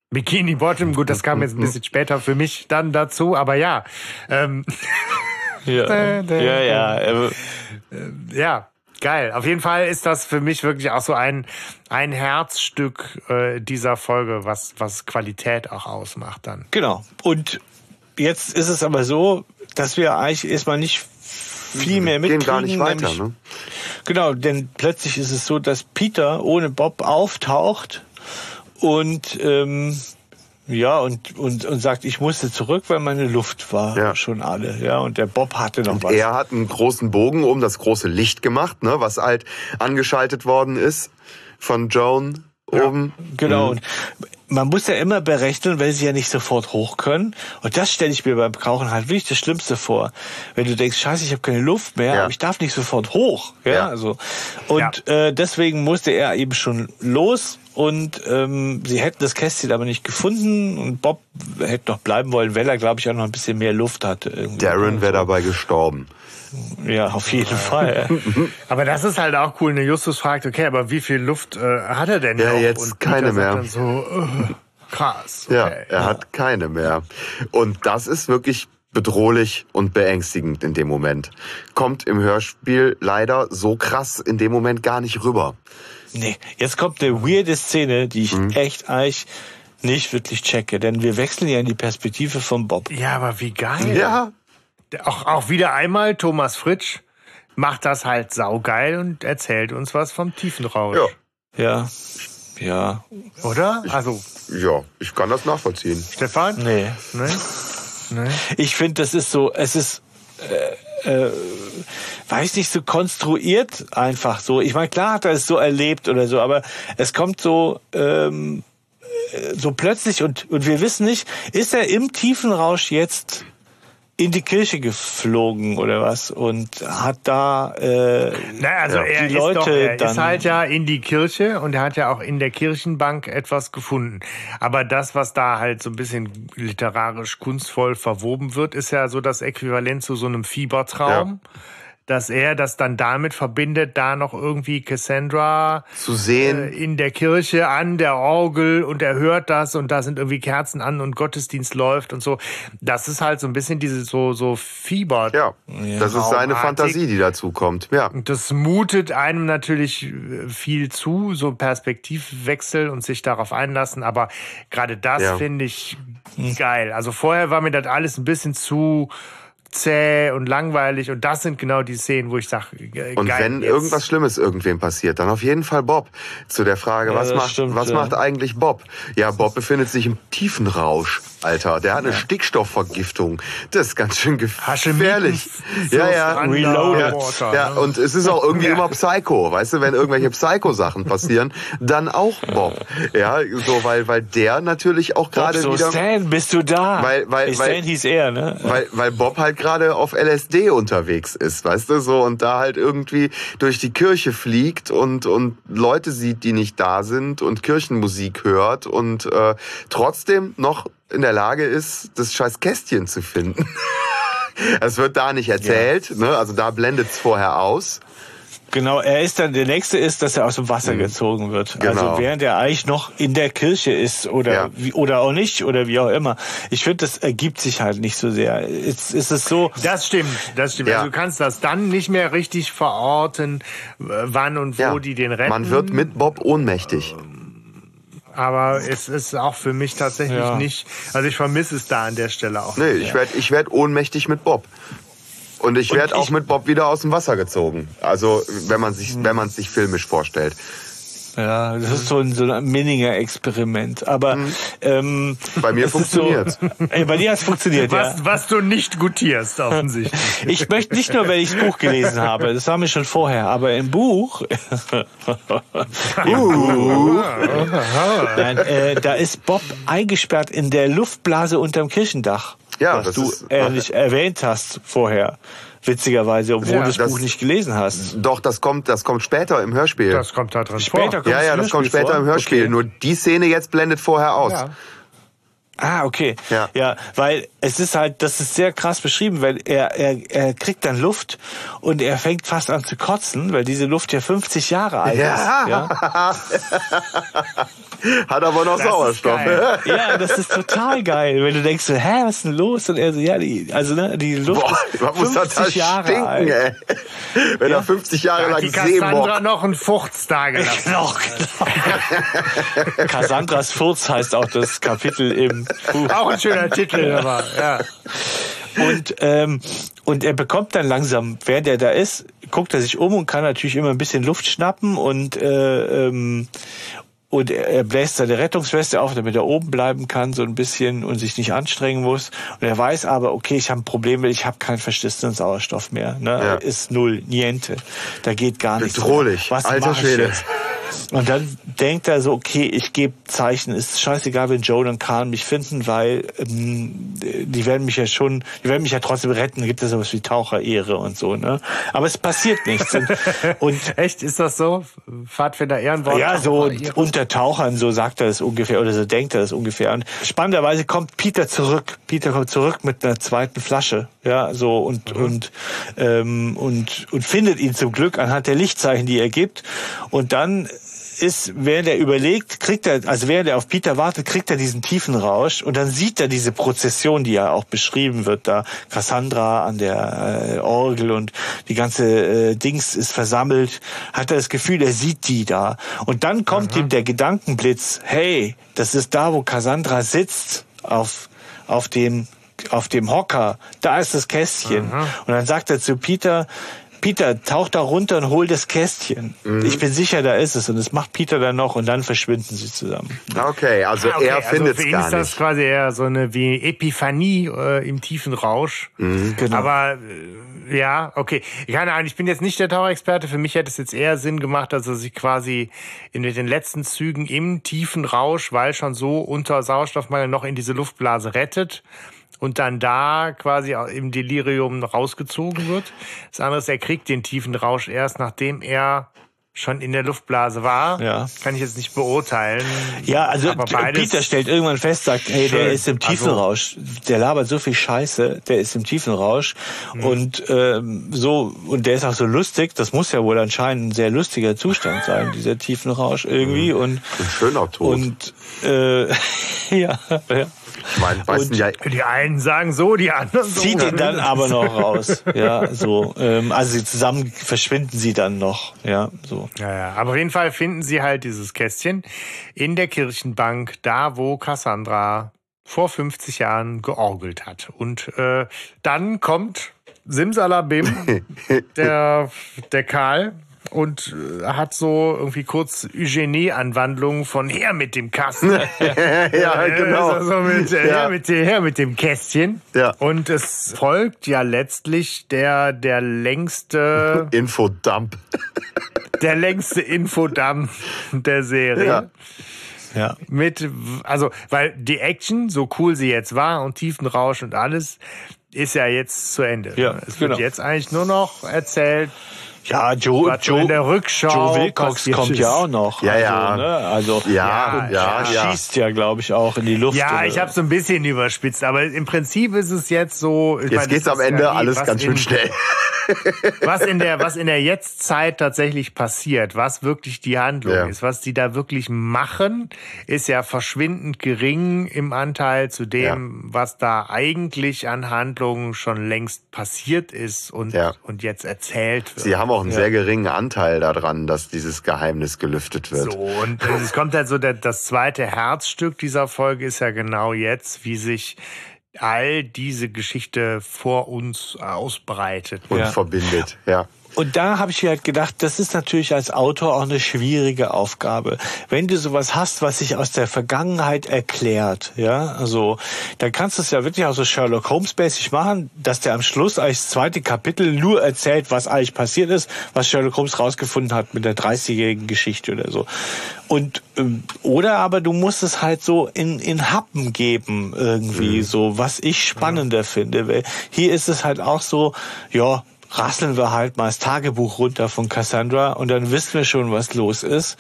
Bikini Bottom, gut, das kam jetzt ein bisschen später für mich dann dazu, aber ja, ähm, ja, ja, ja. äh, ja, geil. Auf jeden Fall ist das für mich wirklich auch so ein, ein Herzstück äh, dieser Folge, was, was Qualität auch ausmacht dann. Genau. Und jetzt ist es aber so, dass wir eigentlich erstmal nicht viel mehr Gehen mitkriegen. gar nicht weiter, nämlich- ne? Genau, denn plötzlich ist es so, dass Peter ohne Bob auftaucht und ähm, ja und, und und sagt, ich musste zurück, weil meine Luft war Ja. schon alle. Ja, und der Bob hatte noch was. Er hat einen großen Bogen um das große Licht gemacht, ne, was halt angeschaltet worden ist von Joan oben. Genau. Mhm. Und man muss ja immer berechnen, weil sie ja nicht sofort hoch können. Und das stelle ich mir beim Krauchen halt wirklich das Schlimmste vor. Wenn du denkst, scheiße, ich habe keine Luft mehr, Ja. aber ich darf nicht sofort hoch. Ja, Ja. also. Und Äh, deswegen musste er eben schon los. Und ähm, sie hätten das Kästchen aber nicht gefunden. Und Bob hätte noch bleiben wollen, weil er, glaube ich, auch noch ein bisschen mehr Luft hatte. Irgendwie. Darren wäre dabei gestorben. Ja, auf jeden Fall. Aber das ist halt auch cool. Ne? Justus fragt, okay, aber wie viel Luft äh, hat er denn Ja, noch? jetzt Und keine mehr. Dann so, äh, krass. Ja, Okay. er hat keine mehr. Und das ist wirklich bedrohlich und beängstigend in dem Moment. Kommt im Hörspiel leider so krass in dem Moment gar nicht rüber. Nee, jetzt kommt eine weirde Szene, die ich Mhm. echt eigentlich nicht wirklich checke. Denn wir wechseln ja in die Perspektive von Bob. Ja, aber wie geil. Ja, Auch, auch wieder einmal Thomas Fritsch macht das halt saugeil und erzählt uns was vom Tiefenrausch. ja, Ja. Ja. Oder? Also, ja, ich kann das nachvollziehen. Stefan? Nee. Nee? Nee? Ich finde, das ist so, es ist, äh, äh, weiß nicht, so konstruiert einfach so. Ich meine, klar hat er es so erlebt oder so, aber es kommt so, ähm, äh, so plötzlich und, und wir wissen nicht, ist er im tiefen Rausch jetzt in die Kirche geflogen oder was und hat da äh, Na, also Ja. er, Die ist, doch, Leute er ist dann- halt ja in die Kirche und er hat ja auch in der Kirchenbank etwas gefunden. Aber das, was da halt so ein bisschen literarisch kunstvoll verwoben wird, ist ja so das Äquivalent zu so einem Fiebertraum. Dass er das dann damit verbindet, da noch irgendwie Cassandra Zu äh, sehen, in der Kirche an der Orgel und er hört das und da sind irgendwie Kerzen an und Gottesdienst läuft und so. Das ist halt so ein bisschen diese so so Fieber. ja, das ist seine. Fantasie, die dazu kommt. Ja, Und das mutet einem natürlich äh, viel zu, so Perspektivwechsel und sich darauf einlassen. Aber gerade das Ja. finde ich geil. Also vorher war mir das alles ein bisschen zu zäh und langweilig. Und das sind genau die Szenen, wo ich sage, äh, Und geil, wenn jetzt- irgendwas Schlimmes irgendwem passiert, dann auf jeden Fall Bob. Zu der Frage, Ja, was macht, stimmt, was ja. macht eigentlich Bob? Ja, Bob befindet sich im tiefen Rausch, Alter. Der hat eine Stickstoffvergiftung. Das ist ganz schön gefährlich. Ja, ja. Reloaded. Underwater, Ja, ne? und es ist auch irgendwie immer Psycho, weißt du, wenn irgendwelche Psycho-Sachen passieren, dann auch Bob. Ja, so, weil, weil der natürlich auch Bob, gerade so wieder, Stan, bist du da? Weil- weil- Nee, Stan weil- hieß er, ne? weil, weil Bob halt gerade auf LSD unterwegs ist, weißt du, so, und da halt irgendwie durch die Kirche fliegt und, und Leute sieht, die nicht da sind und Kirchenmusik hört und äh, trotzdem noch in der Lage ist, das scheiß Kästchen zu finden. Es wird da nicht erzählt, ne? also da blendet's vorher aus. Genau, er ist dann, der nächste ist, dass er aus dem Wasser gezogen wird. Genau. Also während er eigentlich noch in der Kirche ist oder, Ja. wie, oder auch nicht oder wie auch immer. Ich finde, das ergibt sich halt nicht so sehr. Jetzt ist es so, Das stimmt, das stimmt. Ja. Also du kannst das dann nicht mehr richtig verorten, wann und wo Ja. die den retten. Man wird mit Bob ohnmächtig. Aber es ist auch für mich tatsächlich Ja. nicht, also ich vermisse es da an der Stelle auch. Nee, nicht. ich werd ich werd ohnmächtig mit Bob. Und ich werd auch mit Bob wieder aus dem Wasser gezogen. Also, wenn man sich, wenn man sich filmisch vorstellt. Ja, das ist so ein, so ein Minninger-Experiment. Aber ähm, Bei mir funktioniert. So, Ey, bei dir hat es funktioniert, ja. Was, was du nicht gutierst, offensichtlich. Ich möchte nicht nur, wenn ich das Buch gelesen habe, das war mir schon vorher, aber im Buch, Nein, äh, da ist Bob eingesperrt in der Luftblase unterm Kirchendach, Ja, was das du ist- ehrlich erwähnt hast vorher, witzigerweise, obwohl Ja, du das, das- Buch nicht gelesen hast. Doch, das kommt, das kommt später im Hörspiel. Das kommt da drin Später vor. ja, ja, das kommt später vor? im Hörspiel. Okay. Nur die Szene jetzt blendet vorher aus. Ja. Ah, okay. Ja. ja, weil es ist halt, das ist sehr krass beschrieben, weil er, er, er kriegt dann Luft und er fängt fast an zu kotzen, weil diese Luft ja 50 Jahre alt Ja. ist. Ja, Hat aber noch Das Sauerstoff. ja das ist total geil, wenn du denkst so, hä, was ist denn los? Und er so, ja, die, also ne, die Luft Boah, ist man muss 50 total Jahre stinken, alt. ey. Wenn er 50 Jahre lang Die See Cassandra noch einen Furz da gelassen. Genau, genau. Cassandras Furz heißt auch das Kapitel im Buch. Auch ein schöner Titel, aber ja. Und, ähm, und er bekommt dann langsam, während er da ist, guckt er sich um und kann natürlich immer ein bisschen Luft schnappen und, äh, ähm, und er bläst seine Rettungsweste auf, damit er oben bleiben kann, so ein bisschen und sich nicht anstrengen muss. Und er weiß aber, okay, ich habe ein Problem, weil ich habe keinen verschlissenen Sauerstoff mehr. Ne? Ja. Ist null, niente. Da geht gar nichts. Bedrohlich. Was Alter Schwede. jetzt? Und dann denkt er so, okay, ich gebe Zeichen. Ist scheißegal, wenn Joe und Khan mich finden, weil ähm, die werden mich ja schon, die werden mich ja trotzdem retten. Da gibt es sowas wie Taucherehre und so, ne? Aber es passiert nichts. Und, und Echt, ist das so? Pfadfinder Ehrenwort? ja, so ihr- unter Tauchern, so sagt er das ungefähr oder so denkt er das ungefähr. Und spannenderweise kommt Peter zurück. Peter kommt zurück mit einer zweiten Flasche, ja, so und und ähm, und und findet ihn zum Glück anhand der Lichtzeichen, die er gibt. Und dann ist, während er überlegt, kriegt er, also während er auf Peter wartet, kriegt er diesen tiefen Rausch und dann sieht er diese Prozession, die ja auch beschrieben wird, da. Cassandra an der äh, Orgel und die ganze äh, Dings ist versammelt, hat er das Gefühl, er sieht die da. Und dann kommt ihm der Gedankenblitz, hey, das ist da, wo Cassandra sitzt, auf, auf dem, auf dem Hocker, da ist das Kästchen. Und dann sagt er zu Peter, Peter, tauch da runter und hol das Kästchen. Mhm. Ich bin sicher, da ist es. Und das macht Peter dann noch und dann verschwinden sie zusammen. Okay, also Ah, okay, er findet für es ihn gar ist das nicht. quasi eher so eine wie Epiphanie äh, im tiefen Rausch. Genau. Aber äh, ja, okay. Keine Ahnung, ich bin jetzt nicht der Taucherexperte. Für mich hätte es jetzt eher Sinn gemacht, dass er sich quasi in den letzten Zügen im tiefen Rausch, weil schon so unter Sauerstoffmangel noch in diese Luftblase rettet und dann da quasi im Delirium rausgezogen wird. Das andere ist, er kriegt den tiefen Rausch erst, nachdem er schon in der Luftblase war. Ja. Kann ich jetzt nicht beurteilen. Ja, also Peter stellt irgendwann fest, sagt, hey, der ist im tiefen Also- Rausch. Der labert so viel Scheiße, der ist im tiefen Rausch. Und ähm, so, und der ist auch so lustig, das muss ja wohl anscheinend ein sehr lustiger Zustand sein, dieser tiefen Rausch irgendwie. Und, Ein schöner Tod. und äh, ja, ja. Ich meine, weißt ja, Die einen sagen so, die anderen so. zieht ihn dann aber noch raus. Ja, so. Ähm, also sie zusammen verschwinden sie dann noch. Ja, so. Ja, ja, aber auf jeden Fall finden sie halt dieses Kästchen in der Kirchenbank, da wo Cassandra vor 50 Jahren georgelt hat. Und äh, dann kommt Simsalabim, der, der Karl, und äh, hat so irgendwie kurz Eugenie-Anwandlungen von her mit dem Kasten. ja, genau. Also mit, äh, Ja. her, mit, dem- her mit dem Kästchen. Ja. Und es folgt ja letztlich der, der längste Infodump. der längste Infodamm der Serie. Ja. Ja. Mit, also, weil die Action, so cool sie jetzt war und Tiefenrausch und alles, ist ja jetzt zu Ende. Ja, es wird genau. jetzt eigentlich nur noch erzählt, Ja, Joe, Joe, in der Rückschau Joe Wilcox kommt ist. ja auch noch. Ja, also, ja. Ne? Also, Ja, ja, ja. schießt ja, glaube ich, auch in die Luft. Ja, oder- ich habe so ein bisschen überspitzt, aber im Prinzip ist es jetzt so. ich Jetzt meine, geht's am Ende ja alles ganz schön schnell. was in der was in der Jetztzeit tatsächlich passiert, was wirklich die Handlung Ja. ist, was die da wirklich machen, ist ja verschwindend gering im Anteil zu dem, was da eigentlich an Handlungen schon längst passiert ist und Ja. und jetzt erzählt wird. Sie haben auch einen sehr geringen Anteil daran, dass dieses Geheimnis gelüftet wird. So, und es kommt halt so, der, das zweite Herzstück dieser Folge ist ja genau jetzt, wie sich all diese Geschichte vor uns ausbreitet. Und Ja. verbindet, ja. Und da habe ich mir halt gedacht, das ist natürlich als Autor auch eine schwierige Aufgabe. Wenn du sowas hast, was sich aus der Vergangenheit erklärt, ja, also dann kannst du es ja wirklich auch so Sherlock Holmes-mäßig machen, dass der am Schluss als zweite Kapitel nur erzählt, was eigentlich passiert ist, was Sherlock Holmes rausgefunden hat mit der 30-jährigen Geschichte oder so. Und ähm, oder aber du musst es halt so in, in Happen geben, irgendwie, mhm. so, was ich spannender ja. finde. Weil hier ist es halt auch so, ja, rasseln wir halt mal das Tagebuch runter von Cassandra und dann wissen wir schon, was los ist.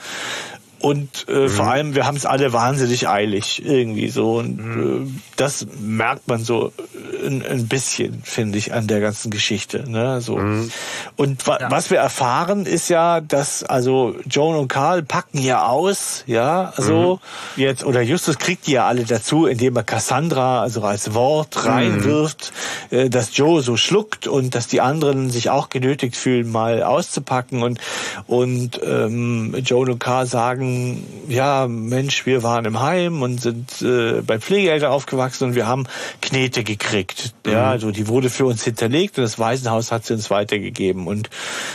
Und äh, mhm. vor allem, wir haben es alle wahnsinnig eilig irgendwie so. Und mhm. äh, das merkt man so ein, ein bisschen, finde ich, an der ganzen Geschichte. Ne? So. Mhm. Und wa ja. was wir erfahren, ist ja, dass also Joan und Karl packen hier aus, ja, so mhm. jetzt, oder Justus kriegt die ja alle dazu, indem er Cassandra also als Wort mhm. reinwirft, äh, dass Joe so schluckt und dass die anderen sich auch genötigt fühlen, mal auszupacken und und ähm, Joan und Karl sagen, ja, Mensch, wir waren im Heim und sind äh, bei Pflegeeltern aufgewachsen und wir haben Knete gekriegt. Ja, mhm. also die wurde für uns hinterlegt und das Waisenhaus hat sie uns weitergegeben. Und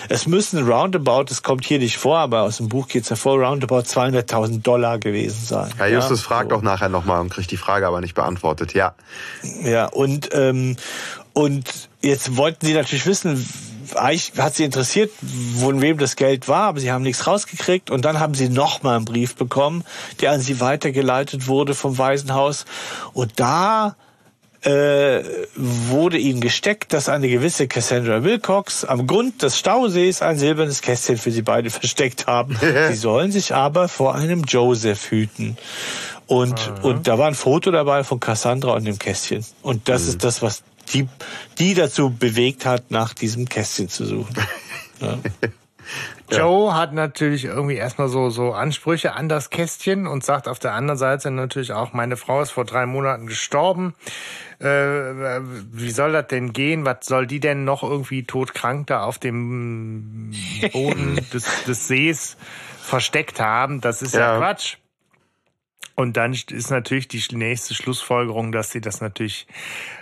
es müssen roundabout, das kommt hier nicht vor, aber aus dem Buch geht's hervor, roundabout 200.000 Dollar gewesen sein. Herr Justus ja, fragt so. auch nachher nochmal und kriegt die Frage aber nicht beantwortet, ja. Ja, und, ähm, und jetzt wollten sie natürlich wissen, eigentlich hat sie interessiert, von wem das Geld war, aber sie haben nichts rausgekriegt. Und dann haben sie nochmal einen Brief bekommen, der an sie weitergeleitet wurde vom Waisenhaus. Und da äh, wurde ihnen gesteckt, dass eine gewisse Cassandra Wilcox am Grund des Stausees ein silbernes Kästchen für sie beide versteckt haben. sie sollen sich aber vor einem Joseph hüten. Und, und da war ein Foto dabei von Cassandra und dem Kästchen. Und das mhm. ist das, was die, die dazu bewegt hat, nach diesem Kästchen zu suchen. Ja. Joe hat natürlich irgendwie erstmal so, so Ansprüche an das Kästchen und sagt auf der anderen Seite natürlich auch, meine Frau ist vor drei Monaten gestorben. Äh, wie soll das denn gehen? Was soll die denn noch irgendwie todkrank da auf dem Boden des, des Sees versteckt haben? Das ist ja, ja Quatsch. Und dann ist natürlich die nächste Schlussfolgerung, dass sie das natürlich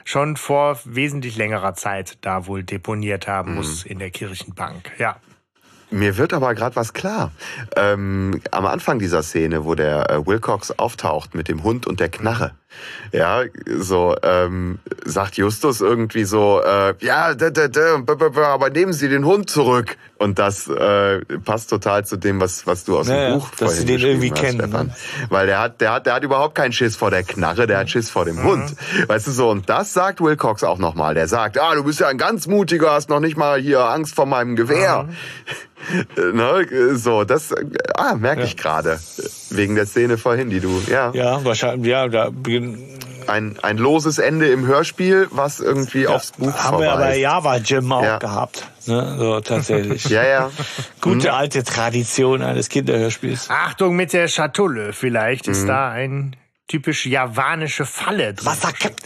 schon vor wesentlich längerer Zeit da wohl deponiert haben mhm. muss in der Kirchenbank. Ja. Mir wird aber gerade was klar. Ähm, am Anfang dieser Szene, wo der äh, Wilcox auftaucht mit dem Hund und der Knarre, ja, so ähm, sagt Justus irgendwie so, äh, ja, da, da, da, aber nehmen Sie den Hund zurück. Und das äh, passt total zu dem, was was du aus naja, dem Buch dass vorhin sie den irgendwie hast, kennen, Stefan. Ne? Weil der hat, der hat, der hat überhaupt keinen Schiss vor der Knarre, der hat Schiss vor dem mhm. Hund. Weißt du so? Und das sagt Wilcox auch nochmal. Der sagt, ah, du bist ja ein ganz mutiger, hast noch nicht mal hier Angst vor meinem Gewehr. Mhm. ne? So, das ah, merke ja. ich gerade. Wegen der Szene vorhin, die du, ja. Ja, wahrscheinlich, ja, da ein, ein loses Ende im Hörspiel, was irgendwie ja, aufs Buch Haben wir aber Java Jim auch ja. gehabt. Ne? So, tatsächlich. ja, ja. Gute mhm. alte Tradition eines Kinderhörspiels. Achtung mit der Schatulle. Vielleicht ist mhm. da ein typisch javanische Falle drin. Wasserkipp.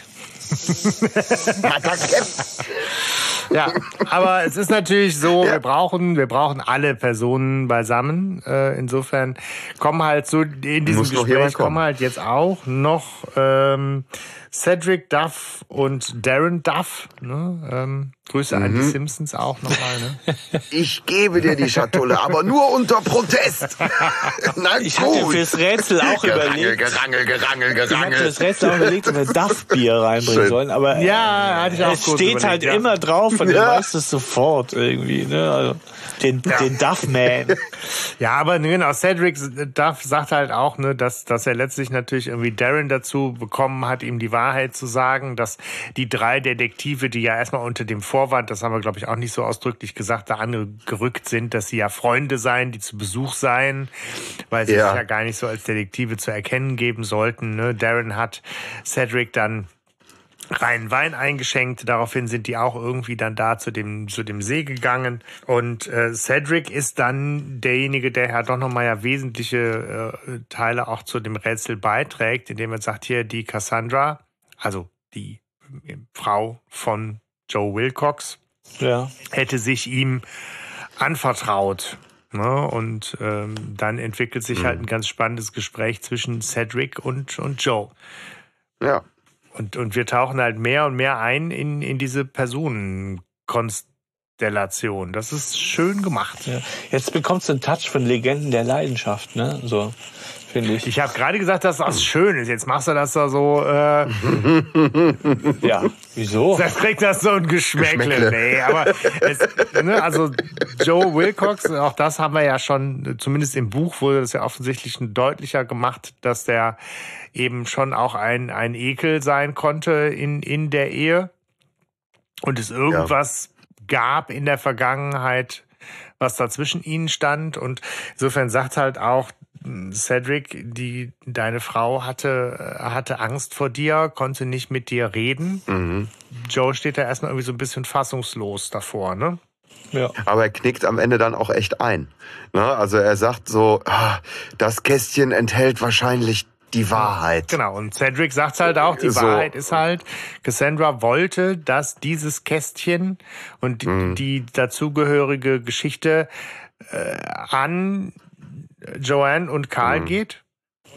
Ja, aber es ist natürlich so, wir brauchen, wir brauchen alle Personen beisammen. Äh, insofern kommen halt so in diesem Muss Gespräch kommen halt jetzt auch noch ähm, Cedric Duff und Darren Duff. Ne? Ähm, Grüße mhm. an die mhm. Simpsons auch nochmal. Ne? Ich gebe dir die Schatulle, aber nur unter Protest. Na, ich hatte fürs Rätsel auch gerangel, überlegt. Gerangel, gerangel, gerangel. Ich hatte fürs Rätsel auch überlegt, ob wir Duff-Bier reinbringen Schön. sollen. Aber ja, hatte ich auch es steht überlegt, halt ja. immer drauf und ja. du weißt es sofort irgendwie. Ne? Also, den, ja. den Duff-Man. ja, aber genau, Cedric Duff sagt halt auch, ne, dass, dass er letztlich natürlich irgendwie Darren dazu bekommen hat, ihm die Wahrheit zu sagen, dass die drei Detektive, die ja erstmal unter dem Vor Vorwand, das haben wir, glaube ich, auch nicht so ausdrücklich gesagt, da angerückt sind, dass sie ja Freunde seien, die zu Besuch seien, weil sie ja. sich ja gar nicht so als Detektive zu erkennen geben sollten. Ne? Darren hat Cedric dann reinen Wein eingeschenkt. Daraufhin sind die auch irgendwie dann da zu dem, zu dem See gegangen. Und äh, Cedric ist dann derjenige, der ja doch nochmal ja wesentliche äh, Teile auch zu dem Rätsel beiträgt, indem er sagt, hier die Cassandra, also die Frau von Joe Wilcox, ja. hätte sich ihm anvertraut. Ne? Und ähm, dann entwickelt sich halt mhm. halt ein ganz spannendes Gespräch zwischen Cedric und, und Joe. Ja. Und, und wir tauchen halt mehr und mehr ein in, in diese Personenkonstellation Konstellation. Das ist schön gemacht. Ja. Jetzt bekommst du einen Touch von Legenden der Leidenschaft, ne? So finde ich. Ich habe gerade gesagt, dass das schön ist. Jetzt machst du das da so. Äh, ja, wieso? Da kriegt das so ein Geschmäckle. Geschmäckle. Nee, aber es, ne, also Joe Wilcox, auch das haben wir ja schon, zumindest im Buch wurde das ja offensichtlich deutlicher gemacht, dass der eben schon auch ein, ein Ekel sein konnte in, in der Ehe. Und es irgendwas ja. gab in der Vergangenheit, was da zwischen ihnen stand. Und insofern sagt halt auch Cedric, die, deine Frau hatte, hatte Angst vor dir, konnte nicht mit dir reden. Mhm. Joe steht da erstmal irgendwie so ein bisschen fassungslos davor, ne? Ja. Aber er knickt am Ende dann auch echt ein. Ne? Also er sagt so, ah, das Kästchen enthält wahrscheinlich die Wahrheit. Genau, und Cedric sagt halt auch, die so. Wahrheit ist halt, Cassandra wollte, dass dieses Kästchen und die, mhm. die dazugehörige Geschichte äh, an Joanne und Karl mhm. geht.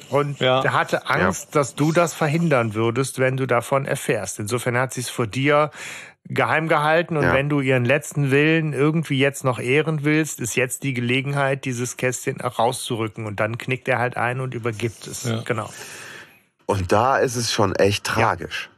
Und ja. er hatte Angst, ja. dass du das verhindern würdest, wenn du davon erfährst. Insofern hat sie es vor dir geheim gehalten. Und ja. wenn du ihren letzten Willen irgendwie jetzt noch ehren willst, ist jetzt die Gelegenheit, dieses Kästchen rauszurücken. Und dann knickt er halt ein und übergibt es. Genau. Und da ist es schon echt tragisch.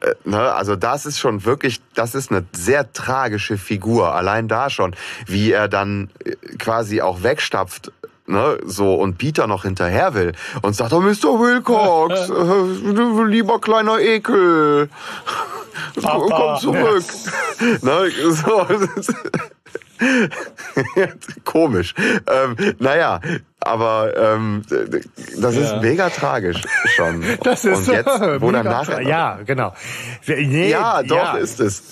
Äh, ne, also das ist schon wirklich, das ist eine sehr tragische Figur. Allein da schon, wie er dann äh, quasi auch wegstapft ne, so und Peter noch hinterher will und sagt, oh Mr. Wilcox, äh, lieber kleiner Ekel, Papa. komm zurück. ne, so. Komisch. Ähm, naja, aber ähm, das ist ja. mega tragisch schon. Das ist Und jetzt, wo dann nachher ja, genau. Nee, ja, doch ja. ist es.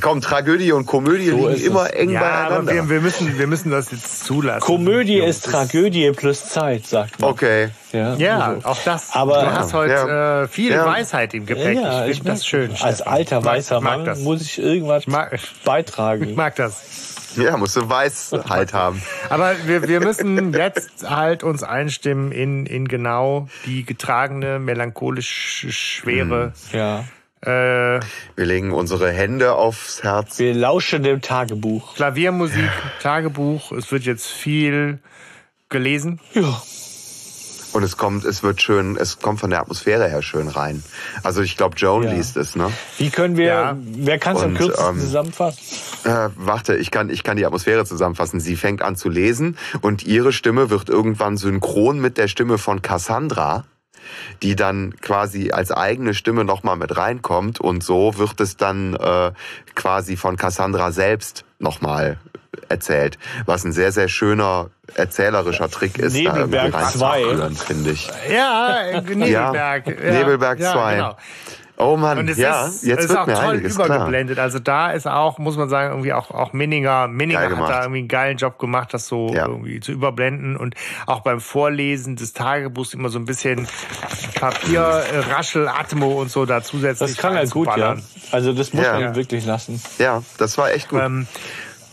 Komm, Tragödie und Komödie so liegen immer eng ja, beieinander. Wir, wir, müssen, wir müssen das jetzt zulassen. Komödie ist Tragödie plus Zeit, sagt man. Okay. Ja, ja auch das. Aber du hast heute ja. äh, viel Weisheit im Gepäck. Ja, ich finde das schön. Als alter weißer Mann muss ich irgendwas ich mag, beitragen. Ich mag das. Ja, musst du Weisheit haben. Aber wir, wir müssen jetzt halt uns einstimmen in, in genau die getragene, melancholische Schwere. Hm. Ja. Äh, wir legen unsere Hände aufs Herz. Wir lauschen dem Tagebuch. Klaviermusik, Tagebuch. Es wird jetzt viel gelesen. Ja. Und es kommt, es wird schön, es kommt von der Atmosphäre her schön rein. Also ich glaube, Joan ja. liest es, ne? Wie können wir, ja. wer kann es am kürzesten ähm, zusammenfassen? Äh, warte, ich kann, ich kann die Atmosphäre zusammenfassen. Sie fängt an zu lesen und ihre Stimme wird irgendwann synchron mit der Stimme von Cassandra die dann quasi als eigene Stimme nochmal mit reinkommt und so wird es dann äh, quasi von Cassandra selbst nochmal erzählt, was ein sehr, sehr schöner erzählerischer Trick ist. Nebelberg 2. finde ich. Ja, Nebelberg. Ja, ja. Nebelberg 2. Ja, genau. Oh Mann, und es ja, ist, jetzt ist wird auch mir toll einiges übergeblendet. Klar. Also da ist auch, muss man sagen, irgendwie auch, auch Minninger, Minninger hat da irgendwie einen geilen Job gemacht, das so ja. irgendwie zu überblenden und auch beim Vorlesen des Tagebuchs immer so ein bisschen Papier, Raschel, Atmo und so da zusätzlich. Das kann er gut, ja. Also das muss ja. man wirklich lassen. Ja, das war echt gut. Ähm,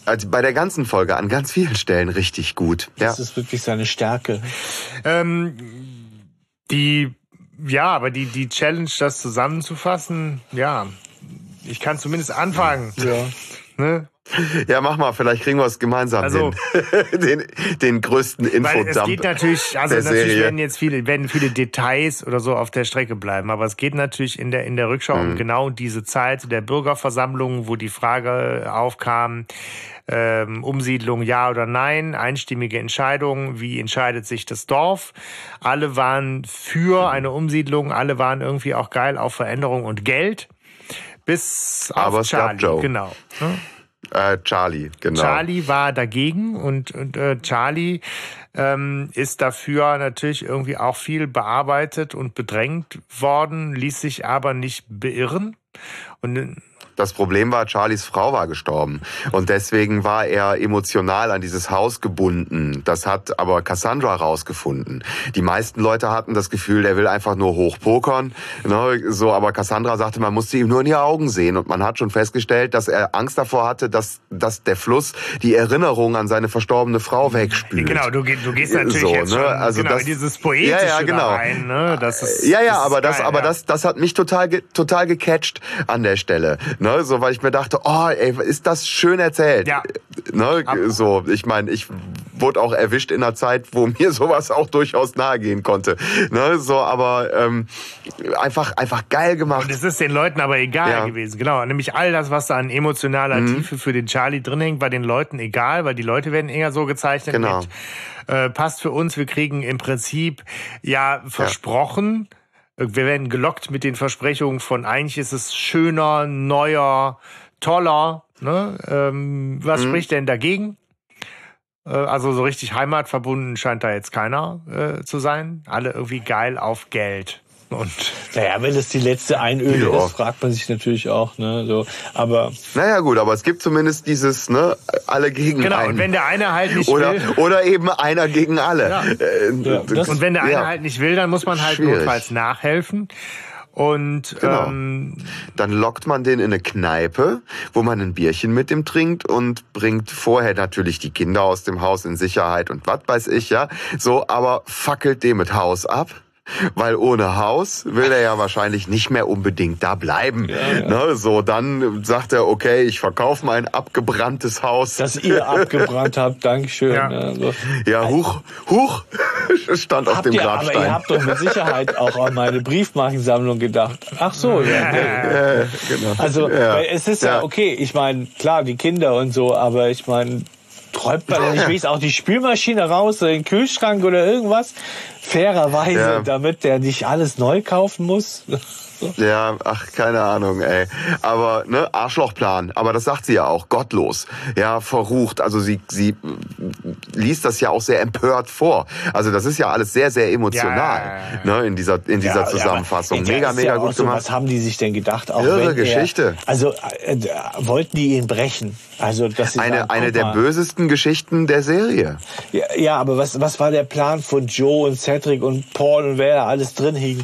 also bei der ganzen Folge an ganz vielen Stellen richtig gut. Das ja. ist wirklich seine Stärke. Ähm, die, ja, aber die, die Challenge, das zusammenzufassen, ja, ich kann zumindest anfangen. Ja. Ne? Ja, mach mal, vielleicht kriegen wir es gemeinsam also, hin. den, den größten Infodump. Es geht natürlich, also natürlich Serie. werden jetzt viele, werden viele Details oder so auf der Strecke bleiben, aber es geht natürlich in der, in der Rückschau mhm. um genau diese Zeit der Bürgerversammlung, wo die Frage aufkam, ähm, Umsiedlung ja oder nein, einstimmige Entscheidung, wie entscheidet sich das Dorf. Alle waren für eine Umsiedlung, alle waren irgendwie auch geil auf Veränderung und Geld. Bis auf Aber Charlie, Joe. genau. Hm? Äh, Charlie, genau. Charlie war dagegen und, und äh, Charlie ähm, ist dafür natürlich irgendwie auch viel bearbeitet und bedrängt worden, ließ sich aber nicht beirren. Und das Problem war, Charlies Frau war gestorben. Und deswegen war er emotional an dieses Haus gebunden. Das hat aber Cassandra rausgefunden. Die meisten Leute hatten das Gefühl, der will einfach nur hochpokern. Ne? So, aber Cassandra sagte, man musste ihm nur in die Augen sehen. Und man hat schon festgestellt, dass er Angst davor hatte, dass, dass der Fluss die Erinnerung an seine verstorbene Frau wegspült. Genau, du, du gehst natürlich so, jetzt ne? schon, also genau, das, dieses Poetische ja, ja, genau. rein. Ne? Das ist, ja, ja, das aber, das, geil, aber ja. das, das hat mich total, total gecatcht an der Stelle. Ne, so, weil ich mir dachte, oh, ey, ist das schön erzählt. Ja. Ne, so, ich meine, ich wurde auch erwischt in einer Zeit, wo mir sowas auch durchaus nahe gehen konnte. Ne, so, aber ähm, einfach, einfach geil gemacht. Und es ist den Leuten aber egal Ja. gewesen. Genau. Nämlich all das, was da an emotionaler Mhm. Tiefe für den Charlie drin hängt, war den Leuten egal, weil die Leute werden eher so gezeichnet Genau. mit, äh, passt für uns, wir kriegen im Prinzip ja versprochen, äh, wir werden gelockt mit den Versprechungen von eigentlich ist es schöner, neuer, toller. Ne? Ähm, was Mhm. spricht denn dagegen? Äh, Also so richtig heimatverbunden scheint da jetzt keiner äh, zu sein. Alle irgendwie geil auf Geld. Und Naja, wenn es die letzte Einöde Ja. ist, fragt man sich natürlich auch, ne, so. Aber Naja, gut, aber es gibt zumindest dieses, ne, alle gegen genau, einen. und wenn der eine halt nicht oder, will. oder eben einer gegen alle. Ja. Äh, Ja, das- Und wenn der eine ja. halt nicht will, dann muss man halt Schwierig. notfalls nachhelfen. Und Genau. ähm, Dann lockt man den in eine Kneipe, wo man ein Bierchen mit dem trinkt und bringt vorher natürlich die Kinder aus dem Haus in Sicherheit und was weiß ich, ja. So, aber fackelt dem mit Haus ab. Weil ohne Haus will er ja wahrscheinlich nicht mehr unbedingt da bleiben. Ne, so, dann sagt er, okay, ich verkaufe mein abgebranntes Haus. dass ihr abgebrannt habt, Dankeschön. Ja. Ne, so. ja, huch, huch, stand auf dem ihr, aber Grabstein. ihr habt doch mit Sicherheit auch an meine Briefmarkensammlung gedacht. Ach so, ja. nee. äh, genau. Also, Ja. es ist ja. Ja. okay, ich meine, klar, die Kinder und so, aber ich meine, träumt man denn nicht wenigstens auch die Spülmaschine raus oder den Kühlschrank oder irgendwas? Fairerweise, Ja. damit der nicht alles neu kaufen muss. Ja, ach, keine Ahnung, ey. Aber, ne, Arschlochplan. Aber das sagt sie ja auch. Gottlos. Ja, verrucht. Also sie, sie liest das ja auch sehr empört vor. Also das ist ja alles sehr, sehr emotional. Ja. Ne, in dieser, in dieser Ja, Zusammenfassung. der mega, mega ja gut so, gemacht. Was haben die sich denn gedacht? Auch Irre wenn er- Geschichte. Also äh, wollten die ihn brechen? Also dass sie Eine, sagen, eine der mal, bösesten Geschichten der Serie. Ja, ja, aber was, was war der Plan von Joe und Cedric und Paul und wer da alles drin hing?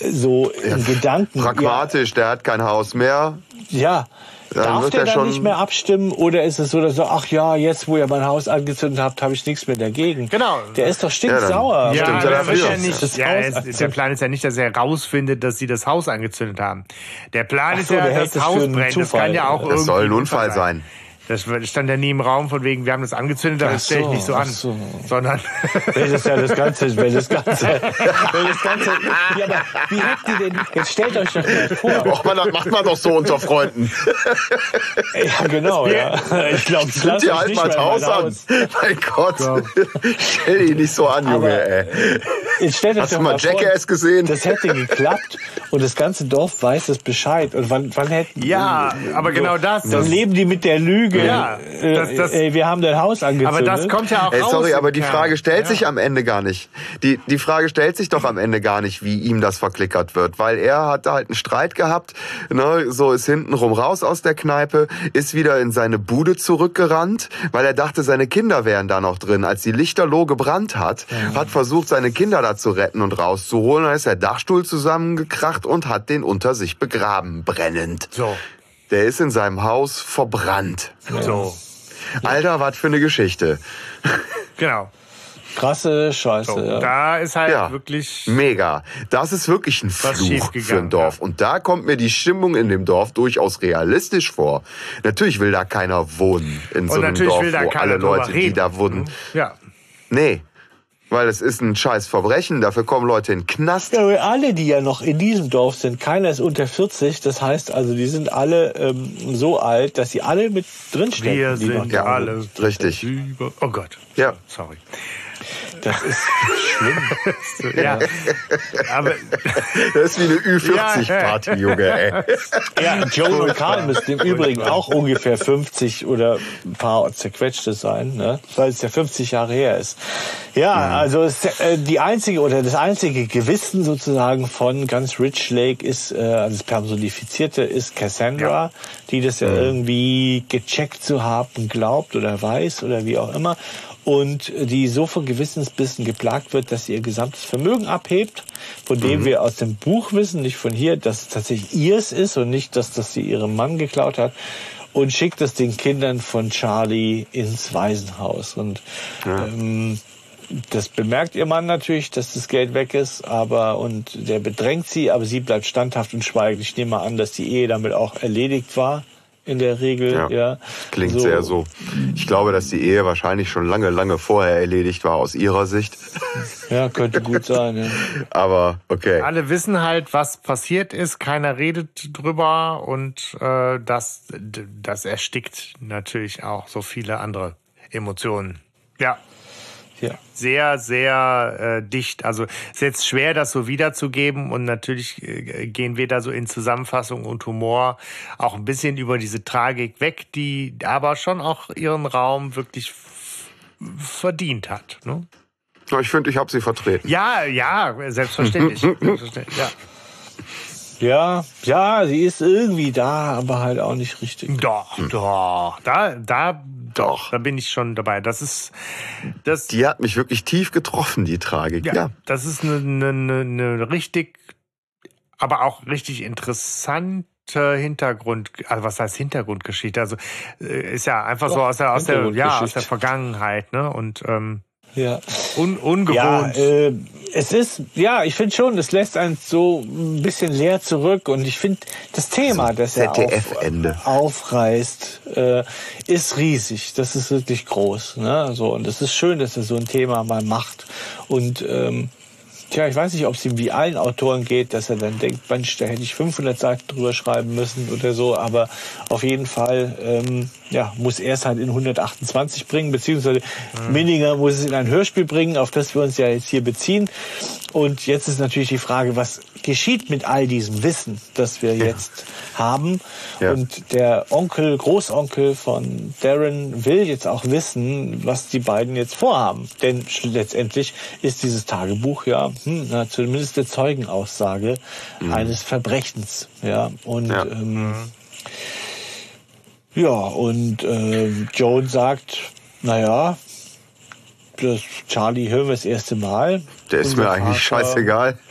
So in Gedanken. Pragmatisch, der hat kein Haus mehr. Ja. Dann Darf der er dann schon- nicht mehr abstimmen oder ist es so, dass er, ach ja, jetzt wo ihr mein Haus angezündet habt, habe ich nichts mehr dagegen? Genau. Der ist doch stinksauer. Ja, ja, Stimmt, aber ja ja nicht, Das ja, es, der. Plan ist ja nicht, dass er rausfindet, dass sie das Haus angezündet haben. Der Plan Ach ist so, ja, der das Haus brennt. Das kann ja auch Das soll ein Unfall sein. Das stand ja nie im Raum von wegen, wir haben das angezündet, aber das stelle ich so, nicht so an. so. Sondern Wenn das ja das Ganze, wenn das Ganze, wenn das Ganze, ja, aber wie habt ihr denn, jetzt stellt euch doch mal vor, Och, man, das macht man doch so unter Freunden. ja genau, ja, ich glaube, ich Zünd lasse dir halt nicht mal mehr das Haus mein an. Haus. Mein Gott. Stell dich nicht so an, Junge, Aber- ey. Jetzt stellt euch Hast doch du mal Jackass gesehen? Das hätte geklappt und das ganze Dorf weiß es Bescheid. Und wann, wann hätten ja, aber genau das. Dann das leben die mit der Lüge. Ja, äh, das- das- ey, wir haben dein Haus angezündet. aber das kommt ja auch Ey, raus. sorry, aber die Ja. Frage stellt Ja. sich am Ende gar nicht. Die, die Frage stellt sich doch am Ende gar nicht, wie ihm das verklickert wird. Weil er hat halt einen Streit gehabt, ne, so ist hintenrum raus aus der Kneipe, ist wieder in seine Bude zurückgerannt, weil er dachte, seine Kinder wären da noch drin. Als die Lichterloh gebrannt hat, hat versucht, seine Kinder da zu retten und rauszuholen. Dann ist der Dachstuhl zusammengekracht und hat den unter sich begraben, brennend. So, Der ist in seinem Haus verbrannt. so, Alter, was für eine Geschichte. genau. Krasse Scheiße. So, ja. Da ist halt Ja. wirklich. Mega. Das ist wirklich ein Fluch für ein Dorf. Und da kommt mir die Stimmung in dem Dorf durchaus realistisch vor. Natürlich will da keiner wohnen in so Und einem natürlich Dorf, will da wo keiner alle Leute, die reden. da wurden. Ja. Nee. Weil es ist ein scheiß Verbrechen. Dafür kommen Leute in den Knast. Ja, alle, die ja noch in diesem Dorf sind, keiner ist unter 40. Das heißt also, die sind alle ähm, so alt, dass sie alle mit drinstecken. Wir sind alle. Richtig. Über oh Gott. Ja. Sorry. Das ist schlimm. Ja. Aber Das ist wie eine Ü40-Party, Junge, ey. Ja, Joe und Karl müssten im Übrigen auch ungefähr 50 oder ein paar zerquetschte sein, ne? weil es ja 50 Jahre her ist. Ja, also es, äh, die einzige oder das einzige Gewissen sozusagen von ganz Rich Lake ist, äh, also das Personifizierte ist Cassandra, die das ja irgendwie gecheckt zu haben glaubt oder weiß oder wie auch immer und die so von Gewissensbissen geplagt wird, dass sie ihr gesamtes Vermögen abhebt, von dem wir aus dem Buch wissen, nicht von hier, dass es tatsächlich ihrs ist und nicht, dass das sie ihrem Mann geklaut hat und schickt es den Kindern von Charlie ins Waisenhaus. Und ähm, das bemerkt ihr Mann natürlich, dass das Geld weg ist, aber und der bedrängt sie, aber sie bleibt standhaft und schweigt. Ich nehme mal an, dass die Ehe damit auch erledigt war in der Regel. Ja, ja. Klingt so. sehr so. Ich glaube, dass die Ehe wahrscheinlich schon lange, lange vorher erledigt war aus ihrer Sicht. Ja, könnte gut sein. Ja. Aber okay. Alle wissen halt, was passiert ist. Keiner redet drüber und äh, das, das erstickt natürlich auch so viele andere Emotionen. Ja, ja. sehr, sehr äh, dicht. Also es ist jetzt schwer, das so wiederzugeben und natürlich äh, gehen wir da so in Zusammenfassung und Humor auch ein bisschen über diese Tragik weg, die aber schon auch ihren Raum wirklich verdient hat. Ne? Ich finde, ich habe sie vertreten. Ja, ja, selbstverständlich. selbstverständlich ja. Ja, ja, sie ist irgendwie da, aber halt auch nicht richtig. Doch, doch. Da, da, doch, da bin ich schon dabei. Das ist, das. Die hat mich wirklich tief getroffen, die Tragik. Ja, ja. das ist eine, eine, eine richtig, aber auch richtig interessante Hintergrund, also was heißt Hintergrundgeschichte? Also äh, ist ja einfach so aus der, aus der, ja, aus der Vergangenheit, ne? Und ähm, ja. Un ungewohnt. Ja, äh, es ist, ja, ich finde schon, es lässt einen so ein bisschen leer zurück und ich finde das Thema, das er auf, aufreißt, äh, ist riesig. Das ist wirklich groß. Ne? So, und es ist schön, dass er so ein Thema mal macht. Und ähm, Tja, ich weiß nicht, ob es ihm wie allen Autoren geht, dass er dann denkt, Mensch, da hätte ich 500 Seiten drüber schreiben müssen oder so. Aber auf jeden Fall ähm, ja, muss er es halt in 128 bringen, beziehungsweise mhm. Minninger muss es in ein Hörspiel bringen, auf das wir uns ja jetzt hier beziehen. Und jetzt ist natürlich die Frage, was geschieht mit all diesem Wissen, das wir ja. jetzt haben? Ja. Und der Onkel, Großonkel von Darren will jetzt auch wissen, was die beiden jetzt vorhaben. Denn letztendlich ist dieses Tagebuch ja hm, na, zumindest eine Zeugenaussage mhm. eines Verbrechens. Ja, und ja. Ähm, mhm. ja, und äh, Joan sagt, naja, das Charlie hören wir das erste Mal. Der ist mir eigentlich Vater, scheißegal.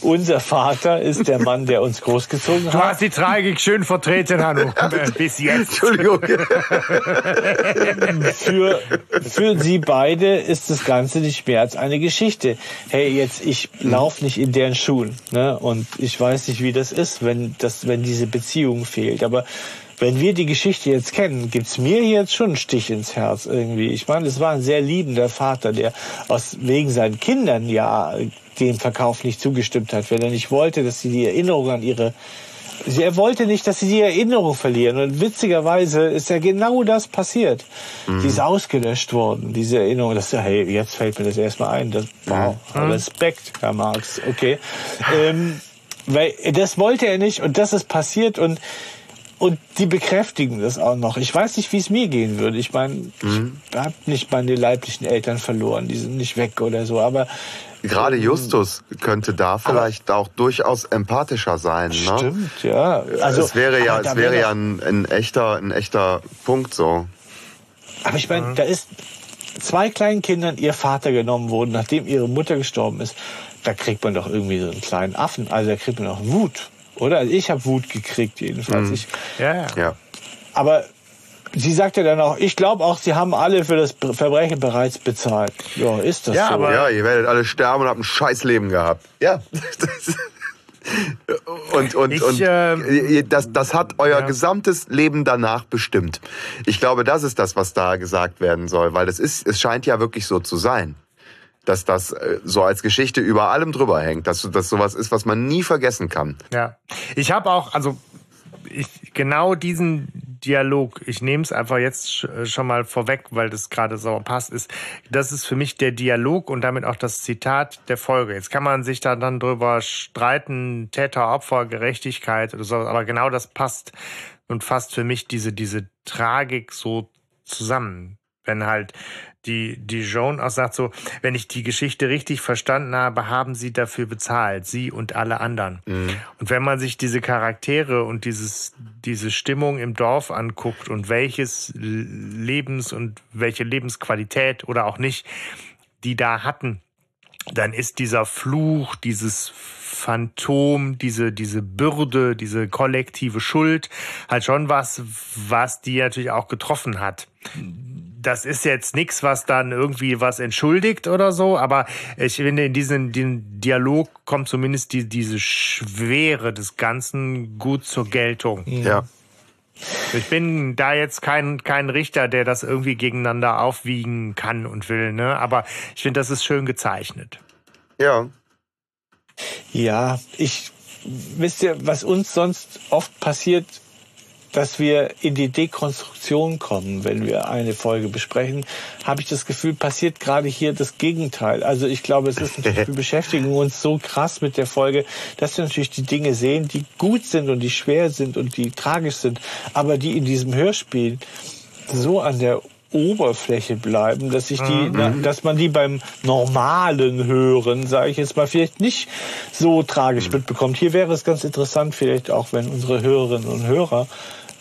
Unser Vater ist der Mann, der uns großgezogen hat. Du hast die Tragik schön vertreten, Hanno. Bis jetzt. Entschuldigung. für, für Sie beide ist das Ganze nicht mehr als eine Geschichte. Hey, jetzt, ich laufe nicht in deren Schuhen. Ne? Und ich weiß nicht, wie das ist, wenn, das, wenn diese Beziehung fehlt. Aber wenn wir die Geschichte jetzt kennen, gibt's mir jetzt schon einen Stich ins Herz irgendwie. Ich meine, es war ein sehr liebender Vater, der aus wegen seinen Kindern ja dem Verkauf nicht zugestimmt hat, wenn er nicht wollte, dass sie die Erinnerung an ihre er wollte nicht, dass sie die Erinnerung verlieren. Und witzigerweise ist ja genau das passiert. Mhm. Sie ist ausgelöscht worden, diese Erinnerung. Das, hey, jetzt fällt mir das erstmal ein. Das, wow, mhm. Respekt, Herr Marx. Okay. Ähm, weil das wollte er nicht und das ist passiert und und die bekräftigen das auch noch. Ich weiß nicht, wie es mir gehen würde. Ich meine, mhm. ich habe nicht meine leiblichen Eltern verloren, die sind nicht weg oder so. Aber gerade Justus könnte da vielleicht auch durchaus empathischer sein. Ne? Stimmt, ja. Also es wäre ja, es wäre ja ein, ein, echter, ein echter Punkt so. Aber ich meine, da ist zwei kleinen Kindern ihr Vater genommen worden, nachdem ihre Mutter gestorben ist. Da kriegt man doch irgendwie so einen kleinen Affen. Also da kriegt man doch Wut. Oder? Also ich habe Wut gekriegt jedenfalls. Mhm. Ich, ja, ja. Aber sie sagte dann auch, ich glaube auch, sie haben alle für das Verbrechen bereits bezahlt. Ja, ist das ja, so? Aber ja, ihr werdet alle sterben und habt ein scheiß Leben gehabt. Ja. und und, ich, und äh, das, das hat euer ja. gesamtes Leben danach bestimmt. Ich glaube, das ist das, was da gesagt werden soll, weil es ist, es scheint ja wirklich so zu sein dass das äh, so als Geschichte über allem drüber hängt, dass das sowas ist, was man nie vergessen kann. Ja, ich habe auch, also ich, genau diesen Dialog, ich nehme es einfach jetzt äh, schon mal vorweg, weil das gerade so passt, ist, das ist für mich der Dialog und damit auch das Zitat der Folge. Jetzt kann man sich da dann drüber streiten, Täter, Opfer, Gerechtigkeit oder so, aber genau das passt und fasst für mich diese, diese Tragik so zusammen. Wenn halt die, die Joan auch sagt so, wenn ich die Geschichte richtig verstanden habe, haben sie dafür bezahlt, sie und alle anderen. Mhm. Und wenn man sich diese Charaktere und dieses, diese Stimmung im Dorf anguckt und welches Lebens- und welche Lebensqualität oder auch nicht die da hatten, dann ist dieser Fluch, dieses Phantom, diese, diese Bürde, diese kollektive Schuld halt schon was, was die natürlich auch getroffen hat das ist jetzt nichts, was dann irgendwie was entschuldigt oder so, aber ich finde, in diesem Dialog kommt zumindest die, diese Schwere des Ganzen gut zur Geltung. Ja. Ich bin da jetzt kein, kein Richter, der das irgendwie gegeneinander aufwiegen kann und will, ne? Aber ich finde, das ist schön gezeichnet. Ja. Ja, ich wisst ihr, was uns sonst oft passiert, dass wir in die Dekonstruktion kommen, wenn wir eine Folge besprechen, habe ich das Gefühl, passiert gerade hier das Gegenteil. Also ich glaube, es ist natürlich, wir beschäftigen uns so krass mit der Folge, dass wir natürlich die Dinge sehen, die gut sind und die schwer sind und die tragisch sind, aber die in diesem Hörspiel so an der Oberfläche bleiben, dass ich die, mhm. na, dass man die beim normalen Hören, sage ich jetzt mal, vielleicht nicht so tragisch mhm. mitbekommt. Hier wäre es ganz interessant, vielleicht auch, wenn unsere Hörerinnen und Hörer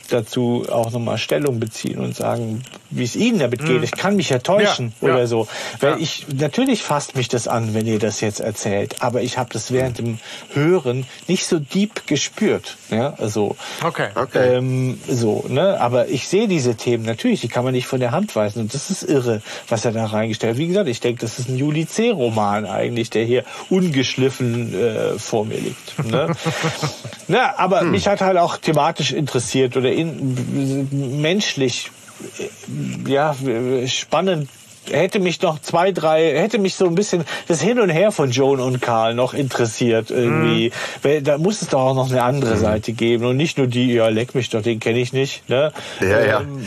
dazu auch nochmal Stellung beziehen und sagen, wie es Ihnen damit geht. Mhm. Ich kann mich ja täuschen ja, oder ja. so. Weil ja. ich, natürlich fasst mich das an, wenn ihr das jetzt erzählt, aber ich habe das während dem Hören nicht so deep gespürt. Ja, also, okay. okay. Ähm, so, ne? Aber ich sehe diese Themen natürlich, die kann man nicht von der Hand weisen. Und das ist irre, was er da reingestellt hat. Wie gesagt, ich denke, das ist ein Juli C-Roman eigentlich, der hier ungeschliffen äh, vor mir liegt. Ne? Na, aber hm. mich hat halt auch thematisch interessiert oder in, menschlich ja, spannend hätte mich noch zwei, drei, hätte mich so ein bisschen das Hin und Her von Joan und Karl noch interessiert irgendwie. Mhm. Da muss es doch auch noch eine andere mhm. Seite geben und nicht nur die, ja, leck mich doch, den kenne ich nicht. Ne? Ja, ja. Ähm,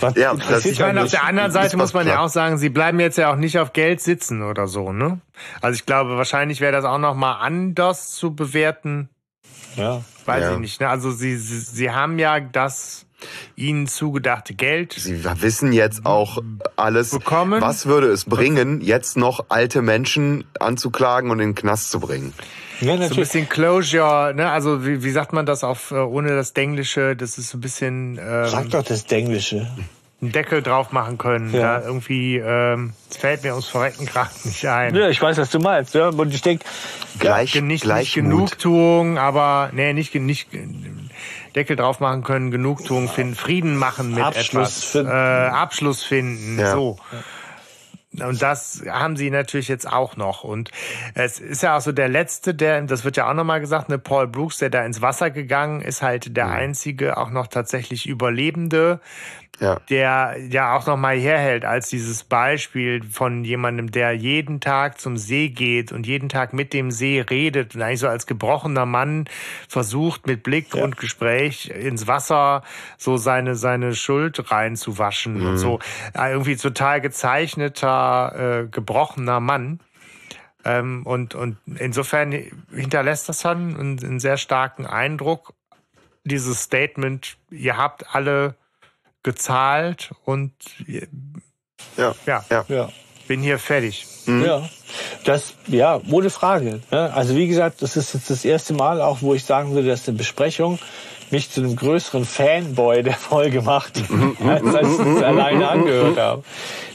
was ja, das ich meine, auf der anderen Seite muss man klar. ja auch sagen, sie bleiben jetzt ja auch nicht auf Geld sitzen oder so, ne? Also ich glaube, wahrscheinlich wäre das auch noch mal anders zu bewerten. Ja. Weiß ja. ich nicht. Ne? Also sie, sie, sie haben ja das ihnen zugedachte Geld. Sie wissen jetzt auch alles. Bekommen. Was würde es bringen, jetzt noch alte Menschen anzuklagen und in den Knast zu bringen? Ja, natürlich. So ein bisschen Closure, ne? Also wie, wie sagt man das auf äh, ohne das Denglische? Das ist so ein bisschen. Ähm, Sag doch das Denglische einen Deckel drauf machen können. Ja. Da irgendwie, ähm, es fällt mir ums Verrecken gerade nicht ein. Ja, ich weiß, was du meinst. Ja? Und ich denke, gleich, ja, nicht, nicht Genugtuung, aber nee, nicht, nicht Deckel drauf machen können, Genugtuung finden, Frieden machen mit Abschluss etwas, finden. Äh, Abschluss finden, ja. so. Und das haben sie natürlich jetzt auch noch. Und es ist ja auch so der letzte, der, das wird ja auch nochmal gesagt, ne, Paul Brooks, der da ins Wasser gegangen ist, halt der einzige auch noch tatsächlich Überlebende ja. der ja auch nochmal herhält als dieses Beispiel von jemandem, der jeden Tag zum See geht und jeden Tag mit dem See redet und eigentlich so als gebrochener Mann versucht, mit Blick ja. und Gespräch ins Wasser so seine, seine Schuld reinzuwaschen mhm. und so. Äh, irgendwie total gezeichneter, äh, gebrochener Mann. Ähm, und, und insofern hinterlässt das dann einen, einen sehr starken Eindruck, dieses Statement, ihr habt alle gezahlt und ja, ja, ja. ja. bin hier fertig. Mhm. Ja, das, ja, ohne Frage. Ne? Also wie gesagt, das ist jetzt das erste Mal auch, wo ich sagen würde, dass eine Besprechung mich zu einem größeren Fanboy der Folge macht, mhm. als, als ich es alleine angehört habe.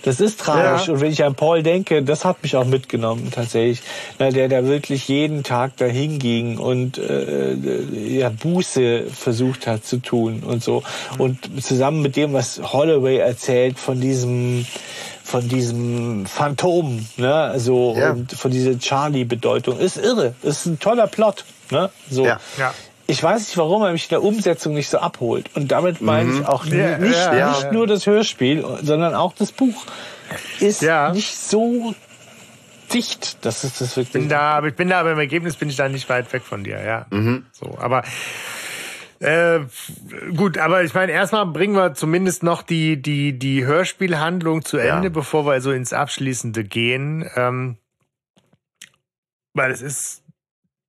Das ist tragisch. Ja. Und wenn ich an Paul denke, das hat mich auch mitgenommen tatsächlich. Na, der da wirklich jeden Tag dahin ging und äh, ja, Buße versucht hat zu tun und so. Und zusammen mit dem, was Holloway erzählt von diesem von diesem Phantom, ne, so ja. und von dieser Charlie-Bedeutung, ist irre. Ist ein toller Plot, ne, so. Ja. ja ich weiß nicht, warum er mich in der Umsetzung nicht so abholt. Und damit meine ich mhm. auch ja, nicht, ja, nicht ja. nur das Hörspiel, sondern auch das Buch ist nicht so dicht. Das ist das wirklich. Bin da, ich bin da, aber im Ergebnis bin ich da nicht weit weg von dir, ja. Mhm. So, aber äh, gut, aber ich meine, erstmal bringen wir zumindest noch die, die, die Hörspielhandlung zu Ende, bevor wir so ins Abschließende gehen. Ähm, weil es ist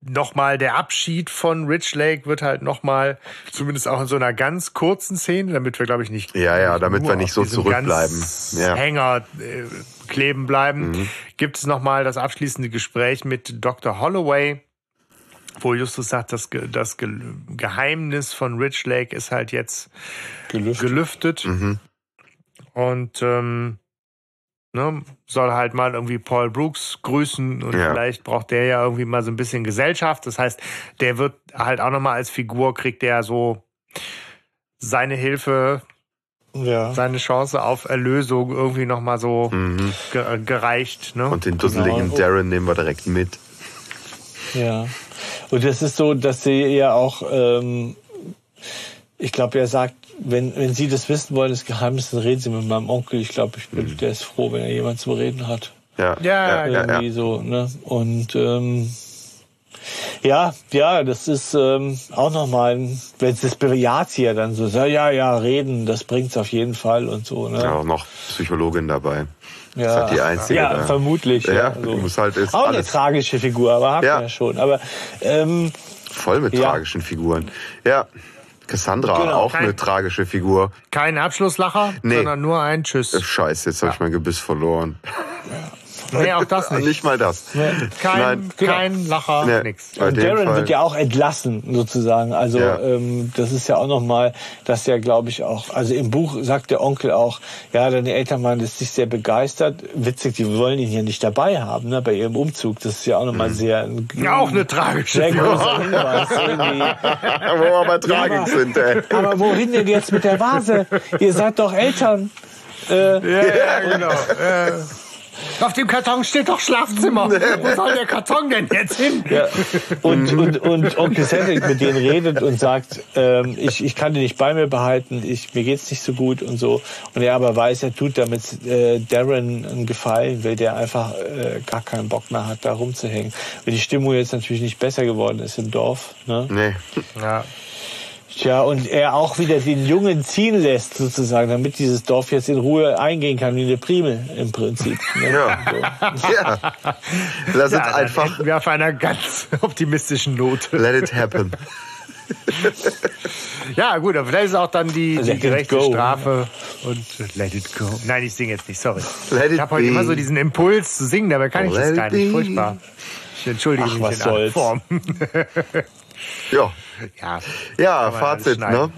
nochmal der Abschied von Rich Lake wird halt nochmal, zumindest auch in so einer ganz kurzen Szene, damit wir, glaube ich, nicht. Ja, ja, damit wir nicht so zurückbleiben. Ja. Hänger äh, kleben bleiben. Mhm. Gibt es nochmal das abschließende Gespräch mit Dr. Holloway, wo Justus sagt, das, das Geheimnis von Rich Lake ist halt jetzt gelüftet. gelüftet. Mhm. Und ähm, ne, soll halt mal irgendwie Paul Brooks grüßen und ja. vielleicht braucht der ja irgendwie mal so ein bisschen Gesellschaft. Das heißt, der wird halt auch nochmal als Figur, kriegt der so seine Hilfe ja. seine Chance auf Erlösung irgendwie nochmal so mhm. gereicht. Ne? Und den dusseligen genau. Darren nehmen wir direkt mit. Ja. Und das ist so, dass sie ja auch, ähm, ich glaube, er sagt, wenn, wenn Sie das wissen wollen, das Geheimnis, dann reden Sie mit meinem Onkel. Ich glaube, ich bin, mhm. der ist froh, wenn er jemand zum Reden hat. Ja, ja, ja irgendwie ja, ja. so. Ne? Und ähm, ja, ja, das ist ähm, auch nochmal, wenn es das bejaht ja dann so, so, ja, ja, reden, das bringt's auf jeden Fall und so. Ne? Ja, auch noch Psychologin dabei. Ja, das ist halt die einzige. Ja, da. vermutlich. Ja, ja also. muss halt ist auch alles. eine tragische Figur, aber haben ja. wir ja schon. Aber ähm, voll mit tragischen Figuren. Ja. Cassandra, genau, auch kein, eine tragische Figur. Kein Abschlusslacher, nee. sondern nur ein Tschüss. Scheiße, jetzt ja. habe ich mein Gebiss verloren. Ja. Nee, auch das nicht. nicht mal das. Nee. Kein, Nein. kein Lacher, nee. nix. Und Darren Fall. wird ja auch entlassen, sozusagen. Also ja. ähm, das ist ja auch nochmal, dass ja, glaube ich, auch, also im Buch sagt der Onkel auch, ja, deine Eltern waren jetzt nicht sehr begeistert. Witzig, die wollen ihn hier nicht dabei haben, ne, bei ihrem Umzug. Das ist ja auch nochmal mhm. sehr... Ja, auch eine tragische sehr großer Hinweis. Wo wir aber tragisch sind, ey. Aber wohin denn jetzt mit der Vase? Ihr seid doch Eltern. Äh, ja, ja, genau. Äh. Auf dem Karton steht doch Schlafzimmer. Wo soll der Karton denn jetzt hin? Ja. Und, und, und Onkel Cedric mit denen redet und sagt, ähm, ich, ich kann die nicht bei mir behalten, ich, mir geht's nicht so gut und so. Und er aber weiß, er tut damit äh, Darren einen Gefallen, weil der einfach äh, gar keinen Bock mehr hat, da rumzuhängen. Weil die Stimmung jetzt natürlich nicht besser geworden ist im Dorf. Ne? Nee. Ja. Tja, und er auch wieder den Jungen ziehen lässt, sozusagen, damit dieses Dorf jetzt in Ruhe eingehen kann, wie eine Primel im Prinzip. Ne? Ja. So. ja. Lass ja, einfach. Wir auf einer ganz optimistischen Note. Let it happen. ja, gut, aber vielleicht ist auch dann die, die gerechte Strafe und let it go. Nein, ich singe jetzt nicht, sorry. Let ich habe heute immer so diesen Impuls zu singen, dabei kann ich let das gar nicht. Furchtbar. Ich entschuldige Ach, mich in aller Form. ja. Ja, ja Fazit, ne?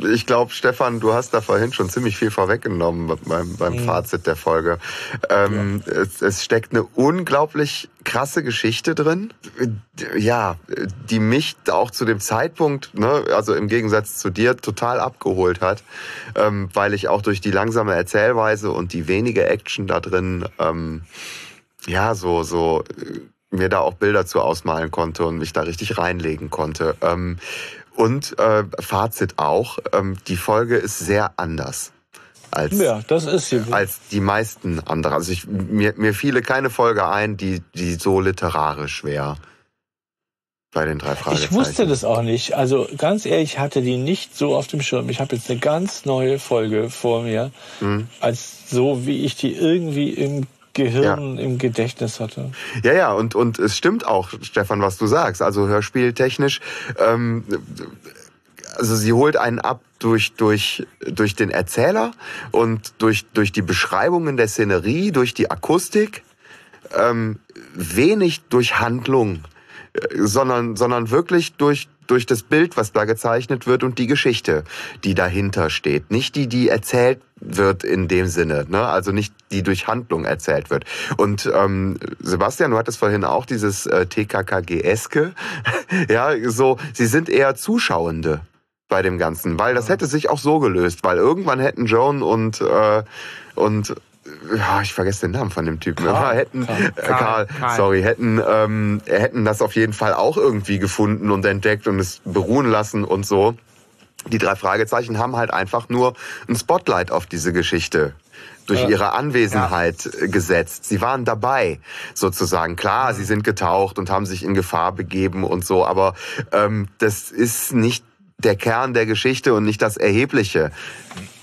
Ich glaube, Stefan, du hast da vorhin schon ziemlich viel vorweggenommen beim, beim mhm. Fazit der Folge. Ähm, ja. es, es steckt eine unglaublich krasse Geschichte drin. Ja, die mich auch zu dem Zeitpunkt, ne, also im Gegensatz zu dir, total abgeholt hat, ähm, weil ich auch durch die langsame Erzählweise und die wenige Action da drin, ähm, ja, so, so mir da auch Bilder zu ausmalen konnte und mich da richtig reinlegen konnte. Ähm, und äh, Fazit auch, ähm, die Folge ist sehr anders. Als, ja, das ist sie. als die meisten andere. Also ich, mir, mir fiele keine Folge ein, die, die so literarisch wäre bei den drei Fragezeichen. Ich wusste das auch nicht. Also ganz ehrlich, ich hatte die nicht so auf dem Schirm. Ich habe jetzt eine ganz neue Folge vor mir, mhm. als so wie ich die irgendwie im Gehirn ja. im Gedächtnis hatte. Ja, ja, und, und es stimmt auch, Stefan, was du sagst. Also hörspieltechnisch, ähm, also sie holt einen ab durch, durch, durch den Erzähler und durch, durch die Beschreibungen der Szenerie, durch die Akustik, ähm, wenig durch Handlung, äh, sondern, sondern wirklich durch, durch das Bild, was da gezeichnet wird und die Geschichte, die dahinter steht. Nicht die, die erzählt wird in dem Sinne, ne? also nicht die durch Handlung erzählt wird. Und ähm, Sebastian, du hattest vorhin auch dieses äh, TKKG-eske, ja, so, sie sind eher Zuschauende bei dem Ganzen, weil das hätte sich auch so gelöst, weil irgendwann hätten Joan und äh, und ja, ich vergesse den Namen von dem Typen. Karl, hätten, Karl, äh, Karl, Karl, sorry, hätten, ähm, hätten das auf jeden Fall auch irgendwie gefunden und entdeckt und es beruhen lassen und so. Die drei Fragezeichen haben halt einfach nur ein Spotlight auf diese Geschichte durch ihre Anwesenheit ja. gesetzt. Sie waren dabei, sozusagen. Klar, sie sind getaucht und haben sich in Gefahr begeben und so, aber ähm, das ist nicht der Kern der Geschichte und nicht das Erhebliche.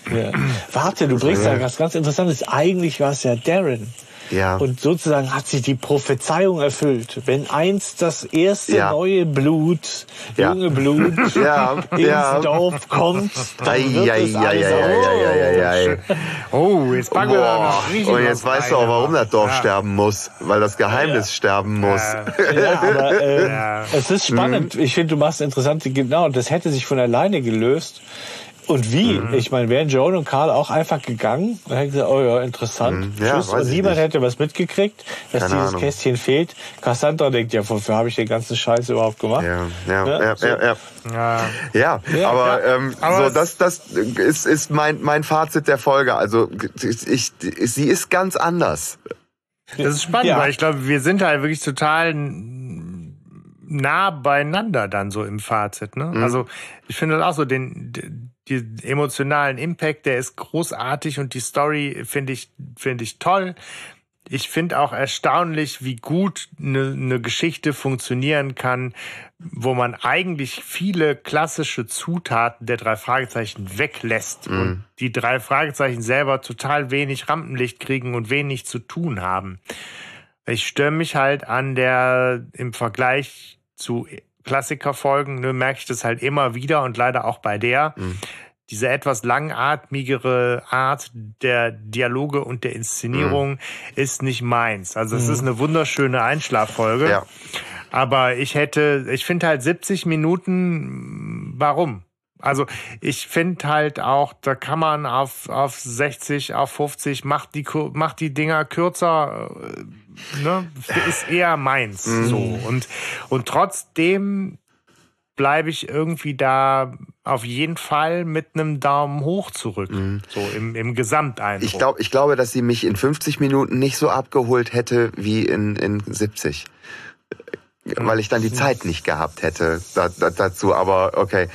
Ja. Warte, du bringst ja was ganz Interessantes. Eigentlich war es ja Darren. Ja. Und sozusagen hat sich die Prophezeiung erfüllt. Wenn einst das erste ja. neue Blut, ja. junge Blut ja. ins Dorf kommt, dann wird ei, es alles ei, Oh, jetzt packen wir da noch Und jetzt weißt du auch, warum das Dorf sterben muss. Weil das Geheimnis sterben muss. Ja, aber äh, es ist spannend. Mhm. Ich finde, du machst interessant, genau, das hätte sich von alleine gelöst Und wie? Mhm. Ich meine, wären Joan und Karl auch einfach gegangen und hätten gesagt, oh ja, interessant. Mhm. Ja, und niemand hätte was mitgekriegt, dass Keine dieses Ahnung. Kästchen fehlt. Cassandra denkt ja, wofür habe ich den ganzen Scheiß überhaupt gemacht? Ja, ja, ja, ja, so. ja, ja. ja. ja aber, Ähm, aber so, das, das ist, ist mein, mein Fazit der Folge. Also ich, sie ist ganz anders. Das ist spannend, ja. weil ich glaube, wir sind halt wirklich total nah beieinander dann so im Fazit. Ne? Mhm. Also ich finde auch so den, den emotionalen Impact, der ist großartig und die Story finde ich finde ich toll. Ich finde auch erstaunlich, wie gut eine, eine Geschichte funktionieren kann, wo man eigentlich viele klassische Zutaten der drei Fragezeichen weglässt mhm. und die drei Fragezeichen selber total wenig Rampenlicht kriegen und wenig zu tun haben. Ich störe mich halt an der im Vergleich zu Klassikerfolgen, ne, merke ich das halt immer wieder und leider auch bei der. Mhm diese etwas langatmigere Art der Dialoge und der Inszenierung mhm. ist nicht meins. Also es mhm. ist eine wunderschöne Einschlaffolge. Ja. Aber ich hätte, ich finde halt 70 Minuten, warum? Also ich finde halt auch, da kann man auf, auf 60, auf 50, macht die, macht die Dinger kürzer, äh, ne, ist eher meins. Mhm. So. Und, und trotzdem bleibe ich irgendwie da auf jeden Fall mit einem Daumen hoch zurück. Mhm. So im, im Gesamteindruck. Ich, glaub, ich glaube, dass sie mich in 50 Minuten nicht so abgeholt hätte wie in, in 70 weil ich dann die Zeit nicht gehabt hätte da, da, dazu. Aber okay,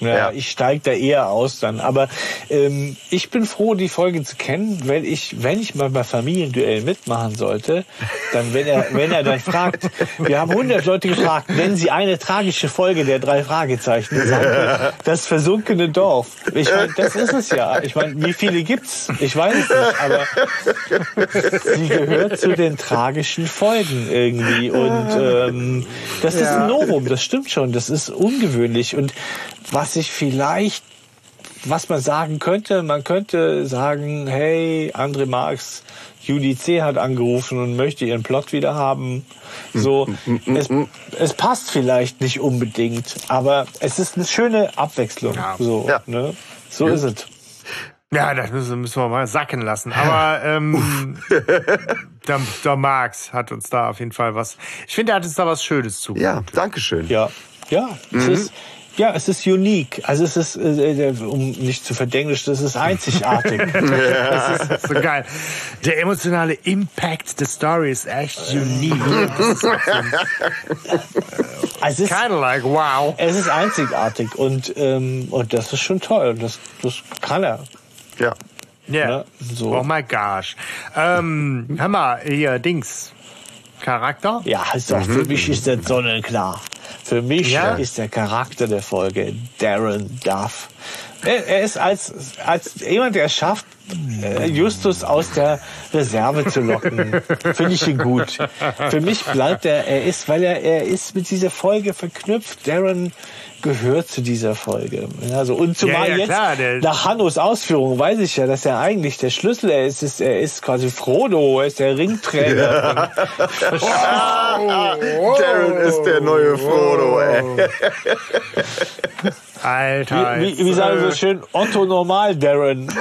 ja, ja. ich steige da eher aus dann. Aber ähm, ich bin froh, die Folge zu kennen, weil ich, wenn ich mal bei Familienduell mitmachen sollte, dann, wenn er, wenn er dann fragt, wir haben hundert Leute gefragt, nennen Sie eine tragische Folge der drei Fragezeichen, sagen das versunkene Dorf. Ich meine, das ist es ja. Ich meine, wie viele gibt's? Ich weiß es nicht, aber sie gehört zu den tragischen Folgen irgendwie und ähm, das ist ein Novum. Das stimmt schon. Das ist ungewöhnlich und was ich vielleicht, was man sagen könnte, man könnte sagen, hey, André Marx, Judy C. hat angerufen und möchte ihren Plot wieder haben. So, es, es passt vielleicht nicht unbedingt, aber es ist eine schöne Abwechslung. Ja. So, ja. Ne? so ja. ist es. Ja, das müssen, müssen wir mal sacken lassen. Aber ähm, der, der Marx hat uns da auf jeden Fall was. Ich finde, er hat uns da was Schönes zu. Ja, danke schön. Ja, ja. Mhm. Es ist, ja, es ist unique. Also es ist, äh, äh um nicht zu verdenglischen, es ist einzigartig. ja. Es ist so geil. Der emotionale Impact der Story ist echt unique. es Kind of like wow. Es ist einzigartig und ähm, und das ist schon toll. Das das kann er. Ja. Ja. Yeah. So. Oh my gosh. Ähm, hör mal, hier Dings. Charakter? Ja, also mhm. für mich ist das sonnenklar. Für mich ja? ist der Charakter der Folge Darren Duff. Er, er ist als, als jemand, der es schafft, Justus aus der Reserve zu locken. Finde ich ihn gut. Für mich bleibt er, er ist, weil er, er ist mit dieser Folge verknüpft. Darren gehört zu dieser Folge. Also, und zumal ja, ja, klar, jetzt, nach Hannos Ausführungen weiß ich ja, dass er eigentlich der Schlüssel er ist. ist er ist quasi Frodo, er ist der Ringträger. wow. Darren ist der neue Frodo, ey. Alter. Wie, wie, wie sagen Sie so schön? Otto Normal Darren.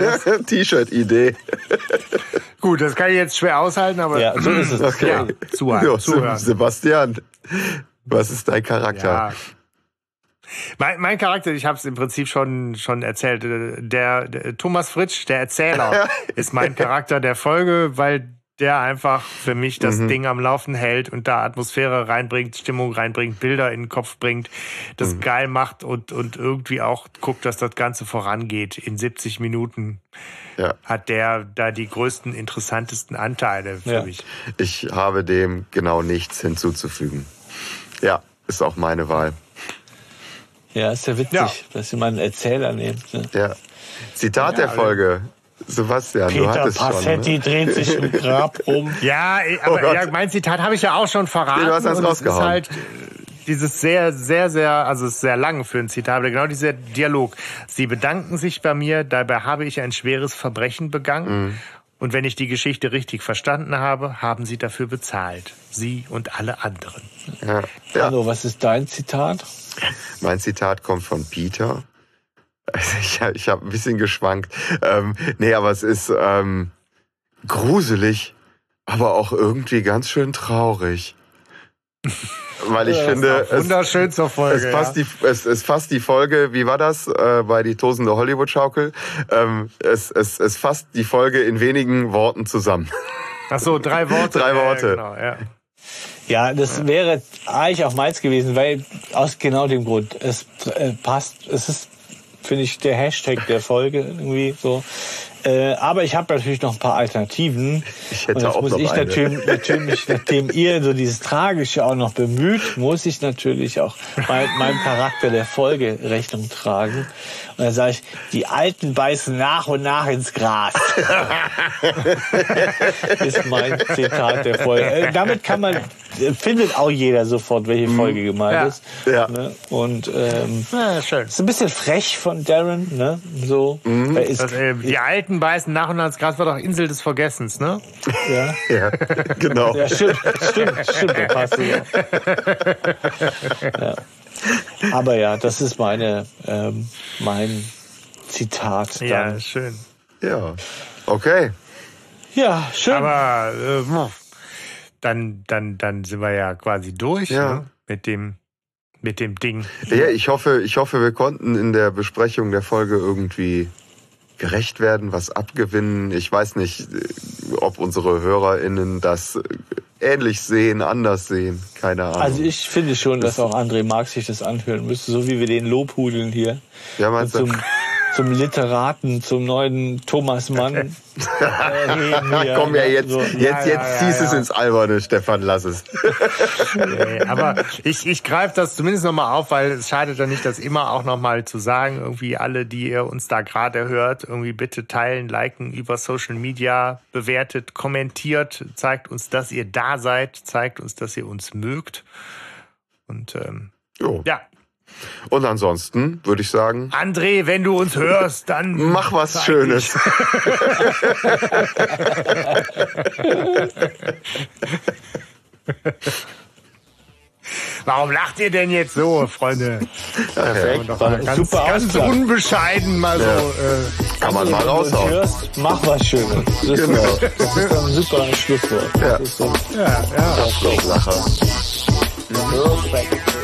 Yes. T-Shirt-Idee. Gut, das kann ich jetzt schwer aushalten, aber. Ja, so ist es. Okay. Ja, zuhören. Ja, zuhören. Sebastian, was ist dein Charakter? Ja. Mein, mein Charakter, ich habe es im Prinzip schon schon erzählt. Der, der Thomas Fritsch, der Erzähler, ist mein Charakter der Folge, weil der einfach für mich das mhm. Ding am Laufen hält und da Atmosphäre reinbringt, Stimmung reinbringt, Bilder in den Kopf bringt, das mhm. geil macht und, und irgendwie auch guckt, dass das Ganze vorangeht. In 70 Minuten ja. hat der da die größten, interessantesten Anteile für ja. mich. Ich habe dem genau nichts hinzuzufügen. Ja, ist auch meine Wahl. Ja, ist ja witzig, ja. dass ihr mal einen Erzähler nehmt. Ne? Ja. Zitat der Folge. Sebastian, Peter du hattest Passetti schon, ne? dreht sich im Grab um. Ja, aber oh ja, mein Zitat habe ich ja auch schon verraten. Nee, du hast das rausgehauen. ist halt dieses sehr, sehr, sehr, also ist sehr lang für ein Zitat, aber genau dieser Dialog. Sie bedanken sich bei mir, dabei habe ich ein schweres Verbrechen begangen. Mhm. Und wenn ich die Geschichte richtig verstanden habe, haben sie dafür bezahlt. Sie und alle anderen. Ja. ja. Hallo, was ist dein Zitat? Mein Zitat kommt von Peter. ich, ich habe ein bisschen geschwankt. Ähm, nee, aber es ist ähm, gruselig, aber auch irgendwie ganz schön traurig. Weil ich Ja, finde, zur Folge, es, fasst ja. die, es, es fasst die Folge, wie war das äh, bei die tosende Hollywood-Schaukel? Ähm, es, es, es fasst die Folge in wenigen Worten zusammen. Ach so, drei Worte. Drei Ja, Worte. genau, ja. Ja, das wäre eigentlich auch meins gewesen, weil aus genau dem Grund. Es äh, passt, es ist, finde ich, der Hashtag der Folge irgendwie so. Äh, aber ich habe natürlich noch ein paar Alternativen. Ich hätte Und jetzt auch muss noch ich eine. natürlich, natürlich, nachdem ihr so dieses Tragische auch noch bemüht, muss ich natürlich auch mein, meinem Charakter der Folge Rechnung tragen. Und dann sage ich, die Alten beißen nach und nach ins Gras. ist mein Zitat der Folge. Äh, damit kann man, äh, findet auch jeder sofort, welche Folge gemeint Ja. ist. Ja. Ne? Und ähm, Ja, schön. ist ein bisschen frech von Darren, ne? So. Er ist, Das, äh, die Alten beißen nach und nach ins Gras war doch Insel des Vergessens, ne? ja. Ja, genau. Ja, stimmt, stimmt, stimmt, der passt ja. ja. Aber ja, das ist meine, ähm, mein Zitat dann. Ja, schön. Ja. Okay. Ja, schön. Aber äh, dann, dann, dann sind wir ja quasi durch Ja. ne? mit dem mit dem Ding. Ja, ich hoffe, ich hoffe, wir konnten in der Besprechung der Folge irgendwie gerecht werden, was abgewinnen. Ich weiß nicht, ob unsere HörerInnen das äh, ähnlich sehen, anders sehen. Keine Ahnung. also ich finde schon, dass auch André Marx sich das anhören müsste, so wie wir den Lobhudeln hier. ja, meinst du? Zum, Literaten, zum neuen Thomas Mann. äh, Komm ja ne? jetzt, So. jetzt, Ja, jetzt ja, ziehst ja, es ins Alberne, Stefan, lass es. Nee, aber ich, ich greife das zumindest nochmal auf, weil es schadet ja nicht, das immer auch nochmal zu sagen. Irgendwie alle, die ihr uns da gerade hört, irgendwie bitte teilen, liken über Social Media, bewertet, kommentiert, zeigt uns, dass ihr da seid, zeigt uns, dass ihr uns mögt. Und ähm, Jo. ja, Und ansonsten würde ich sagen, André, wenn du uns hörst, dann mach was Schönes. Warum lacht ihr denn jetzt so, Freunde? Perfekt, mal ganz, super ganz unbescheiden mal so. Äh, Kann man mal Wenn du uns raushauen. hörst, mach was Schönes. Das, Genau. ist, das ist ein super Schlusswort. Ja. Das ist so ja, ja. Lacher. perfekt.